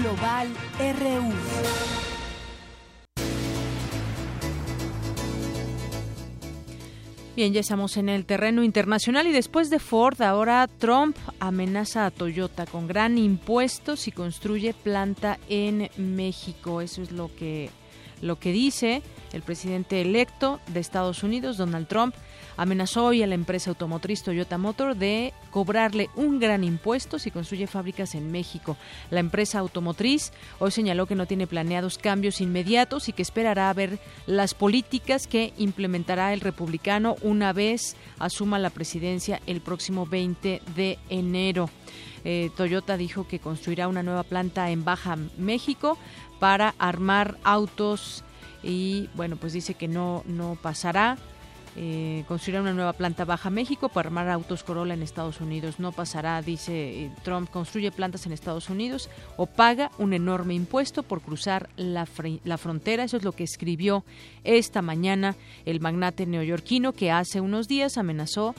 Global RU. Bien, ya estamos en el terreno internacional y después de Ford, ahora Trump amenaza a Toyota con gran impuesto si construye planta en México. Eso es lo que lo que dice el presidente electo de Estados Unidos, Donald Trump, amenazó hoy a la empresa automotriz Toyota Motor de cobrarle un gran impuesto si construye fábricas en México. La empresa automotriz hoy señaló que no tiene planeados cambios inmediatos y que esperará a ver las políticas que implementará el republicano una vez asuma la presidencia el próximo 20 de enero. Eh, Toyota dijo que construirá una nueva planta en Baja México para armar autos y bueno pues dice que no no pasará eh, construirá una nueva planta Baja México para armar autos Corolla en Estados Unidos. No pasará, dice eh, Trump, construye plantas en Estados Unidos o paga un enorme impuesto por cruzar la, la frontera. Eso es lo que escribió esta mañana el magnate neoyorquino que hace unos días amenazó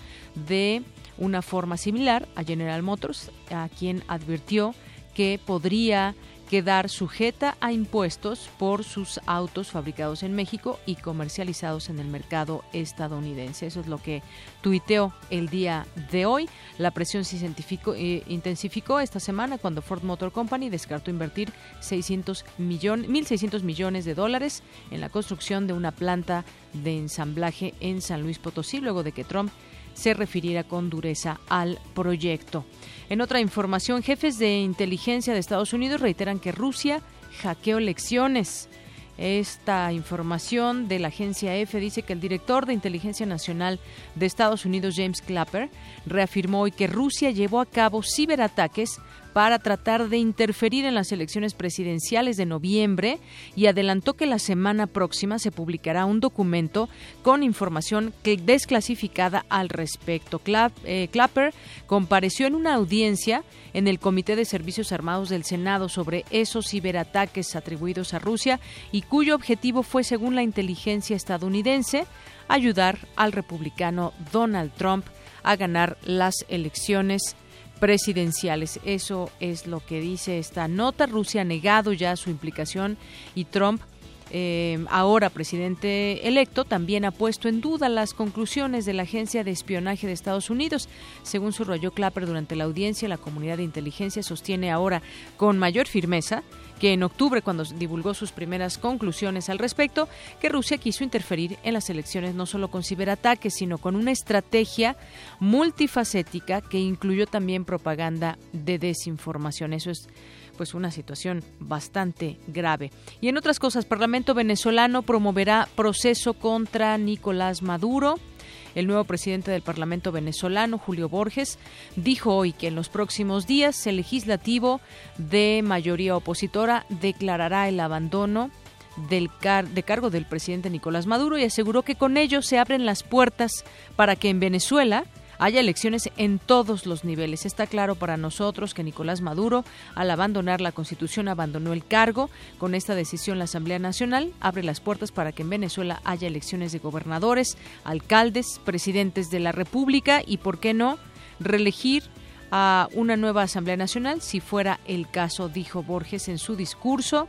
de una forma similar a General Motors, a quien advirtió que podría quedar sujeta a impuestos por sus autos fabricados en México y comercializados en el mercado estadounidense. Eso es lo que tuiteó el día de hoy. La presión se eh, intensificó esta semana cuando Ford Motor Company descartó invertir 600 millones, 1.600 millones de dólares en la construcción de una planta de ensamblaje en San Luis Potosí, luego de que Trump se refiriera con dureza al proyecto. En otra información, jefes de inteligencia de Estados Unidos reiteran que Rusia hackeó elecciones. Esta información de la agencia EFE dice que el director de Inteligencia Nacional de Estados Unidos, James Clapper, reafirmó hoy que Rusia llevó a cabo ciberataques para tratar de interferir en las elecciones presidenciales de noviembre y adelantó que la semana próxima se publicará un documento con información desclasificada al respecto. Eh, Clapper compareció en una audiencia en el Comité de Servicios Armados del Senado sobre esos ciberataques atribuidos a Rusia y cuyo objetivo fue, según la inteligencia estadounidense, ayudar al republicano Donald Trump a ganar las elecciones presidenciales. Eso es lo que dice esta nota. Rusia ha negado ya su implicación y Trump eh, ahora presidente electo, también ha puesto en duda las conclusiones de la Agencia de Espionaje de Estados Unidos. Según subrayó Clapper durante la audiencia, la comunidad de inteligencia sostiene ahora con mayor firmeza que en octubre, cuando divulgó sus primeras conclusiones al respecto, que Rusia quiso interferir en las elecciones no solo con ciberataques, sino con una estrategia multifacética que incluyó también propaganda de desinformación. Eso es pues una situación bastante grave. Y en otras cosas, Parlamento venezolano promoverá proceso contra Nicolás Maduro. El nuevo presidente del Parlamento venezolano, Julio Borges, dijo hoy que en los próximos días el legislativo de mayoría opositora declarará el abandono del de cargo del presidente Nicolás Maduro y aseguró que con ello se abren las puertas para que en Venezuela haya elecciones en todos los niveles. Está claro para nosotros que Nicolás Maduro, al abandonar la Constitución, abandonó el cargo. Con esta decisión, la Asamblea Nacional abre las puertas para que en Venezuela haya elecciones de gobernadores, alcaldes, presidentes de la República y, ¿por qué no?, reelegir a una nueva Asamblea Nacional, si fuera el caso, dijo Borges en su discurso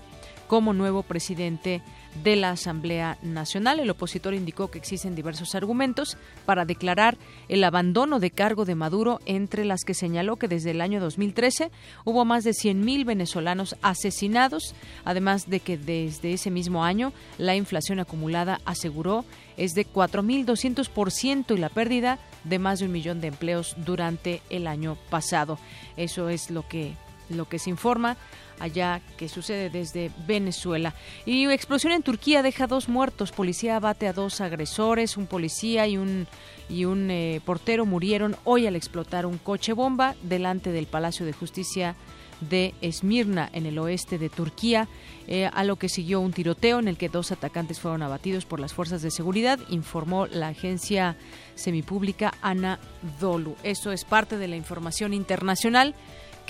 como nuevo presidente de la Asamblea Nacional. El opositor indicó que existen diversos argumentos para declarar el abandono de cargo de Maduro, entre las que señaló que desde el año 2013 hubo más de 100.000 venezolanos asesinados, además de que desde ese mismo año la inflación acumulada aseguró es de 4.200% y la pérdida de más de un millón de empleos durante el año pasado. Eso es lo que lo que se informa allá que sucede desde Venezuela. Y explosión en Turquía deja dos muertos. Policía abate a dos agresores, un policía y un y un eh, portero murieron hoy al explotar un coche bomba delante del Palacio de Justicia de Esmirna, en el oeste de Turquía, eh, a lo que siguió un tiroteo en el que dos atacantes fueron abatidos por las fuerzas de seguridad, informó la agencia semipública Anadolu. Eso es parte de la información internacional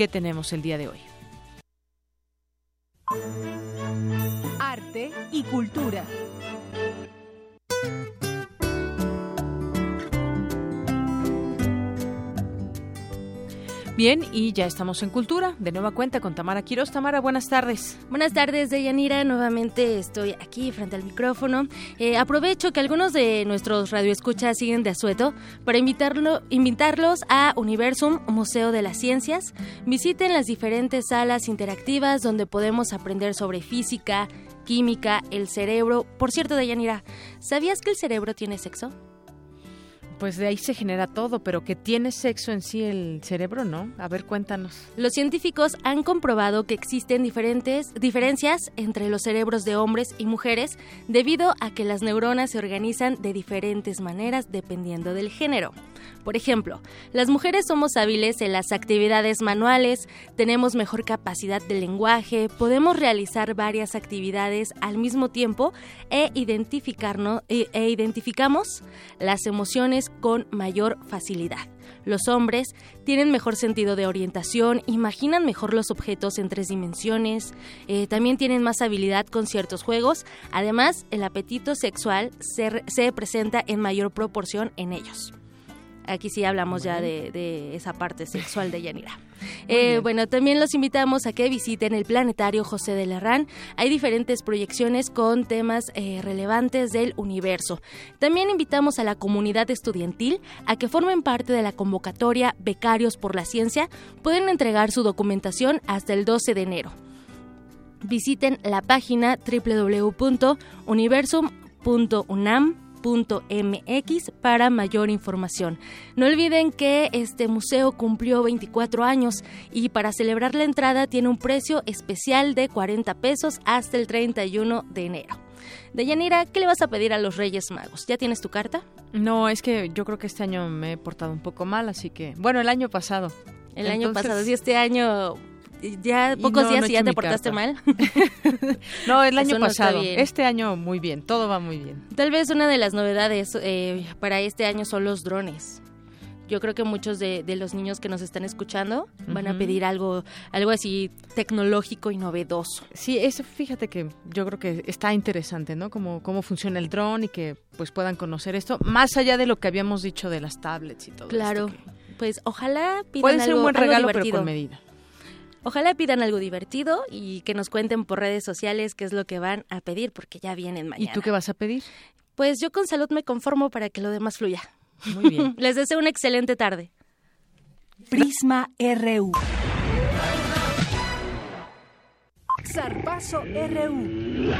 que tenemos el día de hoy. Arte y cultura. Bien, y ya estamos en Cultura, de nueva cuenta con Tamara Quiroz. Tamara, buenas tardes. Buenas tardes, Deyanira. Nuevamente estoy aquí frente al micrófono. Eh, aprovecho que algunos de nuestros radioescuchas siguen de asueto para invitarlo, invitarlos a Universum, Museo de las Ciencias. Visiten las diferentes salas interactivas donde podemos aprender sobre física, química, el cerebro. Por cierto, Deyanira, ¿sabías que el cerebro tiene sexo? Pues de ahí se genera todo, pero que tiene sexo en sí el cerebro, ¿no? A ver, cuéntanos. Los científicos han comprobado que existen diferentes diferencias entre los cerebros de hombres y mujeres debido a que las neuronas se organizan de diferentes maneras dependiendo del género. Por ejemplo, las mujeres somos hábiles en las actividades manuales, tenemos mejor capacidad de lenguaje, podemos realizar varias actividades al mismo tiempo e, identificarnos, e, e identificamos las emociones con mayor facilidad. Los hombres tienen mejor sentido de orientación, imaginan mejor los objetos en tres dimensiones, eh, también tienen más habilidad con ciertos juegos, además el apetito sexual se presenta en mayor proporción en ellos. Aquí sí hablamos ya de, esa parte sexual de Yanira. <laughs> Eh, bueno, también los invitamos a que visiten el Planetario José de Lerrán. Hay diferentes proyecciones con temas eh, relevantes del universo. También invitamos a la comunidad estudiantil a que formen parte de la convocatoria Becarios por la Ciencia. Pueden entregar su documentación hasta el 12 de enero. Visiten la página www.universum.unam mx para mayor información. No olviden que este museo cumplió 24 años y para celebrar la entrada tiene un precio especial de 40 pesos hasta el 31 de enero. Deyanira, ¿qué le vas a pedir a los Reyes Magos? ¿Ya tienes tu carta? No, es que yo creo que este año me he portado un poco mal, así que, bueno, el año pasado. El año pasado, sí, este año ya pocos días y ya te portaste mal. <laughs> no, el año pasado. este año muy bien, todo va muy bien. Tal vez una de las novedades eh, para este año son los drones. yo creo que muchos de, los niños que nos están escuchando van a pedir algo, algo así tecnológico y novedoso. Sí, eso fíjate que yo creo que está interesante, ¿no? Cómo, cómo funciona el dron y que pues puedan conocer esto, más allá de lo que habíamos dicho de las tablets y todo Claro, pues ojalá pidan Puede ser un buen regalo, pero con medida. Ojalá pidan algo divertido y que nos cuenten por redes sociales qué es lo que van a pedir, porque ya vienen mañana. ¿Y tú qué vas a pedir? Pues yo con salud me conformo para que lo demás fluya. Muy bien. <laughs> Les deseo una excelente tarde. Prisma RU. Zarpazo RU.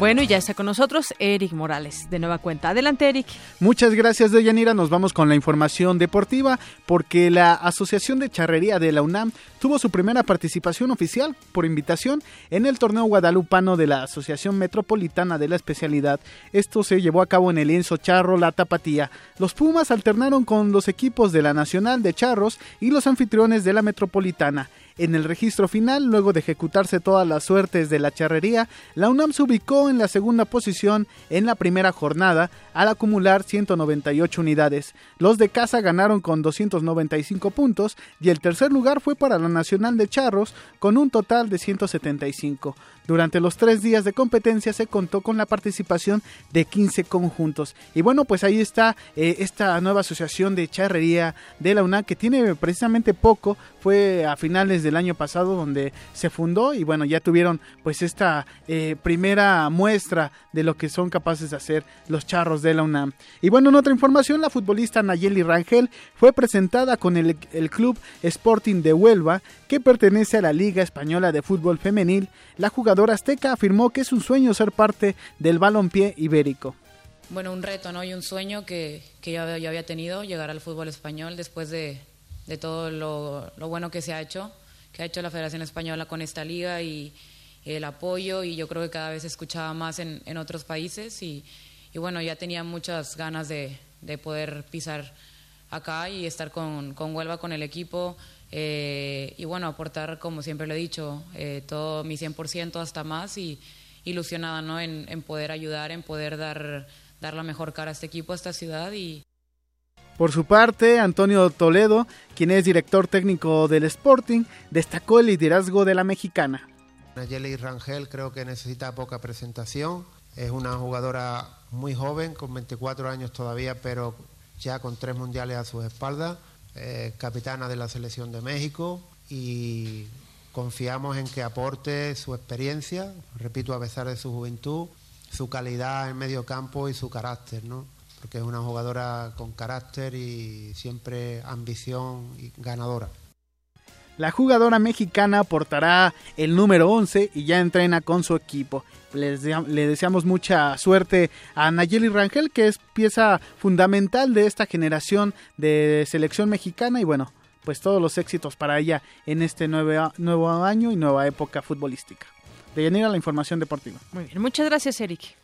Bueno, y ya está con nosotros Eric Morales, de nueva cuenta. Adelante, Eric. Muchas gracias, Deyanira. Nos vamos con la información deportiva, porque la Asociación de Charrería de la UNAM tuvo su primera participación oficial por invitación en el torneo guadalupano de la Asociación Metropolitana de la Especialidad. Esto se llevó a cabo en el lienzo Charro La Tapatía. Los Pumas alternaron con los equipos de la Nacional de Charros y los anfitriones de la Metropolitana. En el registro final, luego de ejecutarse todas las suertes de la charrería, la UNAM se ubicó en la segunda posición en la primera jornada al acumular 198 unidades. Los de casa ganaron con 295 puntos y el tercer lugar fue para la Nacional de Charros con un total de 175. Durante los tres días de competencia se contó con la participación de 15 conjuntos. Y bueno, pues ahí está eh, esta nueva asociación de charrería de la UNAM que tiene precisamente poco, fue a finales del año pasado donde se fundó y bueno, ya tuvieron pues esta eh, primera muestra de lo que son capaces de hacer los charros de la UNAM. Y bueno, en otra información, la futbolista Nayeli Rangel fue presentada con el, el club Sporting de Huelva que pertenece a la Liga Española de Fútbol Femenil. La jugadora azteca afirmó que es un sueño ser parte del balompié ibérico. Bueno, un reto, ¿no? Y un sueño que, que yo, había tenido, llegar al fútbol español después de, de todo lo, lo, bueno que se ha hecho, que ha hecho la Federación Española con esta liga y, el apoyo y yo creo que cada vez escuchaba más en, en otros países y, y, bueno, ya tenía muchas ganas de, de poder pisar acá y estar con, con Huelva, con el equipo, eh, y bueno, aportar, como siempre lo he dicho, eh, todo mi 100% hasta más y ilusionada ¿no? En, en, poder ayudar, en poder dar, dar la mejor cara a este equipo, a esta ciudad y... Por su parte, Antonio Toledo, quien es director técnico del Sporting, destacó el liderazgo de la mexicana. Nayeli Rangel creo que necesita poca presentación. Es una jugadora muy joven, con 24 años todavía, pero ya con tres mundiales a sus espaldas eh, capitana de la selección de México y confiamos en que aporte su experiencia, repito, a pesar de su juventud, su calidad en medio campo y su carácter, ¿no? porque es una jugadora con carácter y siempre ambición y ganadora. La jugadora mexicana aportará el número 11 y ya entrena con su equipo le deseamos mucha suerte a Nayeli Rangel, que es pieza fundamental de esta generación de selección mexicana y bueno, pues todos los éxitos para ella en este nuevo, nuevo año y nueva época futbolística. De a la información deportiva. Muy bien, muchas gracias Eric.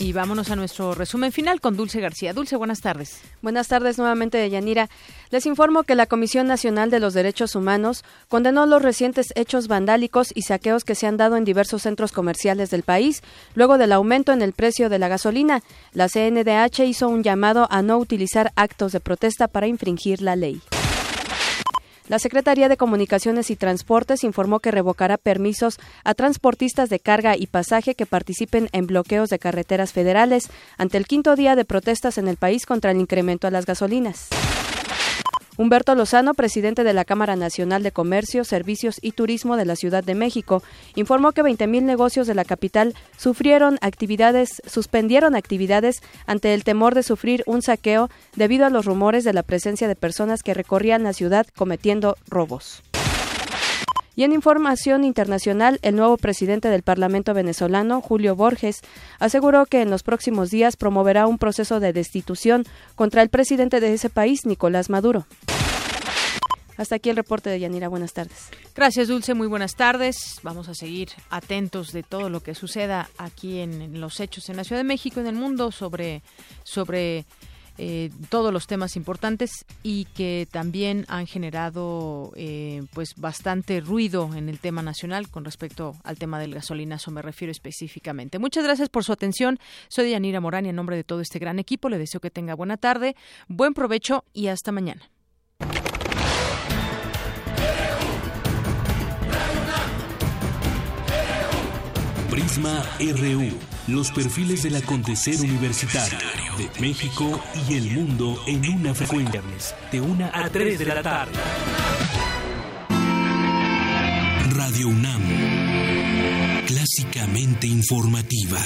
Y vámonos a nuestro resumen final con Dulce García. Dulce, buenas tardes. Buenas tardes nuevamente, Yanira. Les informo que la Comisión Nacional de los Derechos Humanos condenó los recientes hechos vandálicos y saqueos que se han dado en diversos centros comerciales del país luego del aumento en el precio de la gasolina. La CNDH hizo un llamado a no utilizar actos de protesta para infringir la ley. La Secretaría de Comunicaciones y Transportes informó que revocará permisos a transportistas de carga y pasaje que participen en bloqueos de carreteras federales ante el quinto día de protestas en el país contra el incremento a las gasolinas. Humberto Lozano, presidente de la Cámara Nacional de Comercio, Servicios y Turismo de la Ciudad de México, informó que 20.000 negocios de la capital sufrieron actividades, suspendieron actividades ante el temor de sufrir un saqueo debido a los rumores de la presencia de personas que recorrían la ciudad cometiendo robos. Y en información internacional, el nuevo presidente del Parlamento venezolano, Julio Borges, aseguró que en los próximos días promoverá un proceso de destitución contra el presidente de ese país, Nicolás Maduro. Hasta aquí el reporte de Yanira. Buenas tardes. Gracias, Dulce. Muy buenas tardes. Vamos a seguir atentos de todo lo que suceda aquí en, los hechos en la Ciudad de México, en el mundo, sobre, sobre eh, todos los temas importantes y que también han generado eh, pues bastante ruido en el tema nacional con respecto al tema del gasolinazo, me refiero específicamente. Muchas gracias por su atención. Soy Yanira Morán y en nombre de todo este gran equipo le deseo que tenga buena tarde, buen provecho y hasta mañana. Prisma RU. Los perfiles del acontecer universitario de México y el mundo en una frecuencia de una a 3 de la tarde. Radio UNAM. Clásicamente informativa.